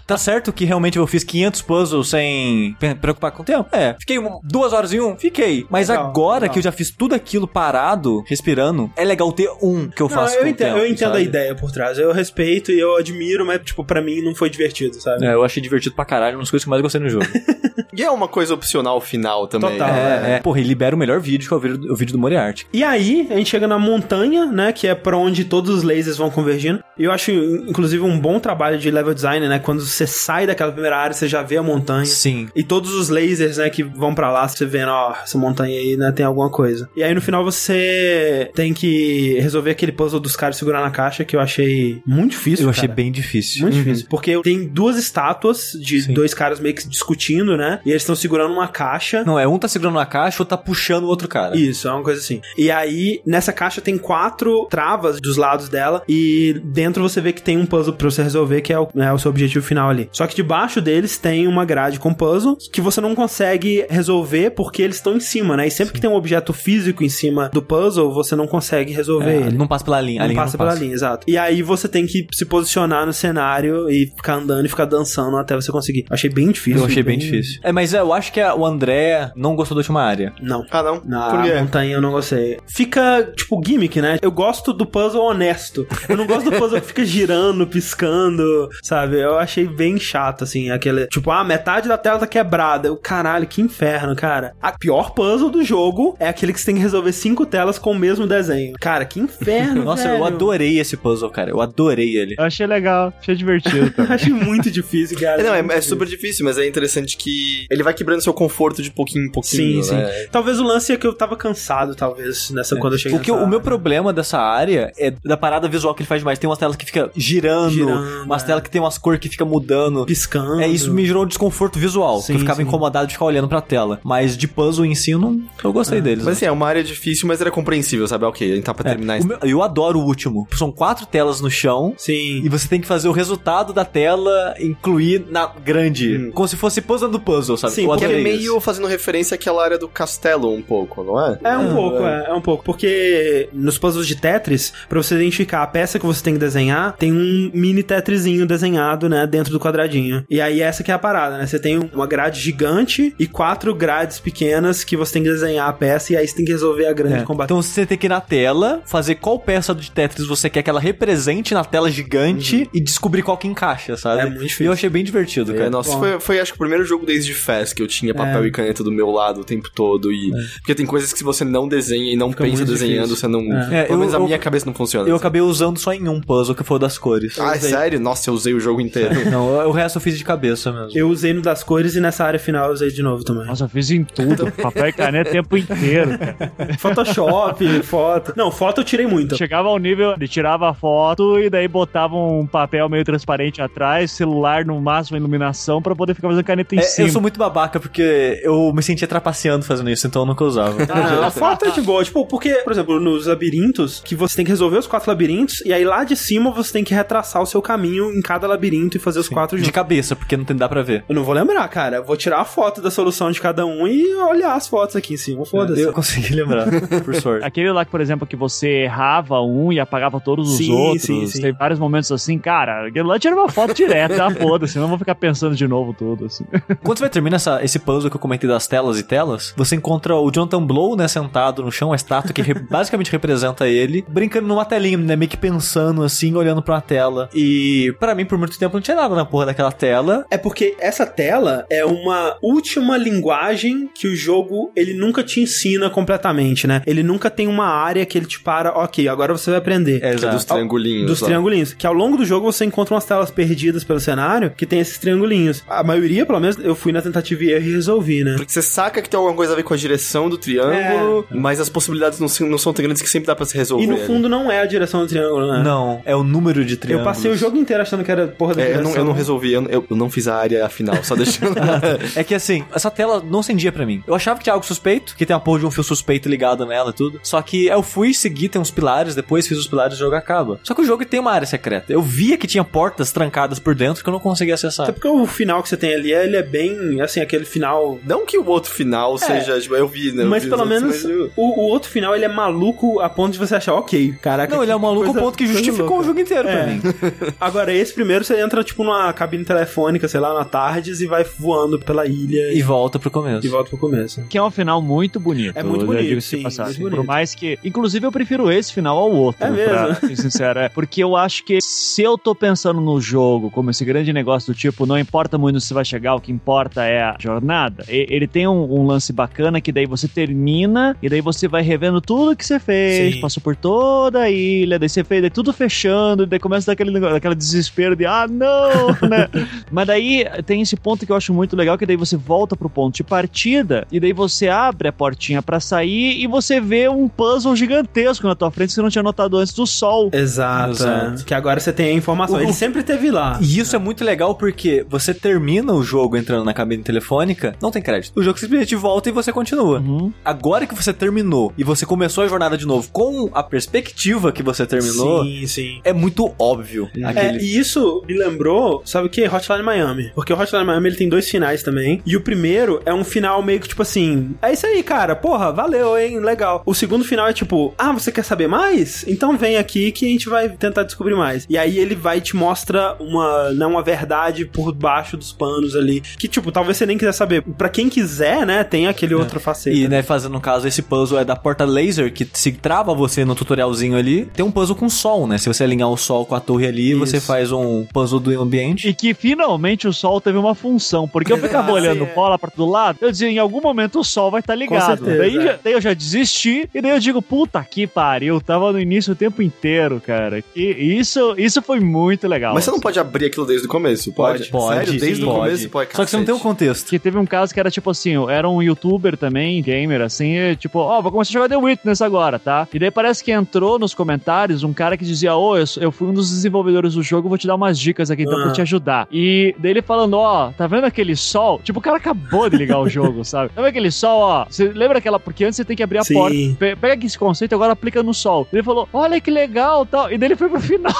tá certo que realmente eu fiz 500 puzzles sem preocupar com o tempo? É. Fiquei um- duas horas em um? Fiquei. Mas Legal, agora legal. que eu já fiz tudo aquilo parado, respirando, é legal ter um que eu Não, faço eu com o entendo, tempo, eu entendo a sabe? ideia por trás. Eu respeito e eu admiro, mas, tipo, pra mim não foi divertido, sabe? É, eu achei divertido pra caralho, uma das coisas que mais gostei no jogo. E é uma coisa opcional final também. Total. né? é, é. Porra, e libera o melhor vídeo, que é o vídeo, o vídeo do Moriarty. E aí, a gente chega na montanha, né? Que é pra onde todos os lasers vão convergindo. E eu acho, inclusive, um bom trabalho de level design, né? Quando você sai daquela primeira área, você já vê a montanha. Sim. E todos os lasers, né, que vão pra lá, você vendo, ó, essa montanha aí, né, tem alguma coisa. E aí no final você tem que resolver aquele puzzle dos caras segurar na caixa, que eu achei muito difícil. Eu achei cara. bem difícil. Muito difícil. Porque tem duas estátuas de Sim. dois caras meio que discutindo, né? E eles estão segurando uma caixa. Não, é um tá segurando a caixa, outro tá puxando o outro cara. Isso, é uma coisa assim. E aí, nessa caixa tem quatro travas dos lados dela. E dentro você vê que tem um puzzle pra você resolver, que é o, né, o seu objetivo final ali. Só que debaixo deles tem uma grade com puzzle que você não consegue resolver porque eles estão em cima, né? E sempre que tem um objeto físico em cima do puzzle, você não consegue resolver É, ele. não passa pela linha. Não linha passa pela linha, exato. E aí você tem que se posicionar no cenário e ficar andando e ficar dançando até você conseguir. Achei bem difícil. Eu achei bem difícil. É, mas eu acho que o André não gostou da última área. Não. Ah, não? Na Por quê? montanha eu não gostei. Fica, tipo, gimmick, né? Eu gosto do puzzle honesto. Eu não gosto do puzzle que fica girando, piscando, sabe? Eu achei bem chato, assim, aquele... Tipo, ah, metade da tela tá quebrada. Eu, caralho, que inferno, cara. A pior puzzle do jogo é aquele que você tem que resolver cinco telas com o mesmo desenho. Cara, que inferno, Nossa, eu velho. adorei esse puzzle, cara. Eu adorei ele. Eu achei legal, achei divertido. Eu achei muito difícil, cara. É, não, é, é super difícil, mas é interessante que ele vai quebrando seu conforto de pouquinho em pouquinho, Sim, né? sim. Talvez o lance é que eu tava cansado, talvez, nessa quando eu cheguei O, que, nessa o meu problema dessa área é da parada visual que ele faz demais. Tem umas telas que fica girando, Girando, umas é. telas que tem umas cores que fica mudando. piscando. É, isso me gerou um desconforto visual. que Sim, eu ficava sim. incomodado de ficar olhando pra tela. Mas de puzzle em si, eu, não, eu gostei deles. Mas assim, é uma área difícil, mas era compreensível, sabe? Ok, a gente tá pra É, terminar o isso. meu- eu adoro o último. São quatro telas no chão. Sim. E você tem que fazer o resultado da tela incluir na grande. Hum. Como se fosse puzzle do puzzle, sabe? Sim, eu Que é meio isso. fazendo referência àquela área do castelo um pouco, não é? É um pouco, é, é um pouco. Porque nos puzzles de Tetris, pra você identificar a peça que você tem que desenhar, tem um mini Tetrisinho desenhado, né, dentro do quadradinho. E aí essa que é a parada, né? Você tem uma grade gigante e quatro grades pequenas que você tem que desenhar a peça e aí você tem que resolver a grande É. combate. Então você tem que ir na tela, fazer qual peça de Tetris você quer que ela represente na tela gigante e descobrir qual que encaixa, sabe? É muito difícil. E eu achei bem divertido, cara. É, nossa, Bom. foi, foi acho que o primeiro jogo desde Fast que eu tinha papel É. e caneta do meu lado o tempo todo. E... Porque tem coisas que se você não desenha e não Fica pensa desenhando, difícil. você não. É, Pelo eu- menos a eu- minha cabeça não funciona. Eu acabei usando só em um puzzle, que foi o das cores. Ah, é sério? Nossa, eu usei o jogo inteiro. Não, o resto eu fiz de cabeça mesmo. Eu usei no das cores e nessa área final eu usei de novo também. Nossa, eu fiz em tudo. Papel e caneta o tempo inteiro. Photoshop, foto. Não, foto eu tirei muito. Chegava ao nível de tirava a foto e daí botava um papel meio transparente atrás, celular no máximo iluminação pra poder ficar fazendo caneta em É, cima. eu sou muito babaca porque eu me sentia trapaceando fazendo isso, então eu nunca usava. Ah, a foto é de boa. Tipo, porque, por exemplo, nos labirintos, que você tem que resolver os quatro labirintos, e aí lá de cima você tem que retraçar o seu caminho em cada labirinto e fazer os quatro De juntos. cabeça, porque não tem dá pra ver. Eu não vou lembrar, cara. Eu vou tirar a foto da solução de cada um e olhar as fotos aqui em cima. Foda-se. Eu consegui lembrar, por sorte. Aquele lá que, por exemplo, que você errava um e apagava todos os Sim, outros. sim, sim. Tem vários momentos assim, cara, aquele lá tira uma foto direto, tá? Foda-se, eu não vou ficar pensando de novo tudo, assim. Quando você vai terminar essa- esse puzzle que eu comentei das telas e telas, você encontra o Jonathan Blow, né, sentado no chão, a estátua que re- basicamente representa ele, brincando numa telinha, né, meio que pensando assim, olhando pra uma tela. E pra mim, por muito tempo, não tinha nada na porra daquela tela. É porque essa tela é uma última linguagem que o jogo ele nunca te ensina completamente, né? Ele nunca tem uma área que ele te para, ok, agora você vai aprender. É, é dos triangulinhos. Dos lá. triangulinhos. Que ao longo do jogo você encontra umas telas perdidas pelo cenário que tem esses triangulinhos. A maioria, pelo menos, eu fui na tentativa e erro e resolvi, né? Porque você saca que tem alguma coisa a ver com a direção do triângulo, mas as possibilidades não, são- não são tão grandes que sempre dá pra se resolver. E no fundo não é a direção do triângulo, né? Não, é o número de Eu triângulos. passei o jogo inteiro achando que era porra da É, eu, direção. não, eu não resolvi, eu, eu não fiz a área final, só deixando. É que assim, essa tela não acendia pra mim. Eu achava que tinha algo suspeito, que tem a porra de um fio suspeito ligado nela e tudo. Só que eu fui seguir, tem uns pilares, depois fiz os pilares e o jogo acaba. Só que o jogo tem uma área secreta. Eu via que tinha portas trancadas por dentro que eu não conseguia acessar. Até porque o final que que você tem ali, ele é bem, assim, aquele final... Não que o outro final seja, tipo, eu vi, né? Mas vi pelo menos o, o outro final, ele é maluco a ponto de você achar, ok, caraca. Não, ele é um maluco coisa- ponto que justificou o jogo inteiro pra É. mim. Agora, esse primeiro você entra, tipo, numa cabine telefônica, sei lá, na Tardes, e vai voando pela ilha E volta pro começo. e volta pro começo. Que é um final muito bonito. É muito bonito, sim, passagem. muito bonito. Por mais que. Inclusive, eu prefiro esse final ao outro. É mesmo? Pra ser sincero. É, porque eu acho que se eu tô pensando no jogo como esse grande negócio do tipo, não importa muito se vai chegar, o que importa é a jornada. e- Ele tem um, um lance bacana que daí você termina e daí você vai revendo tudo que você fez, Sim. passou por toda a ilha, daí você fez daí tudo fechando, daí começa daquele daquele desespero de ah, não, né? Mas daí tem esse ponto que eu acho muito legal, que daí você volta pro ponto de partida e daí você abre a portinha pra sair e você vê um puzzle gigantesco na tua frente que você não tinha notado antes do sol. Exato. Exato. Que agora você tem a informação. O- Ele sempre teve lá. E isso é muito legal porque você termina o jogo entrando na cabine telefônica, não tem crédito. O jogo simplesmente volta e você continua. Uhum. Agora que você terminou e você começou a jornada de novo com a perspectiva que você terminou, Sim, sim. é muito óbvio. É, Aquele... e isso me lembrou, sabe o que? Hotline Miami. Porque o Hotline Miami ele tem dois finais também. E o primeiro é um final meio que tipo assim: é isso aí, cara. Porra, valeu, hein? Legal. O segundo final é tipo: ah, você quer saber mais? Então vem aqui que a gente vai tentar descobrir mais. E aí ele vai e te mostra uma, né, uma verdade por baixo dos panos ali. Que, tipo, talvez você nem quiser saber. Pra quem quiser, né, tem aquele outro faceta. E, né, fazendo no caso, esse puzzle é da porta laser, que se trava você no tutorialzinho ali. Tem um puzzle com sol, né? Se você alinhar o sol com a torre ali, Isso. você faz um puzzle do ambiente. E que finalmente o sol teve uma função, porque eu ficava Ah, olhando sim, é. bola pra todo lado, eu dizia, em algum momento o sol vai estar ligado. certeza, daí, é. já- daí eu já desisti, e daí eu digo, puta que pariu, tava no início o tempo inteiro, cara. E isso, isso foi muito legal. Mas você não pode abrir aquilo desde o começo, pode? Pode, Sério? Desde o pode. começo pode. Só que você não tem um Cacete. contexto. Que teve um caso que era tipo assim, era um youtuber também, gamer, assim, e, tipo, ó, vou começar a jogar The Witness agora, tá? E daí parece que entrou nos comentários um cara que dizia, ô, eu, sou- eu fui um dos desenvolvedores do jogo, vou te dar umas dicas aqui então Ah. pra te ajudar. E daí ele falando, ó, tá vendo aquele sol? Tipo, o cara acabou de ligar o jogo, sabe? Tá vendo aquele sol, ó? Você lembra aquela, porque antes você tem que abrir a Sim. porta. Pe- Pega aqui esse conceito e agora aplica no sol. Ele falou, olha que legal, tal. E daí ele foi pro final.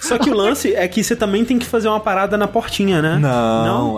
Só que o lance é que você também tem que fazer uma parada na portinha, né? Não,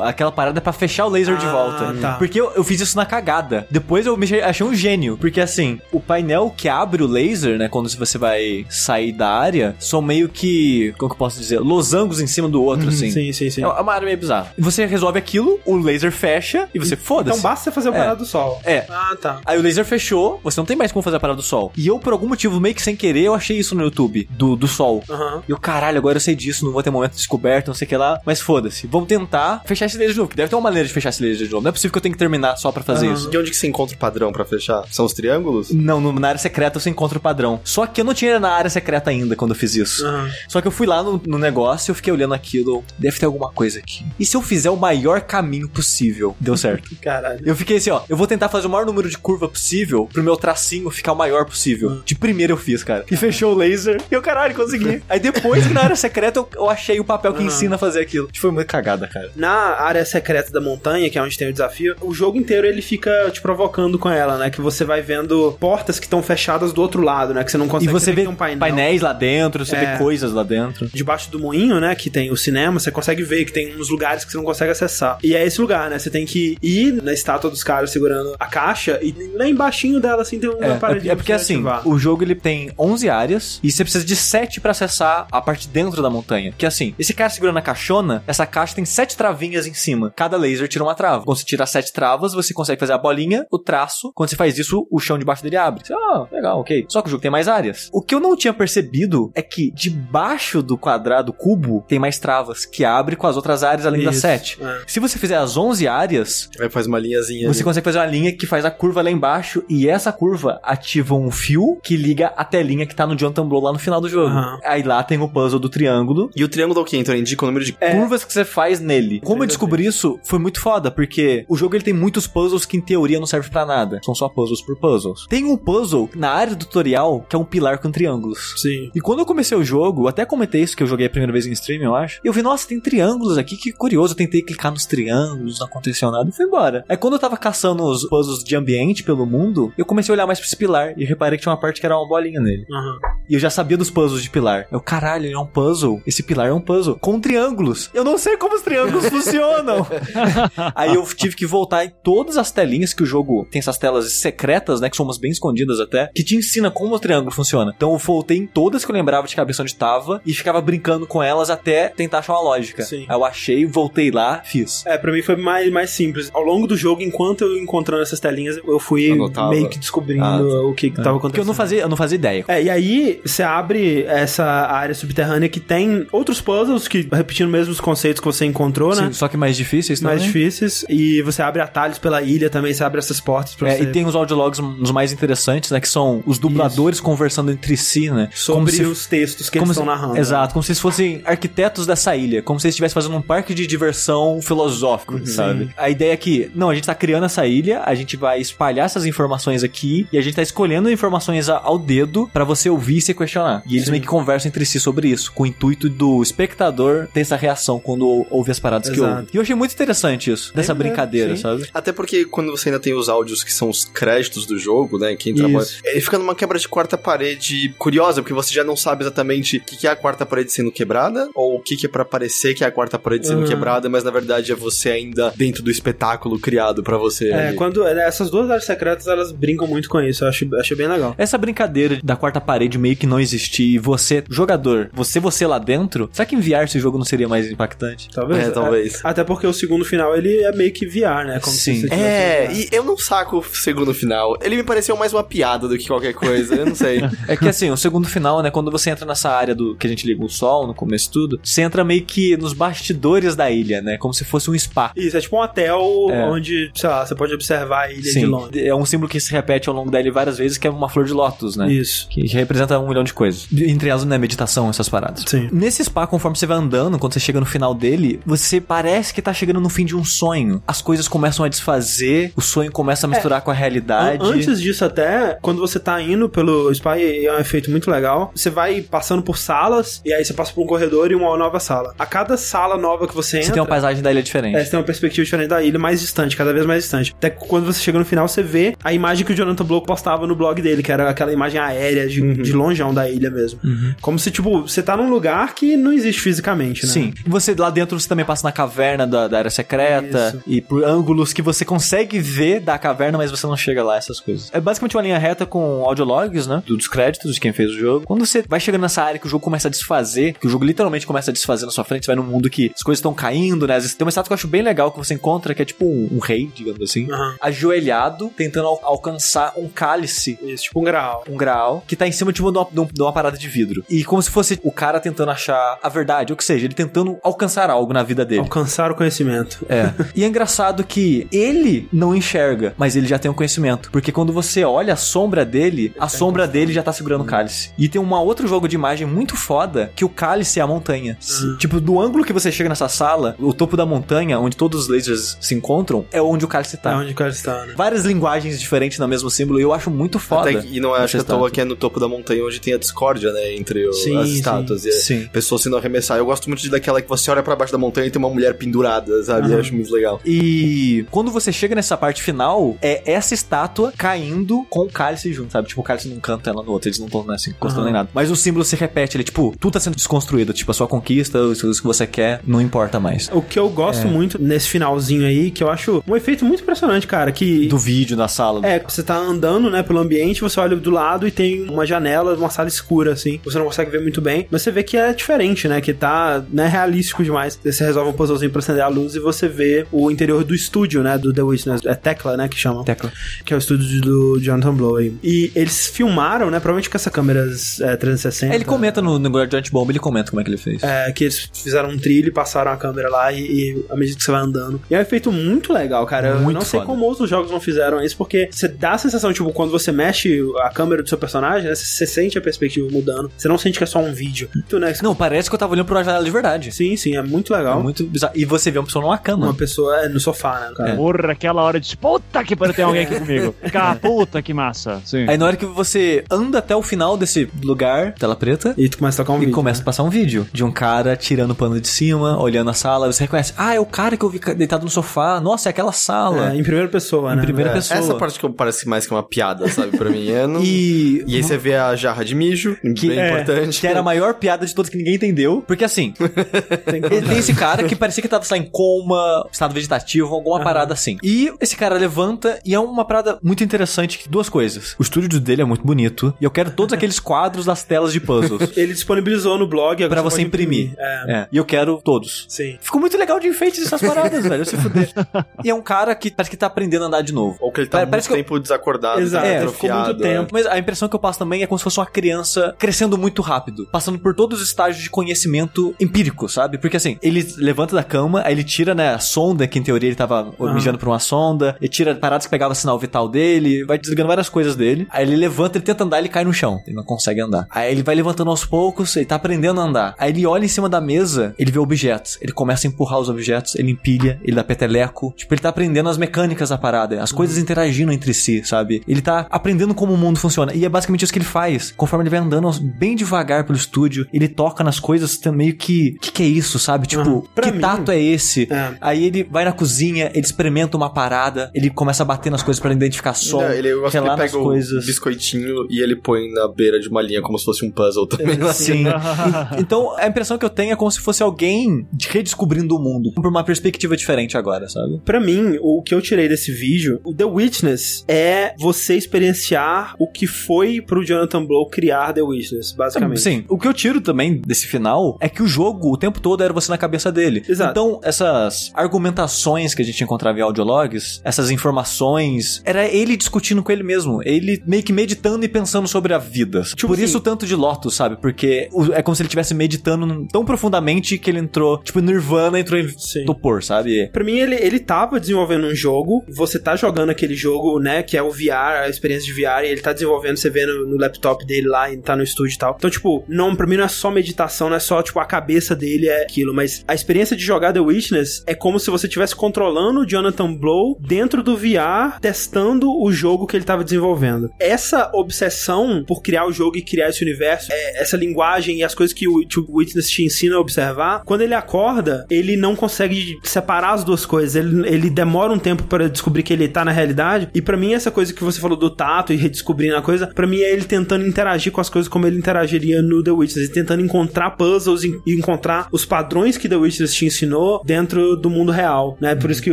aquela parada é pra fechar o laser de Ah, volta. tá. Porque eu, eu fiz isso na cagada. Depois eu me achei- um gênio. Porque assim, o painel que abre o laser, né? Quando você vai sair da área, são meio que. Como que eu posso dizer? Losangos em cima do outro, assim. Sim, sim, sim. É uma área meio bizarra. Você resolve aquilo, o laser fecha e você foda-se. Então basta você fazer a É. parada do sol. É. Ah, tá. Aí o laser fechou, você não tem mais como fazer a parada do sol. E eu, por algum motivo, meio que sem querer, eu achei isso no YouTube, do, do sol. Aham. E eu, caralho, agora eu sei disso, não vou ter momento descoberto, não sei o que lá. Mas foda-se, vamos tentar fechar esse laser de novo, que deve ter uma maneira de fechar esse laser de novo. Não é possível que eu tenha que terminar só pra fazer Aham. isso. E onde que você encontra o padrão pra fechar? São os triângulos? Não, no- na área secreta você encontra o padrão. Só que eu não tinha na área secreta ainda quando eu fiz isso. Aham. Só que eu fui lá no, no negócio e eu fiquei olhando aquilo. Deve ter alguma coisa aqui. E se eu fizer o maior caminho possível? Deu certo. Caralho. Eu fiquei assim, ó. Eu vou tentar fazer o maior número de curva possível pro meu tracinho ficar o maior possível. De primeiro eu fiz, cara. E fechou o laser. E eu, caralho, consegui. Aí depois, que na área secreta, eu, eu achei o papel que ensina a fazer aquilo. Foi muito cagada, cara. Na área secreta da montanha, que é onde tem o desafio, o jogo inteiro ele fica te provocando com ela, né? Que você vai vendo portas que estão fechadas do outro lado, né? Que você não E consegue você você vê um painel. painéis lá dentro, você É. vê coisas lá dentro. Debaixo do moinho, né, que tem o cinema, você consegue ver que tem uns lugares que você não consegue acessar. E é esse lugar, né? Você tem que ir na estátua dos caras segurando a caixa e lá embaixinho dela, assim, tem uma É, paradinha é, é porque assim, ativar. o jogo ele tem 11 áreas e você precisa de 7 pra acessar a parte de dentro da montanha. Que assim, esse cara segurando a caixona, essa caixa tem 7 travinhas em cima. Cada laser tira uma trava. Quando você tira as 7 travas, você consegue fazer a bolinha, o traço. Quando você faz isso, o chão debaixo dele abre. Você, ah, legal, ok. Só que o jogo tem mais áreas. O que eu não tinha percebido é que debaixo do quadrado cubo tem mais travas que abre com as outras áreas além das Isso, 7. é. Se você fizer as 11 áreas, Aí faz uma linhazinha você ali. consegue fazer uma linha que faz a curva lá embaixo e essa curva ativa um fio que liga a telinha que tá no John Blow lá no final do jogo. Aham. Aí lá tem o puzzle do triângulo. E o triângulo é o que? Então indica o número de... É. Curvas que você faz nele. Como eu descobri isso, foi muito foda, porque o jogo ele tem muitos puzzles que em teoria não servem pra nada. São só puzzles por puzzles. Tem um puzzle na área do tutorial que é um pilar com triângulos. Sim. E quando eu comecei o jogo, até comentei isso que eu joguei a primeira vez em stream, eu acho. Eu vi, nossa, tem triângulos aqui, que curioso. Eu tentei clicar nos triângulos, não aconteceu nada e fui embora. Aí quando eu tava caçando os puzzles de ambiente pelo mundo, eu comecei a olhar mais pra esse pilar e reparei que tinha uma parte que era uma bolinha nele. Aham. E eu já sabia dos puzzles de pilar. Eu, caralho, ele é um puzzle. Esse pilar é um puzzle. Com triângulos. Eu não sei como os triângulos funcionam. Aí eu tive que voltar em todas as telinhas que o jogo tem essas telas secretas, né? Que são umas bem escondidas até, que te ensina como o triângulo funciona. Então eu voltei em todas que eu lembrava de cabeça onde tava e ficava brincando com elas até tentar achar uma lógica. Sim. Aí eu achei, voltei lá, fiz. É, pra mim foi mais, mais simples. Ao longo do jogo, enquanto eu encontrando essas telinhas, eu fui Anotava. meio que descobrindo Ah, o que, que tava acontecendo. Porque eu não fazia, eu não fazia ideia. É, e aí você abre essa área subterrânea que tem outros puzzles que repetindo mesmo os conceitos que você encontrou, né? Sim, só que mais difíceis também. Mais difíceis. E você abre atalhos pela ilha também, você abre essas portas pra É, você. e tem os audiologs os mais interessantes, né? Que são os dubladores conversando entre si, né? Sobre se- os textos que como eles estão se- narrando. né? Exato, como se eles fossem arquitetos dessa ilha, como se eles estivessem fazendo um parque de diversão filosófico, Uhum. sabe? A ideia é que, não, a gente tá criando essa ilha, a gente vai espalhar essas informações aqui e a gente tá escolhendo informações ao dedo pra você ouvir e se questionar. E eles Sim. meio que conversam entre si sobre isso, com o intuito do espectador ter essa reação quando ou- ouve as paradas que Exato. ouve. E eu achei muito interessante isso, dessa Bem, brincadeira, sim. sabe? Até porque quando você ainda tem os áudios que são os créditos do jogo, né? Quem trabalha. Isso. Ele fica numa quebra de quarta parede curiosa, porque você já não sabe exatamente o que que é a quarta parede sendo quebrada, ou o que que é pra parecer que é a quarta parede sendo Uhum. quebrada, mas na verdade é você ainda dentro do espetáculo criado pra você. É, ali. quando é, essas duas áreas secretas, elas brincam muito com isso. Eu acho, achei bem legal. Essa brincadeira da quarta parede meio que não existir e você, jogador, você você lá dentro, será que enviar esse jogo não seria mais impactante? Talvez. É, talvez. Até porque o segundo final, ele é meio que VR, né? Como Sim. se você tivesse É, e eu não saco o segundo final. Ele me pareceu mais uma piada do que qualquer coisa, eu não sei. É que assim, o segundo final, né, quando você entra nessa área do que a gente liga o sol no começo de tudo, você entra meio que nos bastidores da ilha, né, como se fosse um spa. Isso, é tipo um hotel É. onde, sei lá, você pode observar a ilha de Sim, longe. é um símbolo que se repete ao longo da ilha várias vezes, que é uma flor de lótus, né? Isso. Que representa um milhão de coisas. Entre elas, né, meditação, essas paradas. Sim. Nesse spa, conforme você vai andando, quando você chega no final dele, você parece que tá chegando no fim de um sonho. As coisas começam a desfazer, o sonho começa a misturar com a realidade. An- Antes disso, até, quando você tá indo pelo spa, e é um efeito muito legal, você vai passando por salas, e aí você passa por um corredor e uma nova sala. A cada sala nova que você entra. Você tem uma paisagem da ilha diferente. É, você tem uma perspectiva diferente da ilha, mais distante, cada vez mais distante. Até que quando você chega no final, você vê a imagem que o Jonathan Blow postava no blog dele, que era aquela imagem aérea de, Uhum. de longeão da ilha mesmo. Como se, tipo, você tá num lugar que não existe fisicamente, né? Sim. Você lá dentro você também passa na caverna da, da área secreta Isso. e por ângulos que você consegue ver da caverna, mas você não chega lá, essas coisas. É basicamente uma linha reta com audiologs, né? Dos créditos de quem fez o jogo. Quando você vai chegando nessa área que o jogo começa a desfazer, que o jogo literalmente começa a desfazer na sua frente, você vai num mundo que as coisas estão caindo, né? Às vezes tem uma estátua que eu acho bem legal que você encontra, que é tipo um, um rei, digamos assim, Aham. ajoelhado, tentando al- alcançar um cálice Isso, tipo um grau. um grau que tá em cima de uma, de uma, de uma parada de vidro. E como se fosse o cara tentando achar a verdade, ou que seja, ele tentando alcançar algo na vida dele. Alcançar o conhecimento. É. e é engraçado que ele não enxerga, mas ele já tem um conhecimento. Porque quando você olha a sombra dele, a sombra dele já tá segurando o cálice. E tem um outro jogo de imagem muito foda que o cálice é a montanha. Uhum. Tipo, do ângulo que você chega nessa sala, o topo da montanha, onde todos os lasers se encontram, é onde o cálice É tá. onde o cara está, né? Várias linguagens diferentes no mesmo símbolo e eu acho muito foda. Até que- e não é, acho que à toa que é no topo da montanha onde tem a discórdia, né? Entre o- Sim, as sim, estátuas. E é Sim. pessoas sendo arremessadas. Eu gosto muito de daquela que você olha pra baixo da montanha e tem uma mulher pendurada, sabe? Aham. Eu acho muito legal. E quando você chega nessa parte final, é essa estátua caindo com o cálice junto, sabe? Tipo, o cálice num canto, ela no outro. Eles não estão assim, encostando Aham. em nada. Mas o símbolo se repete, ele, tipo, tudo tá sendo desconstruído. Tipo, a sua conquista, as coisas que você quer, não importa mais. O que eu gosto É. muito nesse finalzinho aí, que eu acho um efeito muito impressionante, cara, que... Do vídeo, da sala. É, você tá andando, né, pelo ambiente, você olha do lado e tem uma janela, uma sala escura, assim. Você não consegue ver muito bem, mas você vê que é diferente, né, que tá, né, realístico demais. Você resolve um puzzlezinho pra acender a luz e você vê o interior do estúdio, né, do The Witness. É Tecla, né, que chamam. Tecla. Que é o estúdio do Jonathan Blow aí. E eles filmaram, né, provavelmente com essa câmeras é, 360. É, ele comenta no, no Giant Bomb, ele comenta como é que ele fez. É, que eles fizeram um trilho e passaram a câmera lá e, e à medida que você vai andando. E é um efeito muito legal, cara. Eu Muito não sei foda. como outros jogos não fizeram isso, porque você dá a sensação, tipo, quando você mexe a câmera do seu personagem, né, você, sente a perspectiva mudando. Você não sente que é só um vídeo. Muito, né? Não, parece que eu tava olhando pra uma janela de verdade. Sim, sim, é muito É legal. Muito bizarro. E você vê uma pessoa numa cama. Uma pessoa é, no sofá, né, cara? Porra, aquela hora de puta que pariu, tem alguém aqui comigo. Cara, puta que massa. Sim. Aí na hora que você anda até o final desse lugar, tela preta, E tu começa a tocar um e vídeo. começa a passar um vídeo de um cara tirando o pano de cima, olhando a sala, você reconhece, ah, é o cara que eu vi deitado no sofá, nossa, é aquela sala. É, em primeira pessoa, Em né? primeira É, pessoa. Essa parte que eu- parece mais que uma piada, sabe, pra mim. Não- E, E aí você vê a jarra de mijo, Que- bem é, importante. Que era a maior piada de todas que ninguém entendeu. Porque assim, Tem ele tem esse cara que parecia que tava, sei lá, em coma, estado vegetativo, alguma parada assim. E esse cara levanta e é uma parada muito interessante. Duas coisas. O estúdio dele é muito bonito. E eu quero todos aqueles quadros das telas de puzzles. Ele disponibilizou no blog. agora Pra você pode imprimir. É, É. E eu quero todos. sim. Ficou muito legal de enfeites essas paradas, velho. Se fuder. E é um cara que parece que tá aprendendo a andar de novo. Ou que ele tá Pa- muito parece que eu- tempo desacordado, Exato, tá é, ficou muito tempo. Mas a impressão que eu passo também é como se fosse uma criança crescendo muito rápido, passando por todos os estágios de conhecimento empírico, sabe? Porque assim, ele levanta da cama, aí ele tira, né, a sonda, que em teoria ele tava Ah. mijando por uma sonda, ele tira paradas que pegavam sinal vital dele, vai desligando várias coisas dele. Aí ele levanta, ele tenta andar, ele cai no chão, ele não consegue andar. Aí ele vai levantando aos poucos, ele tá aprendendo a andar. Aí ele olha em cima da mesa, ele vê objetos, ele começa a empurrar os objetos, ele empilha, ele dá peteleco. Tipo, ele tá aprendendo as mecânicas da parada, as coisas interagindo entre si, sabe? Ele tá aprendendo como o mundo funciona. E é basicamente isso que ele faz. Conforme ele vai andando bem devagar pelo estúdio, ele toca nas coisas meio que. O que, que é isso, sabe? Tipo, Uhum. Pra que mim- tato é esse? É. Aí ele vai na cozinha, ele experimenta uma parada, ele começa a bater nas coisas pra identificar som, Não, ele, eu que ele pega o coisas. biscoitinho e ele põe na beira de uma linha como se fosse um puzzle também. Sim. então, a impressão que eu tenho é como se fosse alguém redescobrindo o mundo por uma perspectiva diferente agora, sabe? Pra mim, o que eu tirei desse vídeo, o The Witness é você experienciar o que foi pro Jonathan Blow criar The Witness, basicamente. Sim. O que eu tiro também desse final é que o jogo, o tempo todo, era você na cabeça dele. Exato. Então, essas argumentações que a gente encontrava em audiologs, essas informações, era ele discutindo com ele mesmo. Ele meio que meditando e pensando sobre a vida. Tipo Por assim- isso tanto de Lotus, sabe? Porque é como se ele estivesse meditando tão profundamente que ele entrou, tipo, Nirvana entrou em Sim. topor, sabe? Pra mim, ele, ele tava desenvolvendo um jogo, você tá jogando aquele jogo, né, que é o VR, a experiência de VR, e ele tá desenvolvendo, você vê no, no laptop dele lá, e tá no estúdio e tal. Então, tipo, não, pra mim não é só meditação, não é só, tipo, a cabeça dele é aquilo, mas a experiência de jogar The Witness é como se você estivesse controlando o Jonathan Blow dentro do VR, testando o jogo que ele tava desenvolvendo. Essa obsessão por criar o jogo e criar esse universo, é, essa linguagem e as coisas que o, que o Witness te ensina a observar, quando ele acorda, ele não consegue separar as duas coisas. Ele, ele demora um tempo para descobrir que ele tá na realidade. E pra mim, essa coisa que você falou do tato e redescobrindo a coisa, pra mim é ele tentando interagir com as coisas como ele interagiria no The Witness. Ele tentando encontrar puzzles e e encontrar os padrões que The Witness te ensinou dentro do mundo real, né? Por isso que,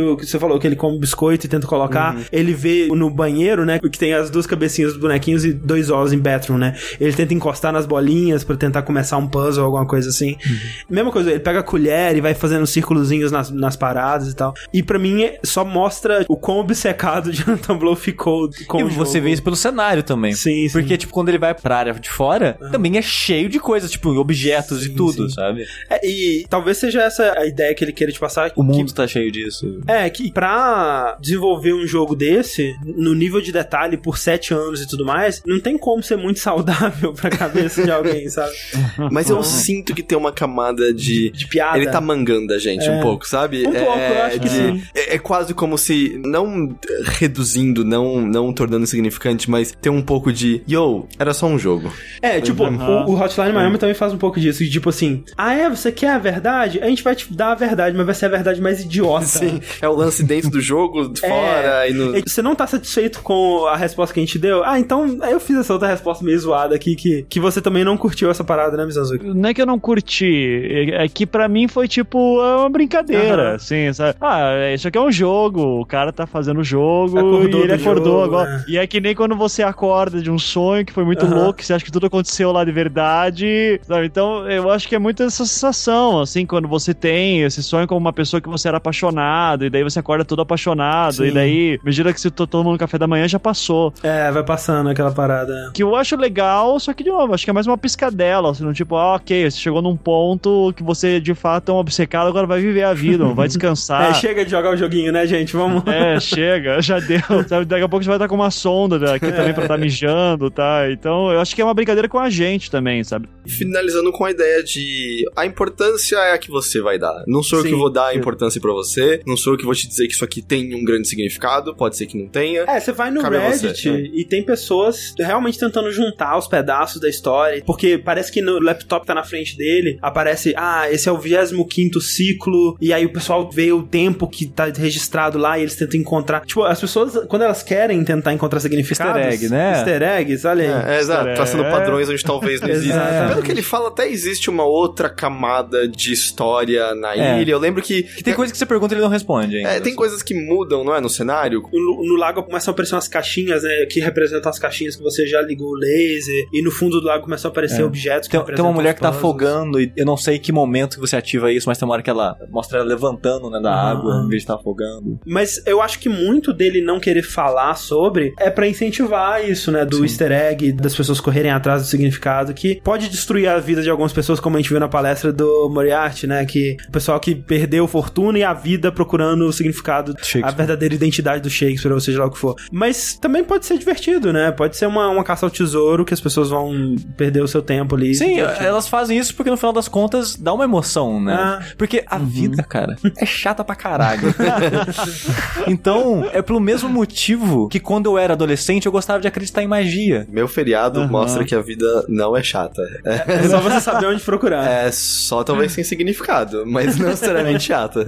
o- que você falou que ele come biscoito e tenta colocar. Ele vê no banheiro, né? Que tem as duas cabecinhas dos bonequinhos e dois olhos em bathroom, né? Ele tenta encostar nas bolinhas pra tentar começar um puzzle, alguma coisa assim. Mesma coisa, ele pega a colher e vai fazendo círculozinhos nas, nas paradas e tal. E pra mim só mostra o quão obcecado Jonathan Blow ficou com E o você jogo. vê isso pelo cenário também. Sim, sim. Porque, tipo, quando ele vai pra área de fora, também é cheio de coisas, tipo, objetos e Sim, tudo, sim. sabe? É, e talvez seja essa a ideia que ele queira te passar. O que- mundo tá cheio disso. É, que pra desenvolver um jogo desse, no nível de detalhe, por sete anos e tudo mais, não tem como ser muito saudável pra cabeça de alguém, sabe? Mas eu sinto que tem uma camada de. De piada. Ele tá mangando a gente É. um pouco, sabe? Um pouco, eu acho que de- sim. É, é quase como se, não reduzindo, não, não tornando insignificante, mas tem um pouco de, yo, era só um jogo. É, tipo, Aham. o, o Hotline Miami também faz um pouco disso. de Tipo assim, ah é, você quer a verdade? A gente vai te dar a verdade, mas vai ser a verdade mais idiota. Sim, é o lance dentro do jogo, de fora, e no... É, Você não tá satisfeito com a resposta que a gente deu? Ah, então eu fiz essa outra resposta meio zoada aqui, que, que você também não curtiu essa parada, né, Mizanzuki? Não é que eu não curti, é é que pra mim foi tipo é uma brincadeira, Aham. assim, sabe? Ah, isso aqui é um jogo, o cara tá fazendo o jogo Acordou e ele do acordou jogo, agora. né? E é que nem quando você acorda de um sonho que foi muito Aham. louco, que você acha que tudo aconteceu lá de verdade, sabe? Então eu acho que é muito essa sensação, assim, quando você tem esse sonho como uma pessoa que você era apaixonado, e daí você acorda todo apaixonado, Sim. e daí, à medida que você to- toma no café da manhã, já passou. É, vai passando aquela parada. Que eu acho legal, só que de novo, acho que é mais uma piscadela, assim, tipo, ah, ok, você chegou num ponto que você de fato é um obcecado, agora vai viver a vida, vai É, descansar. chega de jogar o joguinho, né, gente? Vamos. É, chega, já deu. Sabe? Daqui a pouco você vai estar com uma sonda aqui também pra estar mijando, tá? Então eu acho que é uma brincadeira com a gente também, sabe? Finalizando com a ideia de a importância é a que você vai dar. Não sou eu Sim. que vou dar a importância pra você, não sou eu que vou te dizer que isso aqui tem um grande significado, pode ser que não tenha. É, você vai no Cabe a Reddit você, é. e tem pessoas realmente tentando juntar os pedaços da história. Porque parece que no laptop tá na frente dele, aparece, ah, esse é o 25 ciclo, e aí o pessoal vê o tempo que tá registrado lá e eles tentam encontrar. Tipo, as pessoas, quando elas querem tentar encontrar significados. Easter egg, né? Easter eggs, olha aí. É, é exato, traçando É. padrões onde talvez não exista. Pelo que ele fala, até existe uma outra camada de história na É. ilha. Eu lembro que. Que tem coisa que você pergunta e ele não responde ainda. É, tem coisas que mudam, não é? No cenário. No, no lago começam a aparecer umas caixinhas, né? Que representam as caixinhas que você já ligou o laser. E no fundo do lago começam a aparecer É. objetos que Tem, tem uma mulher que tá afogando e eu não sei que momento que você ativa isso, mas tem uma hora que ela mostra ela levantando né, da Ah. água em vez de estar afogando. Mas eu acho que muito dele não querer falar sobre é pra incentivar isso, né? Do Sim. easter egg, das pessoas correrem atrás do significado, que pode destruir a vida de algumas pessoas, como a gente viu na palestra do Moriarty, né? Que o pessoal que perdeu fortuna e a vida procurando o significado, a verdadeira identidade do Shakespeare, ou seja lá o que for. Mas também pode ser divertido, né? Pode ser uma, uma caça ao tesouro que as pessoas vão perder o seu tempo ali. Sim, divertindo. elas fazem isso porque no final das contas dá uma emoção, né? Ah. Porque a vida, cara, é chata pra caralho. então, é pelo mesmo motivo que quando eu era adolescente eu gostava de acreditar em magia. Meu feriado Aham. mostra que a vida não é chata. É, É só você saber onde procurar. é só talvez sem significado, mas não necessariamente chata.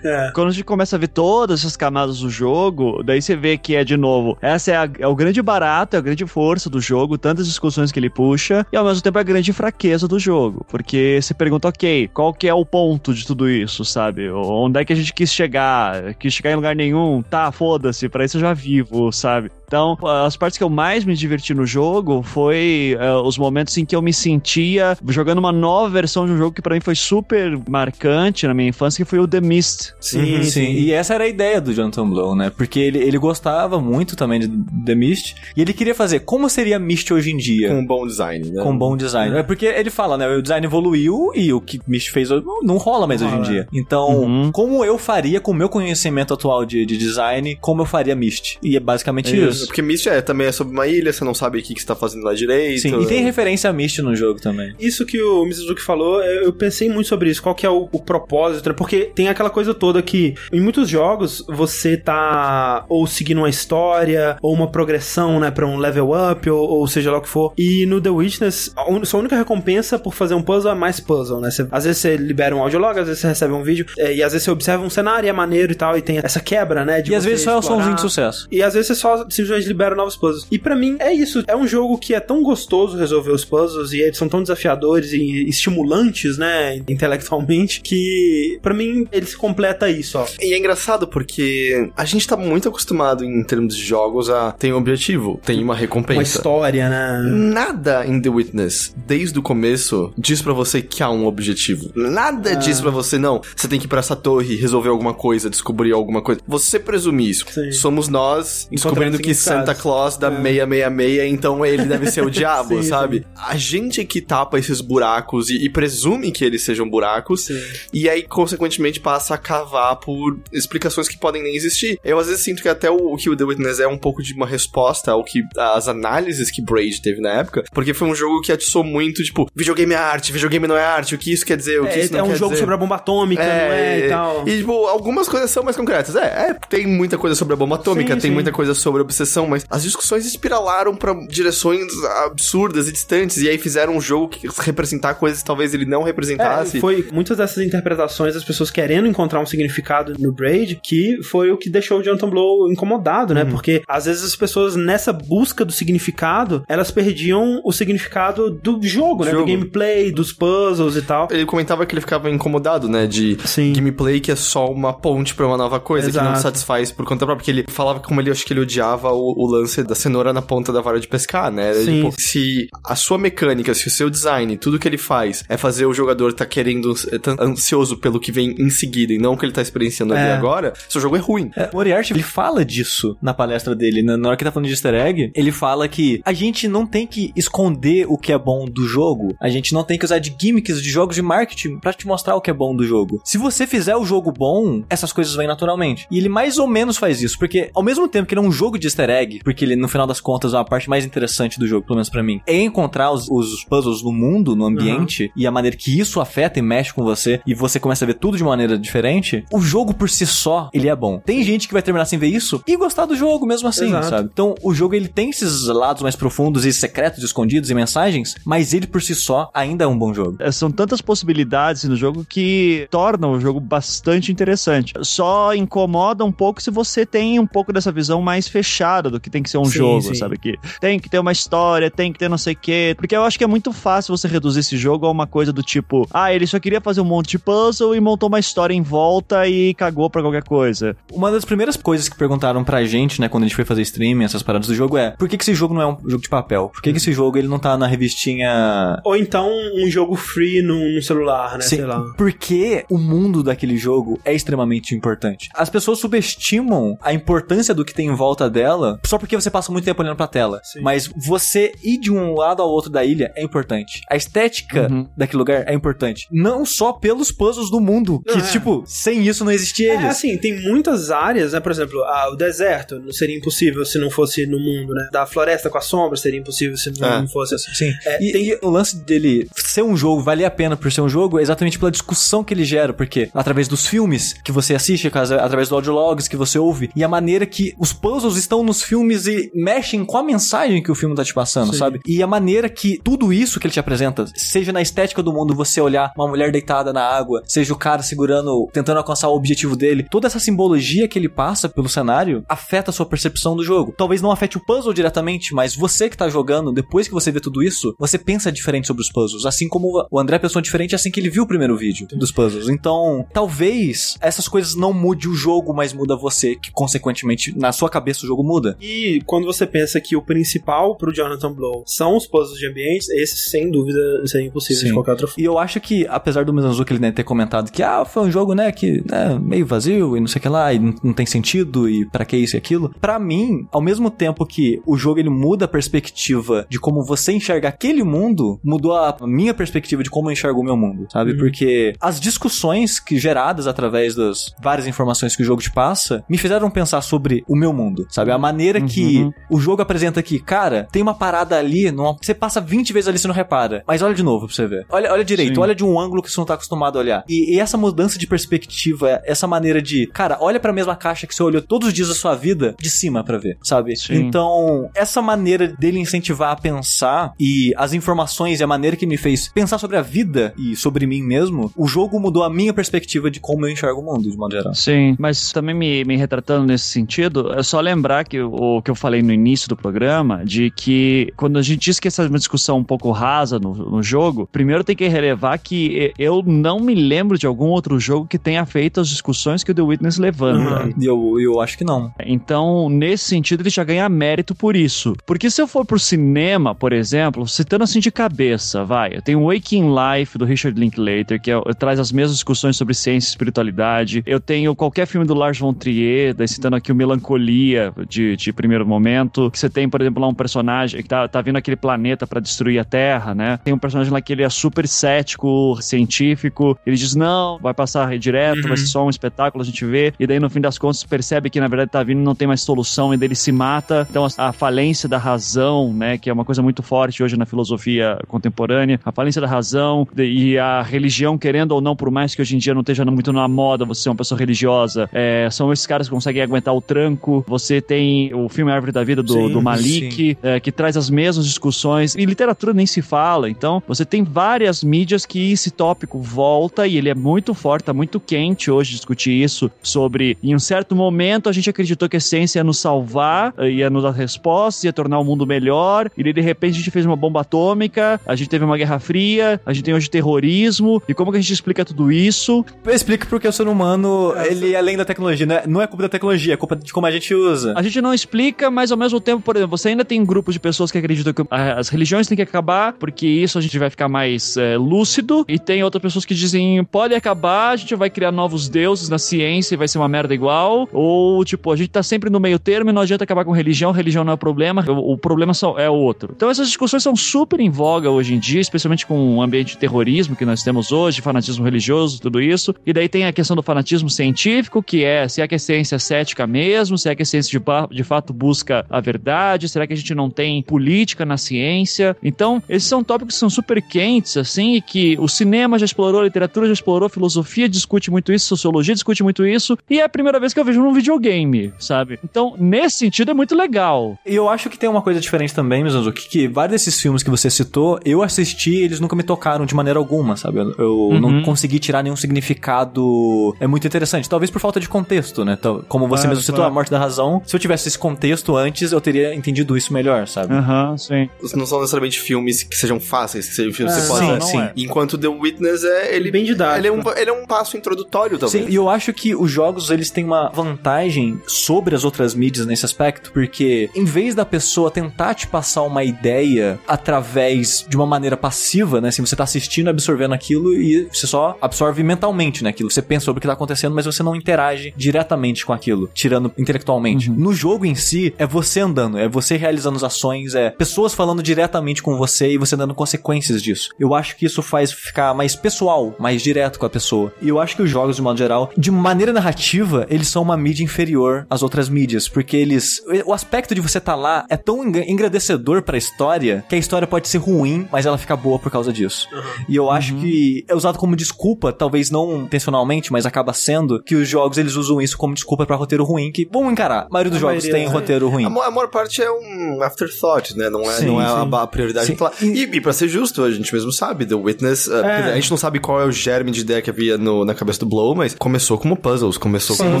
É. Quando a gente começa a ver todas essas camadas do jogo, daí você vê que é de novo, essa é, a- é o grande barato, é a grande força do jogo, tantas discussões que ele puxa, e ao mesmo tempo é a grande fraqueza do jogo. Porque você pergunta, ok, qual que é o ponto de tudo isso, sabe? Onde é que a gente quis chegar? Quis chegar em lugar nenhum? Tá, foda-se, pra isso eu já vivo, sabe? Então, as partes que eu mais me diverti no jogo foi eh, os momentos em que eu me sentia jogando uma nova versão de um jogo que pra mim foi super marcante na minha infância, que foi o The Mist. Sim, Uhum, sim. E essa era a ideia do Jonathan Blow, né? Porque ele, ele gostava muito também de The Mist. E ele queria fazer como seria Mist hoje em dia. Com um bom design, né? Com bom design. É porque ele fala, né? O design evoluiu e o que Mist fez não, rola mais Não hoje em dia. Então, Uhum. como eu faria com o meu conhecimento atual de, de design, como eu faria Mist? E é basicamente isso. Porque Mist é, também é sobre uma ilha, você não sabe o que, que você tá fazendo lá direito. Sim, e tem referência a Mist no jogo também. Isso que o Mizuki falou, eu pensei muito sobre isso. Qual que é o, o propósito, né? Porque tem aquela coisa toda que em muitos jogos você tá ou seguindo uma história, ou uma progressão, né, pra um level up, ou, ou seja lá o que for. E no The Witness, a un- sua única recompensa por fazer um puzzle é mais puzzle, né? Você- às vezes você libera um audiolog, às vezes você recebe um vídeo, é, e às vezes você observa um cenário e é maneiro e tal, e tem essa quebra, né? de E às vezes só é o explorar. somzinho de sucesso. E às vezes você só simplesmente libera novos puzzles. E pra mim é isso. É um jogo que é tão gostoso resolver os puzzles e eles são tão desafiadores e estimulantes, né, intelectualmente, que pra mim ele se completa isso. E é engraçado porque a gente tá muito acostumado em termos de jogos a tem um objetivo, tem uma recompensa. Uma história, né? Nada em The Witness, desde o começo, diz pra você que há um objetivo. Nada Ah. diz pra você, não, você tem que ir pra essa torre, resolver alguma coisa, descobrir alguma coisa. Você presume isso. Sim. Somos nós descobrindo que Santa Claus dá É. 666, então ele deve ser o diabo, Sim, sabe? A gente que tapa esses buracos e, e presume que eles sejam buracos, Sim. e aí, consequentemente, passa a cavar por explicações que podem nem existir. Eu, às vezes, sinto que até o, o que o The Witness é um pouco de uma resposta ao que as análises que Braid teve na época, porque foi um jogo que atiçou muito, tipo, videogame é arte, videogame não é arte, o que isso quer dizer, o que É, isso não é um quer jogo dizer. sobre a bomba atômica, não é? E tal. E, tipo, algumas coisas são mais concretas. É, é, tem muita coisa sobre a bomba atômica, Sim, tem sim. muita coisa sobre a obsessão, mas as discussões espiralaram pra direções absurdas e distantes, e aí fizeram um jogo que representar coisas que talvez ele não representasse. É, foi muitas dessas interpretações das pessoas querendo encontrar um significado no Braid que foi o que deixou o Jonathan Blow incomodado, né? Porque às vezes as pessoas nessa busca do significado, elas perdiam o significado do jogo, né? Jogo. Do gameplay, dos puzzles e tal. Ele comentava que ele ficava incomodado, né? De Sim. gameplay que é só uma ponte pra uma nova coisa, que não Exato. satisfaz por conta própria. Porque ele falava como ele, acho que ele odiava o, o lance da cenoura na ponta da vara de pescar, né? Tipo, se a sua mecânica, se o seu design, tudo que ele faz é fazer o jogador tá querendo, é tá ansioso pelo que vem em seguida e não o que ele tá experienciando ali É. agora, seu jogo é ruim. É, o Moriarty, ele fala disso na palestra dele, na na hora que ele tá falando de easter egg, ele fala que a gente não tem que esconder o que é bom do jogo, a gente não tem que usar de gimmicks de jogos de marketing pra te mostrar o que é bom do jogo. Se você fizer o jogo bom, essas coisas vêm naturalmente. E ele mais ou menos faz isso, porque ao mesmo tempo que ele é um jogo de easter egg, porque ele no final das contas é a parte mais interessante do jogo, pelo menos pra mim, é encontrar os, os puzzles no mundo, no ambiente, e a maneira que isso afeta e mexe com você, e você começa a ver tudo de maneira diferente, o jogo por si só, ele é bom. Tem gente que vai terminar sem ver isso e gostar do jogo mesmo assim, Exato. sabe? Então, o jogo ele tem esses lados mais profundos e secretos, escondidos e mensagens, mas ele por si só ainda é um bom jogo. É, São tantas possibilidades no jogo que tornam o jogo bastante interessante. Só incomoda um pouco se você tem um pouco dessa visão mais fechada do que tem que ser um Sim, jogo, sim. sabe? Que tem que ter uma história, tem que ter não sei o quê. Porque eu acho que é muito fácil você reduzir esse jogo a uma coisa do tipo, ah, ele só queria fazer um monte de puzzle e montou uma história em volta e cagou pra qualquer coisa. Uma das primeiras coisas que perguntaram pra gente, né, quando a gente foi fazer streaming, essas paradas do jogo, é por que, que esse jogo não é um jogo de papel? Por que, que esse jogo ele não tá na revistinha. Ou então um jogo free no, no celular, né? Sim, Sei lá. porque o mundo daquele jogo é extremamente importante. As pessoas subestimam a importância do que tem em volta dela só porque você passa muito tempo olhando pra tela. Sim. Mas você ir de um lado ao outro da ilha é importante. A estética Uhum. daquele lugar é importante. Não só pelos puzzles do mundo, que, é. tipo, sem isso não existia É eles. assim, tem muitas áreas, né? Por exemplo, ah, o deserto não seria impossível se não fosse no mundo, né? Da floresta com a sombra seria impossível se não, É. não fosse assim. Sim. É, e, tem- e o lance dele ser um jogo, valer a pena por ser um jogo, é exatamente pela discussão que ele gera, porque através dos filmes que você assiste, casa- através dos audiologs que você ouve, e a maneira que os puzzles estão nos filmes e mexem com a mensagem que o filme tá te passando, Sim. sabe? E a maneira que tudo isso que ele te apresenta, seja na estética do mundo, você olhar uma mulher deitada na água, seja o cara segurando, tentando alcançar o objetivo dele, toda essa simbologia que ele passa pelo cenário afeta a sua percepção do jogo. Talvez não afete o puzzle diretamente, mas você que tá jogando, depois que você vê tudo isso, você pensa diferente sobre os puzzles. Assim como o André pensou diferente assim que ele viu o primeiro vídeo dos puzzles. Então, talvez essas coisas não mude o jogo, mas muda você, que consequentemente na sua cabeça o jogo muda. E quando você pensa que o principal pro Jonathan Blow são os puzzles de ambientes, esse sem dúvida seria impossível Sim. de qualquer outra forma. E eu acho que, apesar do Mizanzuki ele né, ter comentado que ah, foi um jogo, né, que né, meio vazio e não sei o que lá, e não, tem sentido, e pra que isso e aquilo, pra mim, ao mesmo tempo que o jogo ele muda a perspectiva de como você enxerga aquele mundo, mudou a minha perspectiva de como eu enxergo o meu mundo, sabe? Uhum. Porque as discussões que geradas através das várias informações que o jogo te passa me fizeram pensar sobre o meu mundo, sabe? A maneira que Uhum. o jogo apresenta aqui, cara, tem uma parada ali, numa- você passa 20 vezes ali e você não repara. Mas olha de novo pra você ver. Olha, olha direito, Sim. olha de um ângulo que você não tá acostumado a olhar. E, e essa mudança de perspectiva, essa maneira de, cara, olha pra mesma caixa que você olhou todos os dias da sua vida de cima pra ver, sabe? Sim. Então, essa maneira dele incentivar a pensar e as informações e a maneira que me fez pensar sobre a vida e sobre mim mesmo, o jogo mudou a minha perspectiva de como eu enxergo o mundo, de modo geral. Sim, mas também me, me retratando nesse sentido, é só lembrar que o que eu falei no início do programa, de que quando a gente diz que essa é uma discussão um pouco rasa no, no jogo, primeiro tem que relevar que eu não me lembro de algum outro jogo que tenha feito as discussões que o The Witness levanta. Uhum. Eu, eu acho que não. Então, nesse sentido, ele já ganha mérito por isso. Porque se eu for pro cinema, por exemplo, citando assim de cabeça, vai, eu tenho Waking Life do Richard Linklater, que é- traz as mesmas discussões sobre ciência e espiritualidade. Eu tenho qualquer filme do Lars von Trier, daí citando aqui o Melancolia de, de primeiro momento, que você tem, por exemplo, lá um personagem que tá, tá vindo aquele planeta pra destruir a Terra, né? Tem um personagem lá que ele é super cético, científico, ele diz, não, vai passar direto, Uhum. vai ser só um espetáculo, a gente vê, e daí no fim das contas percebe que na verdade tá vindo não tem mais solução e dele se mata. Então a, a falência da razão, né, que é uma coisa muito forte hoje na filosofia contemporânea, a falência da razão de- e a religião, querendo ou não, por mais que hoje em dia não esteja muito na moda você ser uma pessoa religiosa, é, são esses caras que conseguem aguentar o tranco. Você tem o filme Árvore da Vida do, Sim, do Malik, é, que traz as mesmas discussões. E literatura nem se fala. Então, você tem várias mídias que esse tópico volta e ele é muito forte, tá muito quente hoje discutir isso sobre em um certo momento a gente acreditou que a ciência ia nos salvar, eh, ia nos dar respostas, ia tornar o mundo melhor, e de repente a gente fez uma bomba atômica, a gente teve uma guerra fria, a gente tem hoje terrorismo, e como que a gente explica tudo isso? Explica porque o ser humano, ele é além da tecnologia, né? Não é culpa da tecnologia, é culpa de como a gente usa. A gente não explica, mas ao mesmo tempo, por exemplo, você ainda tem grupos de pessoas que acreditam que as religiões têm que acabar, porque isso a gente vai ficar mais eh, lúcido, e tem outras pessoas que dizem pode acabar, a gente vai criar novos deuses na ciência e vai ser uma merda igual, ou tipo, a gente tá sempre no meio termo e não adianta acabar com religião, religião não é problema, o, o problema é outro. Então essas discussões são super em voga hoje em dia, especialmente com o ambiente de terrorismo que nós temos hoje, fanatismo religioso, tudo isso. E daí tem a questão do fanatismo científico, que é se é que a ciência é cética mesmo, se é que a ciência de, de fato busca a verdade, será que a gente não tem política na ciência? Então, esses são tópicos que são super quentes, assim, e que o cinema já explorou, a literatura já explorou, a filosofia discute muito isso, sociologia discute muito isso, e é a primeira vez que eu vejo num videogame, sabe? Então, nesse sentido, é muito legal. E eu acho que tem uma coisa diferente também, Mizanzuki, que vários desses filmes que você citou, eu assisti e eles nunca me tocaram de maneira alguma, sabe? Eu, eu Uhum. não consegui tirar nenhum significado. É muito interessante. Talvez por falta de contexto, né? Então, Como você mesmo citou, claro. a morte da razão. Se eu tivesse tivesse esse contexto antes, eu teria entendido isso melhor, sabe? Aham, sim. Não são necessariamente filmes que sejam fáceis, que sejam filmes que você É, possa... sim, é. Enquanto The Witness é... Ele, Bem didático. ele, é um, ele é um passo introdutório, talvez. Sim, e eu acho que os jogos eles têm uma vantagem sobre as outras mídias nesse aspecto, porque em vez da pessoa tentar te passar uma ideia através de uma maneira passiva, né? Assim, você tá assistindo, absorvendo aquilo e você só absorve mentalmente naquilo. Você pensa sobre o que tá acontecendo, mas você não interage diretamente com aquilo, tirando intelectualmente. No jogo em si, é você andando, é você realizando as ações, é pessoas falando diretamente com você e você dando consequências disso. Eu acho que isso faz ficar mais pessoal, mais direto com a pessoa. E eu acho que os jogos, de modo geral, de maneira narrativa, eles são uma mídia inferior às outras mídias, porque eles. O aspecto de você estar lá é tão engra- engrandecedor pra história que a história pode ser ruim, mas ela fica boa por causa disso. E eu acho que é usado como desculpa, talvez não intencionalmente, mas acaba sendo, que os jogos eles usam isso como desculpa pra roteiro ruim, que vamos encarar. A maioria dos A jogos maioria, tem né? roteiro ruim. A, a maior parte é um afterthought, né? Não é, Sim, não é a, a prioridade. Sim. Falar. E, e pra ser justo, a gente mesmo sabe, The Witness, uh, porque a gente não sabe qual é o germe de ideia que havia no- na cabeça do Blow, mas começou como puzzles, começou como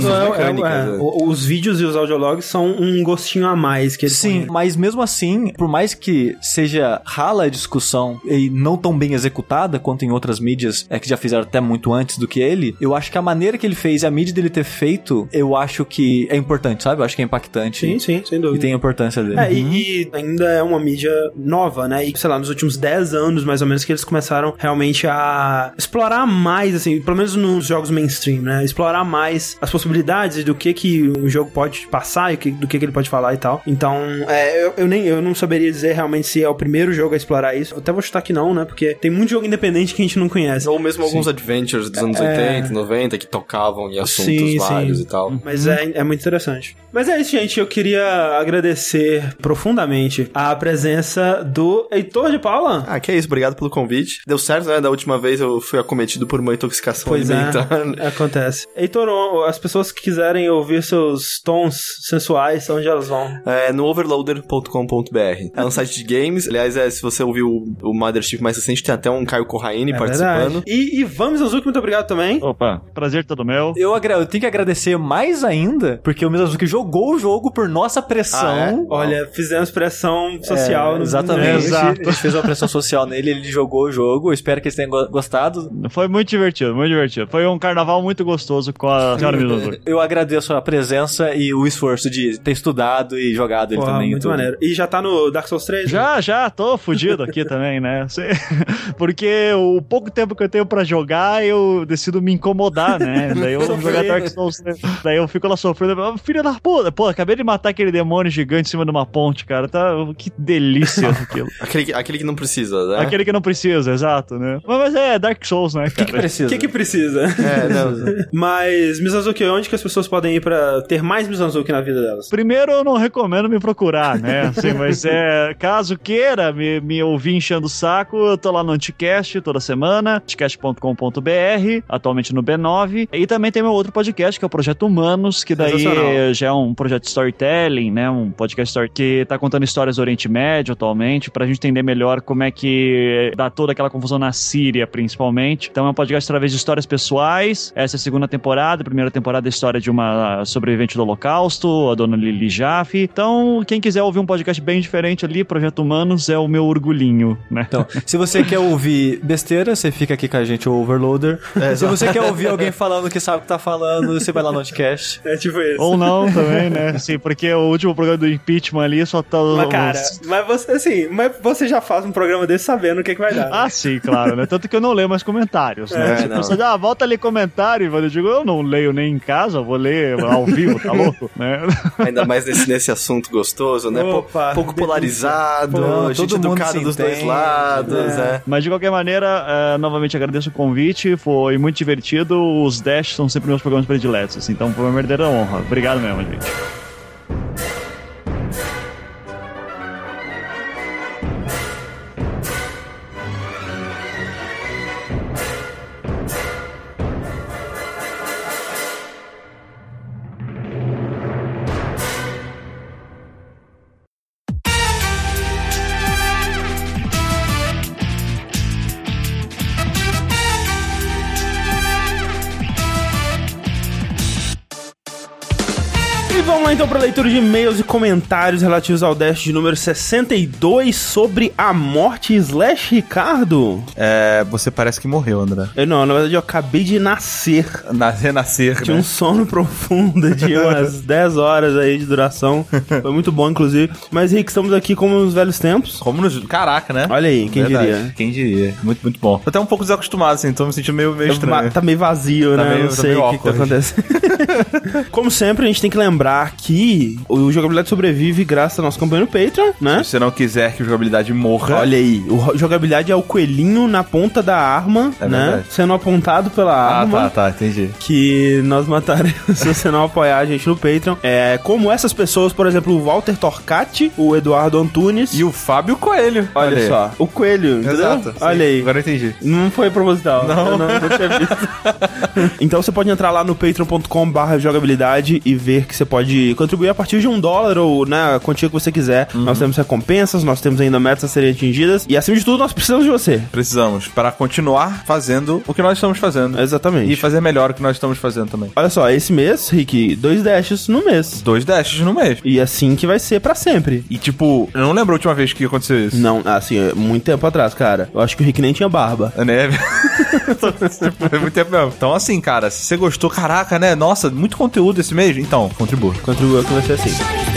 Sim, é, é, mecânicas. é, né? o- os vídeos e os audiologs são um gostinho a mais que eles Sim, põem. mas mesmo assim, por mais que seja rala a discussão e não tão bem executada quanto em outras mídias é, que já fizeram até muito antes do que ele, eu acho que a maneira que ele fez e a mídia dele ter feito, eu acho que é importante, sabe? Eu acho que é impactante. Sim, sim, sem E dúvida. tem a importância dele. É, e, e ainda é uma mídia nova, né? E, sei lá, nos últimos 10 anos, mais ou menos, que eles começaram realmente a explorar mais, assim, pelo menos nos jogos mainstream, né? Explorar mais as possibilidades do que que o jogo pode passar e do que que ele pode falar e tal. Então, é, eu, eu nem eu não saberia dizer realmente se é o primeiro jogo a explorar isso. Eu até vou chutar que não, né? Porque tem muito jogo independente que a gente não conhece. Ou mesmo alguns adventures dos anos 80, 90, que tocavam em assuntos É. Sim, vários sim. e tal. Mas é, é muito interessante. Mas é isso, gente. Eu queria agradecer profundamente a presença do Heitor de Paula. Ah, que é isso, obrigado pelo convite. Deu certo, né? Da última vez eu fui acometido por uma intoxicação Pois alimentar. é, acontece. Heitor, as pessoas que quiserem ouvir seus tons sensuais, onde elas vão? É no overloader.com.br. É um site de games. Aliás, é, se você ouviu o, o Mothership mais recente, tem até um Caio Corraine É participando. E, e vamos, Azuki, muito obrigado também. Opa, prazer todo meu. Eu, eu tenho que agradecer mais ainda, porque o Miyazuki jogou o jogo por nossa pressão. Ah, é? Olha, fizemos pressão social É, exatamente. no- Exato. A gente fez uma pressão social nele, ele jogou o jogo. Eu espero que eles tenham go- gostado. Foi muito divertido, muito divertido. Foi um carnaval muito gostoso com a senhora Mizuzuki. Eu agradeço a presença e o esforço de ter estudado e jogado ele também. e muito maneiro. E já tá no Dark Souls 3? Já, já, tô fudido aqui também, né? Porque o pouco tempo que eu tenho pra jogar, eu decido me incomodar, né? Daí eu vou jogar Dark Souls 3. Daí eu fico lá sofrendo. "Ah, Filho da puta, pô, acabei de matar aquele demônio gigante em cima de uma ponte, cara. Tá, que delícia aquilo. Aquele, que- aquele que não precisa, né? Aquele que não precisa, exato, né? Mas, mas é Dark Souls, né, O que, cara? que precisa? O que que precisa? É, não. Mas, Mizazuki, onde que as pessoas podem ir pra ter mais Mizazuki na vida delas? Primeiro, eu não recomendo me procurar, né? Assim, mas é, caso queira me, me ouvir enchendo o saco, eu tô lá no Anticast toda semana, anticast.com.br, atualmente no B9. E também tem meu outro podcast, que é o Projeto Humanos, que daí já é um projeto de storytelling, né? Um podcast story que tá contando histórias do Oriente Médio atualmente, pra gente entender melhor como é que dá toda aquela confusão na Síria, principalmente. Então é um podcast através de histórias pessoais. Essa é a segunda temporada. A primeira temporada é a história de uma sobrevivente do Holocausto, a dona Lili Jaffe. Então, quem quiser ouvir um podcast bem diferente ali, Projeto Humanos, é o meu orgulhinho, né? Então, se você quer ouvir besteira, você fica aqui com a gente, o Overloader. se você quer ouvir alguém falando que sabe o que tá falando, você vai lá no podcast. É tipo isso. Ou não também, né? Sim, porque o último programa do impeachment ali só tá. Mas, cara, mas você, assim, mas você já faz um programa desse sabendo o que, que vai dar. né? Ah, sim, claro, né? Tanto que eu não leio mais comentários, né? É, não. pessoa diz, ah, volta a ler comentário, eu digo, eu não leio nem em casa, eu vou ler ao vivo, tá louco? Né? Ainda mais nesse, nesse assunto gostoso, né? Opa, pouco delícia. polarizado, Não, gente educada dos dois entende, lados, é. né? Mas de qualquer maneira, eh, novamente agradeço o convite, foi muito divertido. Os Dash são sempre meus programas prediletos, assim, então foi uma verdadeira honra. Obrigado mesmo, gente. Então para leitura de e-mails e comentários relativos ao Dash de número 62 sobre a morte slash Ricardo. É, você parece que morreu, André. Eu, não, na verdade eu acabei de nascer. Na, renascer, Tinha né? um sono profundo de umas 10 horas aí de duração. Foi muito bom, inclusive. Mas, Rick, estamos aqui como nos velhos tempos. Como nos... Caraca, né? Olha aí, quem Verdade. diria. Quem diria. Muito, muito bom. Tô até um pouco desacostumado, assim, tô me sentindo meio, meio Va- estranho. Tá meio vazio, Tá né? meio- não tá sei o que, que tá acontecendo. Como sempre, a gente tem que lembrar que o Jogabilidade sobrevive graças ao nosso campanha no Patreon, né? Se você não quiser que a jogabilidade morra... Olha aí, o jogabilidade é o coelhinho na ponta da arma, É né? verdade. Sendo apontado pela Ah, arma. tá, tá, entendi. Que nós mataremos se você não apoiar a gente no Patreon. É, como essas pessoas, por exemplo, o Walter Torcati, o Eduardo Antunes. E o Fábio Coelho. Olha, aí. só, o coelho, entendeu? Exato. sim. Olha aí. Agora eu entendi. Não foi proposital. Não. Eu não, não tinha visto. então você pode entrar lá no patreon.com barra jogabilidade e ver que você pode contribuir a partir de um dólar ou né, a quantia que você quiser. Uhum. Nós temos recompensas, nós temos ainda metas a serem atingidas e acima de tudo nós precisamos de você. Precisamos para continuar fazendo o que nós estamos fazendo. Exatamente. E fazer melhor o que nós estamos fazendo também. Olha só, esse mês, Rick, dois dashes no mês. Dois dashes no mês. E assim que vai ser pra sempre. E tipo, eu não lembro a última vez que aconteceu isso. Não, assim, é muito tempo atrás, cara. Eu acho que o Rick nem tinha barba. É neve. Foi muito tempo mesmo. Então, assim, cara, se você gostou, caraca, né? Nossa, muito conteúdo esse mês. Então, contribua. Contribua que vai ser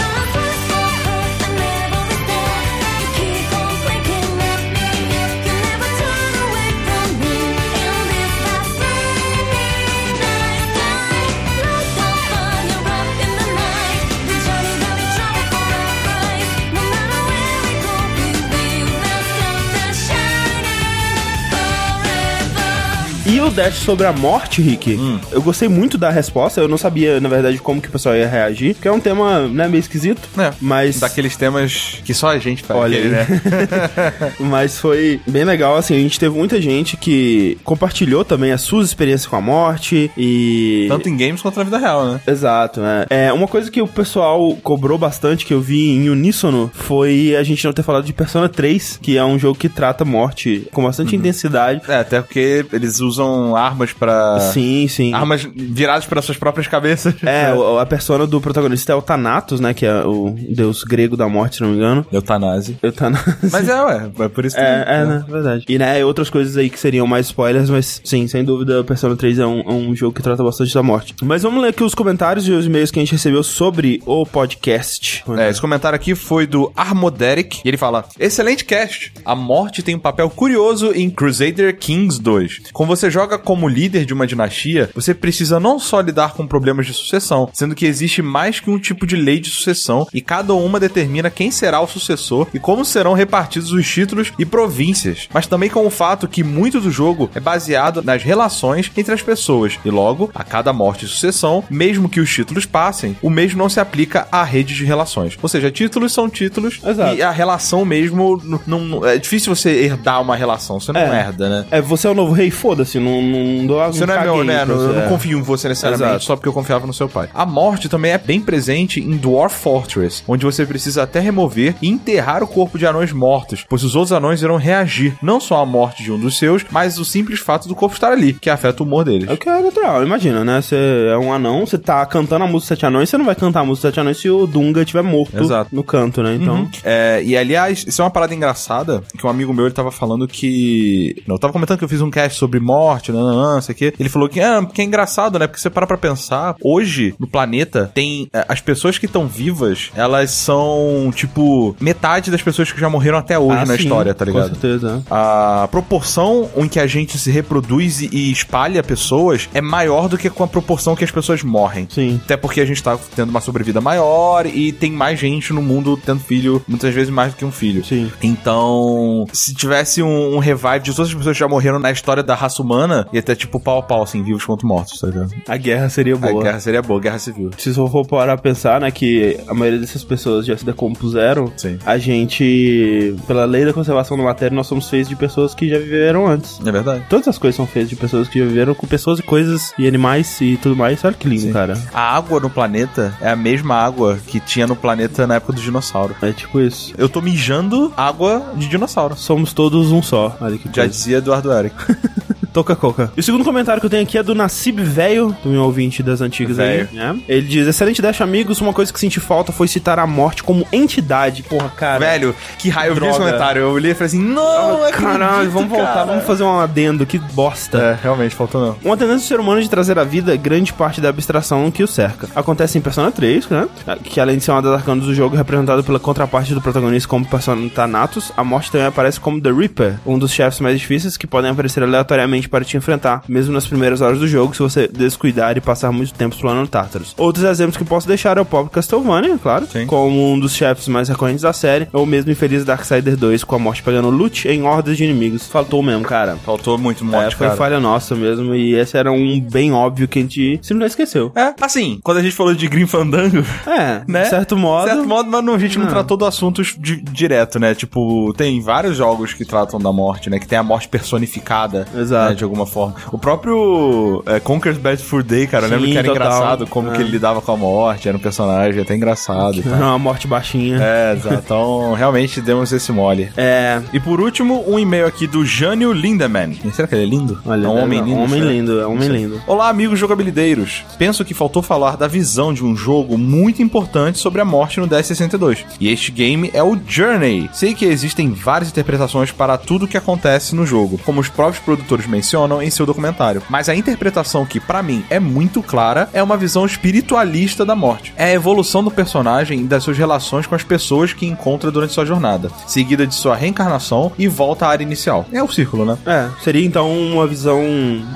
E o dash sobre a morte, Rick, Hum. eu gostei muito da resposta. Eu não sabia, na verdade, como que o pessoal ia reagir. Porque é um tema, né, meio esquisito. É, Mas. Daqueles temas que só a gente faz. Olha aquele, aí. né? Mas foi bem legal, assim, a gente teve muita gente que compartilhou também as suas experiências com a morte e... Tanto em games quanto na vida real, né? Exato, né? É, uma coisa que o pessoal cobrou bastante, que eu vi em uníssono, foi a gente não ter falado de Persona 3, que é um jogo que trata morte com bastante Uhum. intensidade. É, até porque eles usam armas pra. Sim, sim. Armas viradas para suas próprias cabeças. É, a persona do protagonista é o Thanatos, né? Que é o deus grego da morte, se não me engano. Eutanase. Eutanásia. Mas é, ué. É por isso que. É, é, né? Verdade. E, né, outras coisas aí que seriam mais spoilers, mas sim, sem dúvida, Persona 3 é um, é um jogo que trata bastante da morte. Mas vamos ler aqui os comentários e os e-mails que a gente recebeu sobre o podcast. É, esse comentário aqui foi do Armoderic, e ele fala: Excelente cast! A morte tem um papel curioso em Crusader Kings 2. Quando você joga como líder de uma dinastia, você precisa não só lidar com problemas de sucessão, sendo que existe mais que um tipo de lei de sucessão, e cada uma determina quem será o sucessor e como serão repartidos os títulos e províncias, mas também com o fato que muito do jogo é baseado nas relações entre as pessoas, e logo, a cada morte e sucessão, mesmo que os títulos passem, o mesmo não se aplica à rede de relações. Ou seja, títulos são títulos Exato. e a relação mesmo n- não, é difícil você herdar uma relação, você não É. herda, né? É, você é o novo rei, foda-se, não, não dou Você não é meu, né? Não- Eu não confio em você necessariamente, Exato. só porque eu confiava no seu pai. A morte também é bem presente em Dwarf Fortress, onde você precisa até remover e enterrar o corpo de anões mortos, pois os outros anões irão reagir, não só à morte de um dos seus, mas o simples fato do corpo estar ali, que afeta o humor deles. É o que é natural, imagina, né? Você é um anão, você tá cantando a música Sete Anões, você não vai cantar a música Sete Anões se o Dunga estiver morto Exato. no canto, né? Então. É, e aliás, isso é uma parada engraçada, que um amigo meu, ele tava falando que... Não, eu tava comentando que eu fiz um cast sobre morte, não, não, não, sei o quê. Ele falou que, ah, que é engraçado, né? Porque você para pra pensar, hoje, no planeta, tem... é, As pessoas que estão vivas, elas são, tipo, metade das pessoas que já morreram até hoje Ah, na sim, história, tá ligado? Com certeza. A proporção em que a gente se reproduz e- e espalha pessoas é maior do que com a proporção que as pessoas morrem. Sim. Até porque a gente tá tendo uma sobrevida maior e tem mais gente no mundo tendo filho, muitas vezes mais do que um filho. Sim. Então, se tivesse um, um revive de todas as pessoas que já morreram na história da raça humana, ia ter tipo pau a pau, assim, vivos contra mortos, tá ligado? A guerra seria boa. A guerra seria boa, guerra civil. Se você for parar a pensar, né, que a maioria dessas pessoas já se decompuseram, Sim. a gente, pela lei da conservação da matéria, nós somos feitos de pessoas que já viveram antes. É verdade. Todas as coisas são feitas de pessoas que já viveram com pessoas e coisas e animais e tudo mais. Olha que lindo, Sim. cara. A água no planeta é a mesma água que tinha no planeta na época do dinossauro. É tipo isso. Eu tô mijando água de dinossauro. Somos todos um só. Olha que Já coisa. dizia Eduardo Eric. Toca Coca. E o segundo comentário que eu tenho aqui é do Nassib Velho, do meu ouvinte das antigas aí. Velho. né? Ele diz: Excelente Dash, amigos. Uma coisa que senti falta foi citar a morte como entidade. Porra, cara. Velho, que raio. Eu vi esse comentário. Eu olhei e falei assim: não, é Caralho, vamos voltar, vamos fazer um adendo, que bosta. É, realmente, faltou não. Uma tendência do ser humano de trazer à vida grande parte da abstração que o cerca. Acontece em Persona 3, né? Que além de ser uma das arcanas do jogo representada pela contraparte do protagonista como Persona Thanatos, a morte também aparece como The Reaper, um dos chefes mais difíceis que podem aparecer aleatoriamente para te enfrentar, mesmo nas primeiras horas do jogo, se você descuidar e passar muito tempo explorando Tartarus. Outros exemplos que posso deixar é o próprio Castlevania, claro, Sim. como um dos chefes mais recorrentes da série, ou mesmo infeliz Darksider 2, com a morte pegando loot em hordas de inimigos. Faltou mesmo, cara. Faltou muito É, morte, foi cara. falha nossa mesmo, e esse era um bem óbvio que a gente simplesmente esqueceu. É, assim, quando a gente falou de Grim Fandango, É, né? de certo modo. De certo modo, mas não, a gente não Não. tratou do assunto di- direto, né? Tipo, tem vários jogos que tratam da morte, né? Que tem a morte personificada, Exato. né? De alguma forma. O próprio é, Conker's Bad Fur Day, cara, eu lembro Sim, que era total. engraçado como É. que ele lidava com a morte, era um personagem até engraçado. Era uma morte baixinha. É, exato. Então, realmente demos esse mole. É. E por último, um e-mail aqui do Jânio Lindemann. Será que ele é lindo? Olha, é um homem lindo. Homem será? lindo, é um homem lindo. Olá, amigos jogabilideiros. Penso que faltou falar da visão de um jogo muito importante sobre a morte no 1062. E este game é o Journey. Sei que existem várias interpretações para tudo que acontece no jogo, como os próprios produtores mencionam em seu documentário. Mas a interpretação que, pra mim, é muito clara é uma visão espiritualista da morte. É a evolução do personagem e das suas relações com as pessoas que encontra durante sua jornada, seguida de sua reencarnação e volta à área inicial. É o círculo, né? É, seria então uma visão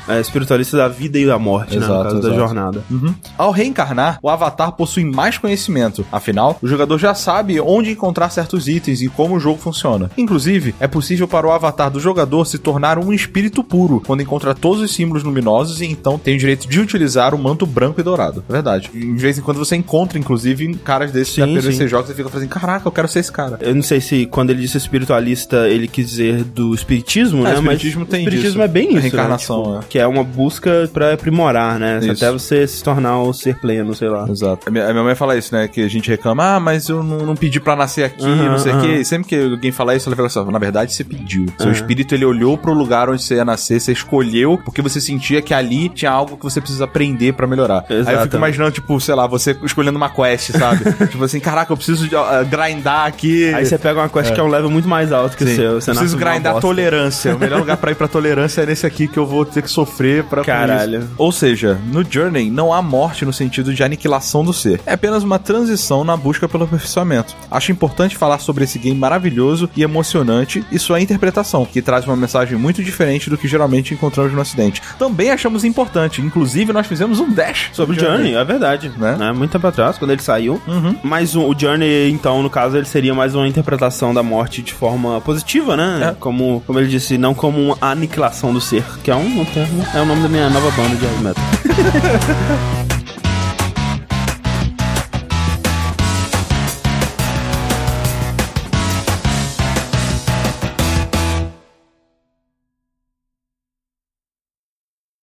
é, espiritualista da vida e da morte, né? Exato, No caso da exato. jornada. Uhum. Ao reencarnar, o avatar possui mais conhecimento. Afinal, o jogador já sabe onde encontrar certos itens e como o jogo funciona. Inclusive, é possível para o avatar do jogador se tornar um espírito puro, quando encontra todos os símbolos luminosos e então tem o direito de utilizar o manto branco e dourado. É verdade. De vez em quando você encontra, inclusive, caras desses Sim, sim. você joga e fica fazendo, caraca, eu quero ser esse cara. Eu não sei se quando ele disse espiritualista ele quis dizer do espiritismo, né? É, o espiritismo Mas tem o espiritismo disso. é bem A isso, reencarnação, né? é. Que é uma busca pra aprimorar, né? Isso. Até você se tornar o ser pleno, sei lá. Exato. A minha, a minha mãe fala isso, né? Que a gente reclama, ah, mas eu não, não pedi pra nascer aqui, não sei o aham. quê. Sempre que alguém fala isso, ela fala assim, na verdade você pediu. Seu espírito, ele olhou pro lugar onde você ia nascer, você escolheu, porque você sentia que ali tinha algo que você precisa aprender pra melhorar. Aí eu fico Exato. imaginando, tipo, sei lá, você escolhendo uma quest, sabe? tipo assim, caraca, eu preciso de, uh, grindar aqui. Aí você pega uma quest que é um level muito mais alto que Sim. o seu. Você Eu preciso grindar tolerância. O melhor lugar pra ir pra tolerância é nesse aqui que eu vou ter que sofrer pra Caralho. Ou seja, no Journey não há morte no sentido de aniquilação do ser. É apenas uma transição na busca pelo aperfeiçoamento. Acho importante falar sobre esse game maravilhoso e emocionante e sua interpretação, que traz uma mensagem muito diferente do que geralmente encontramos no ocidente. Também achamos importante, inclusive nós fizemos um dash Sobre o Journey, é verdade. Né? Né? Muito tempo atrás, quando ele saiu. Uhum. Mas o, Journey, então, no caso, ele seria mais uma interpretação da morte de forma positiva, né? É. Como, como ele disse, não como uma aniquilação do ser. Que é um, termo. É o nome da minha nova banda de heavy metal.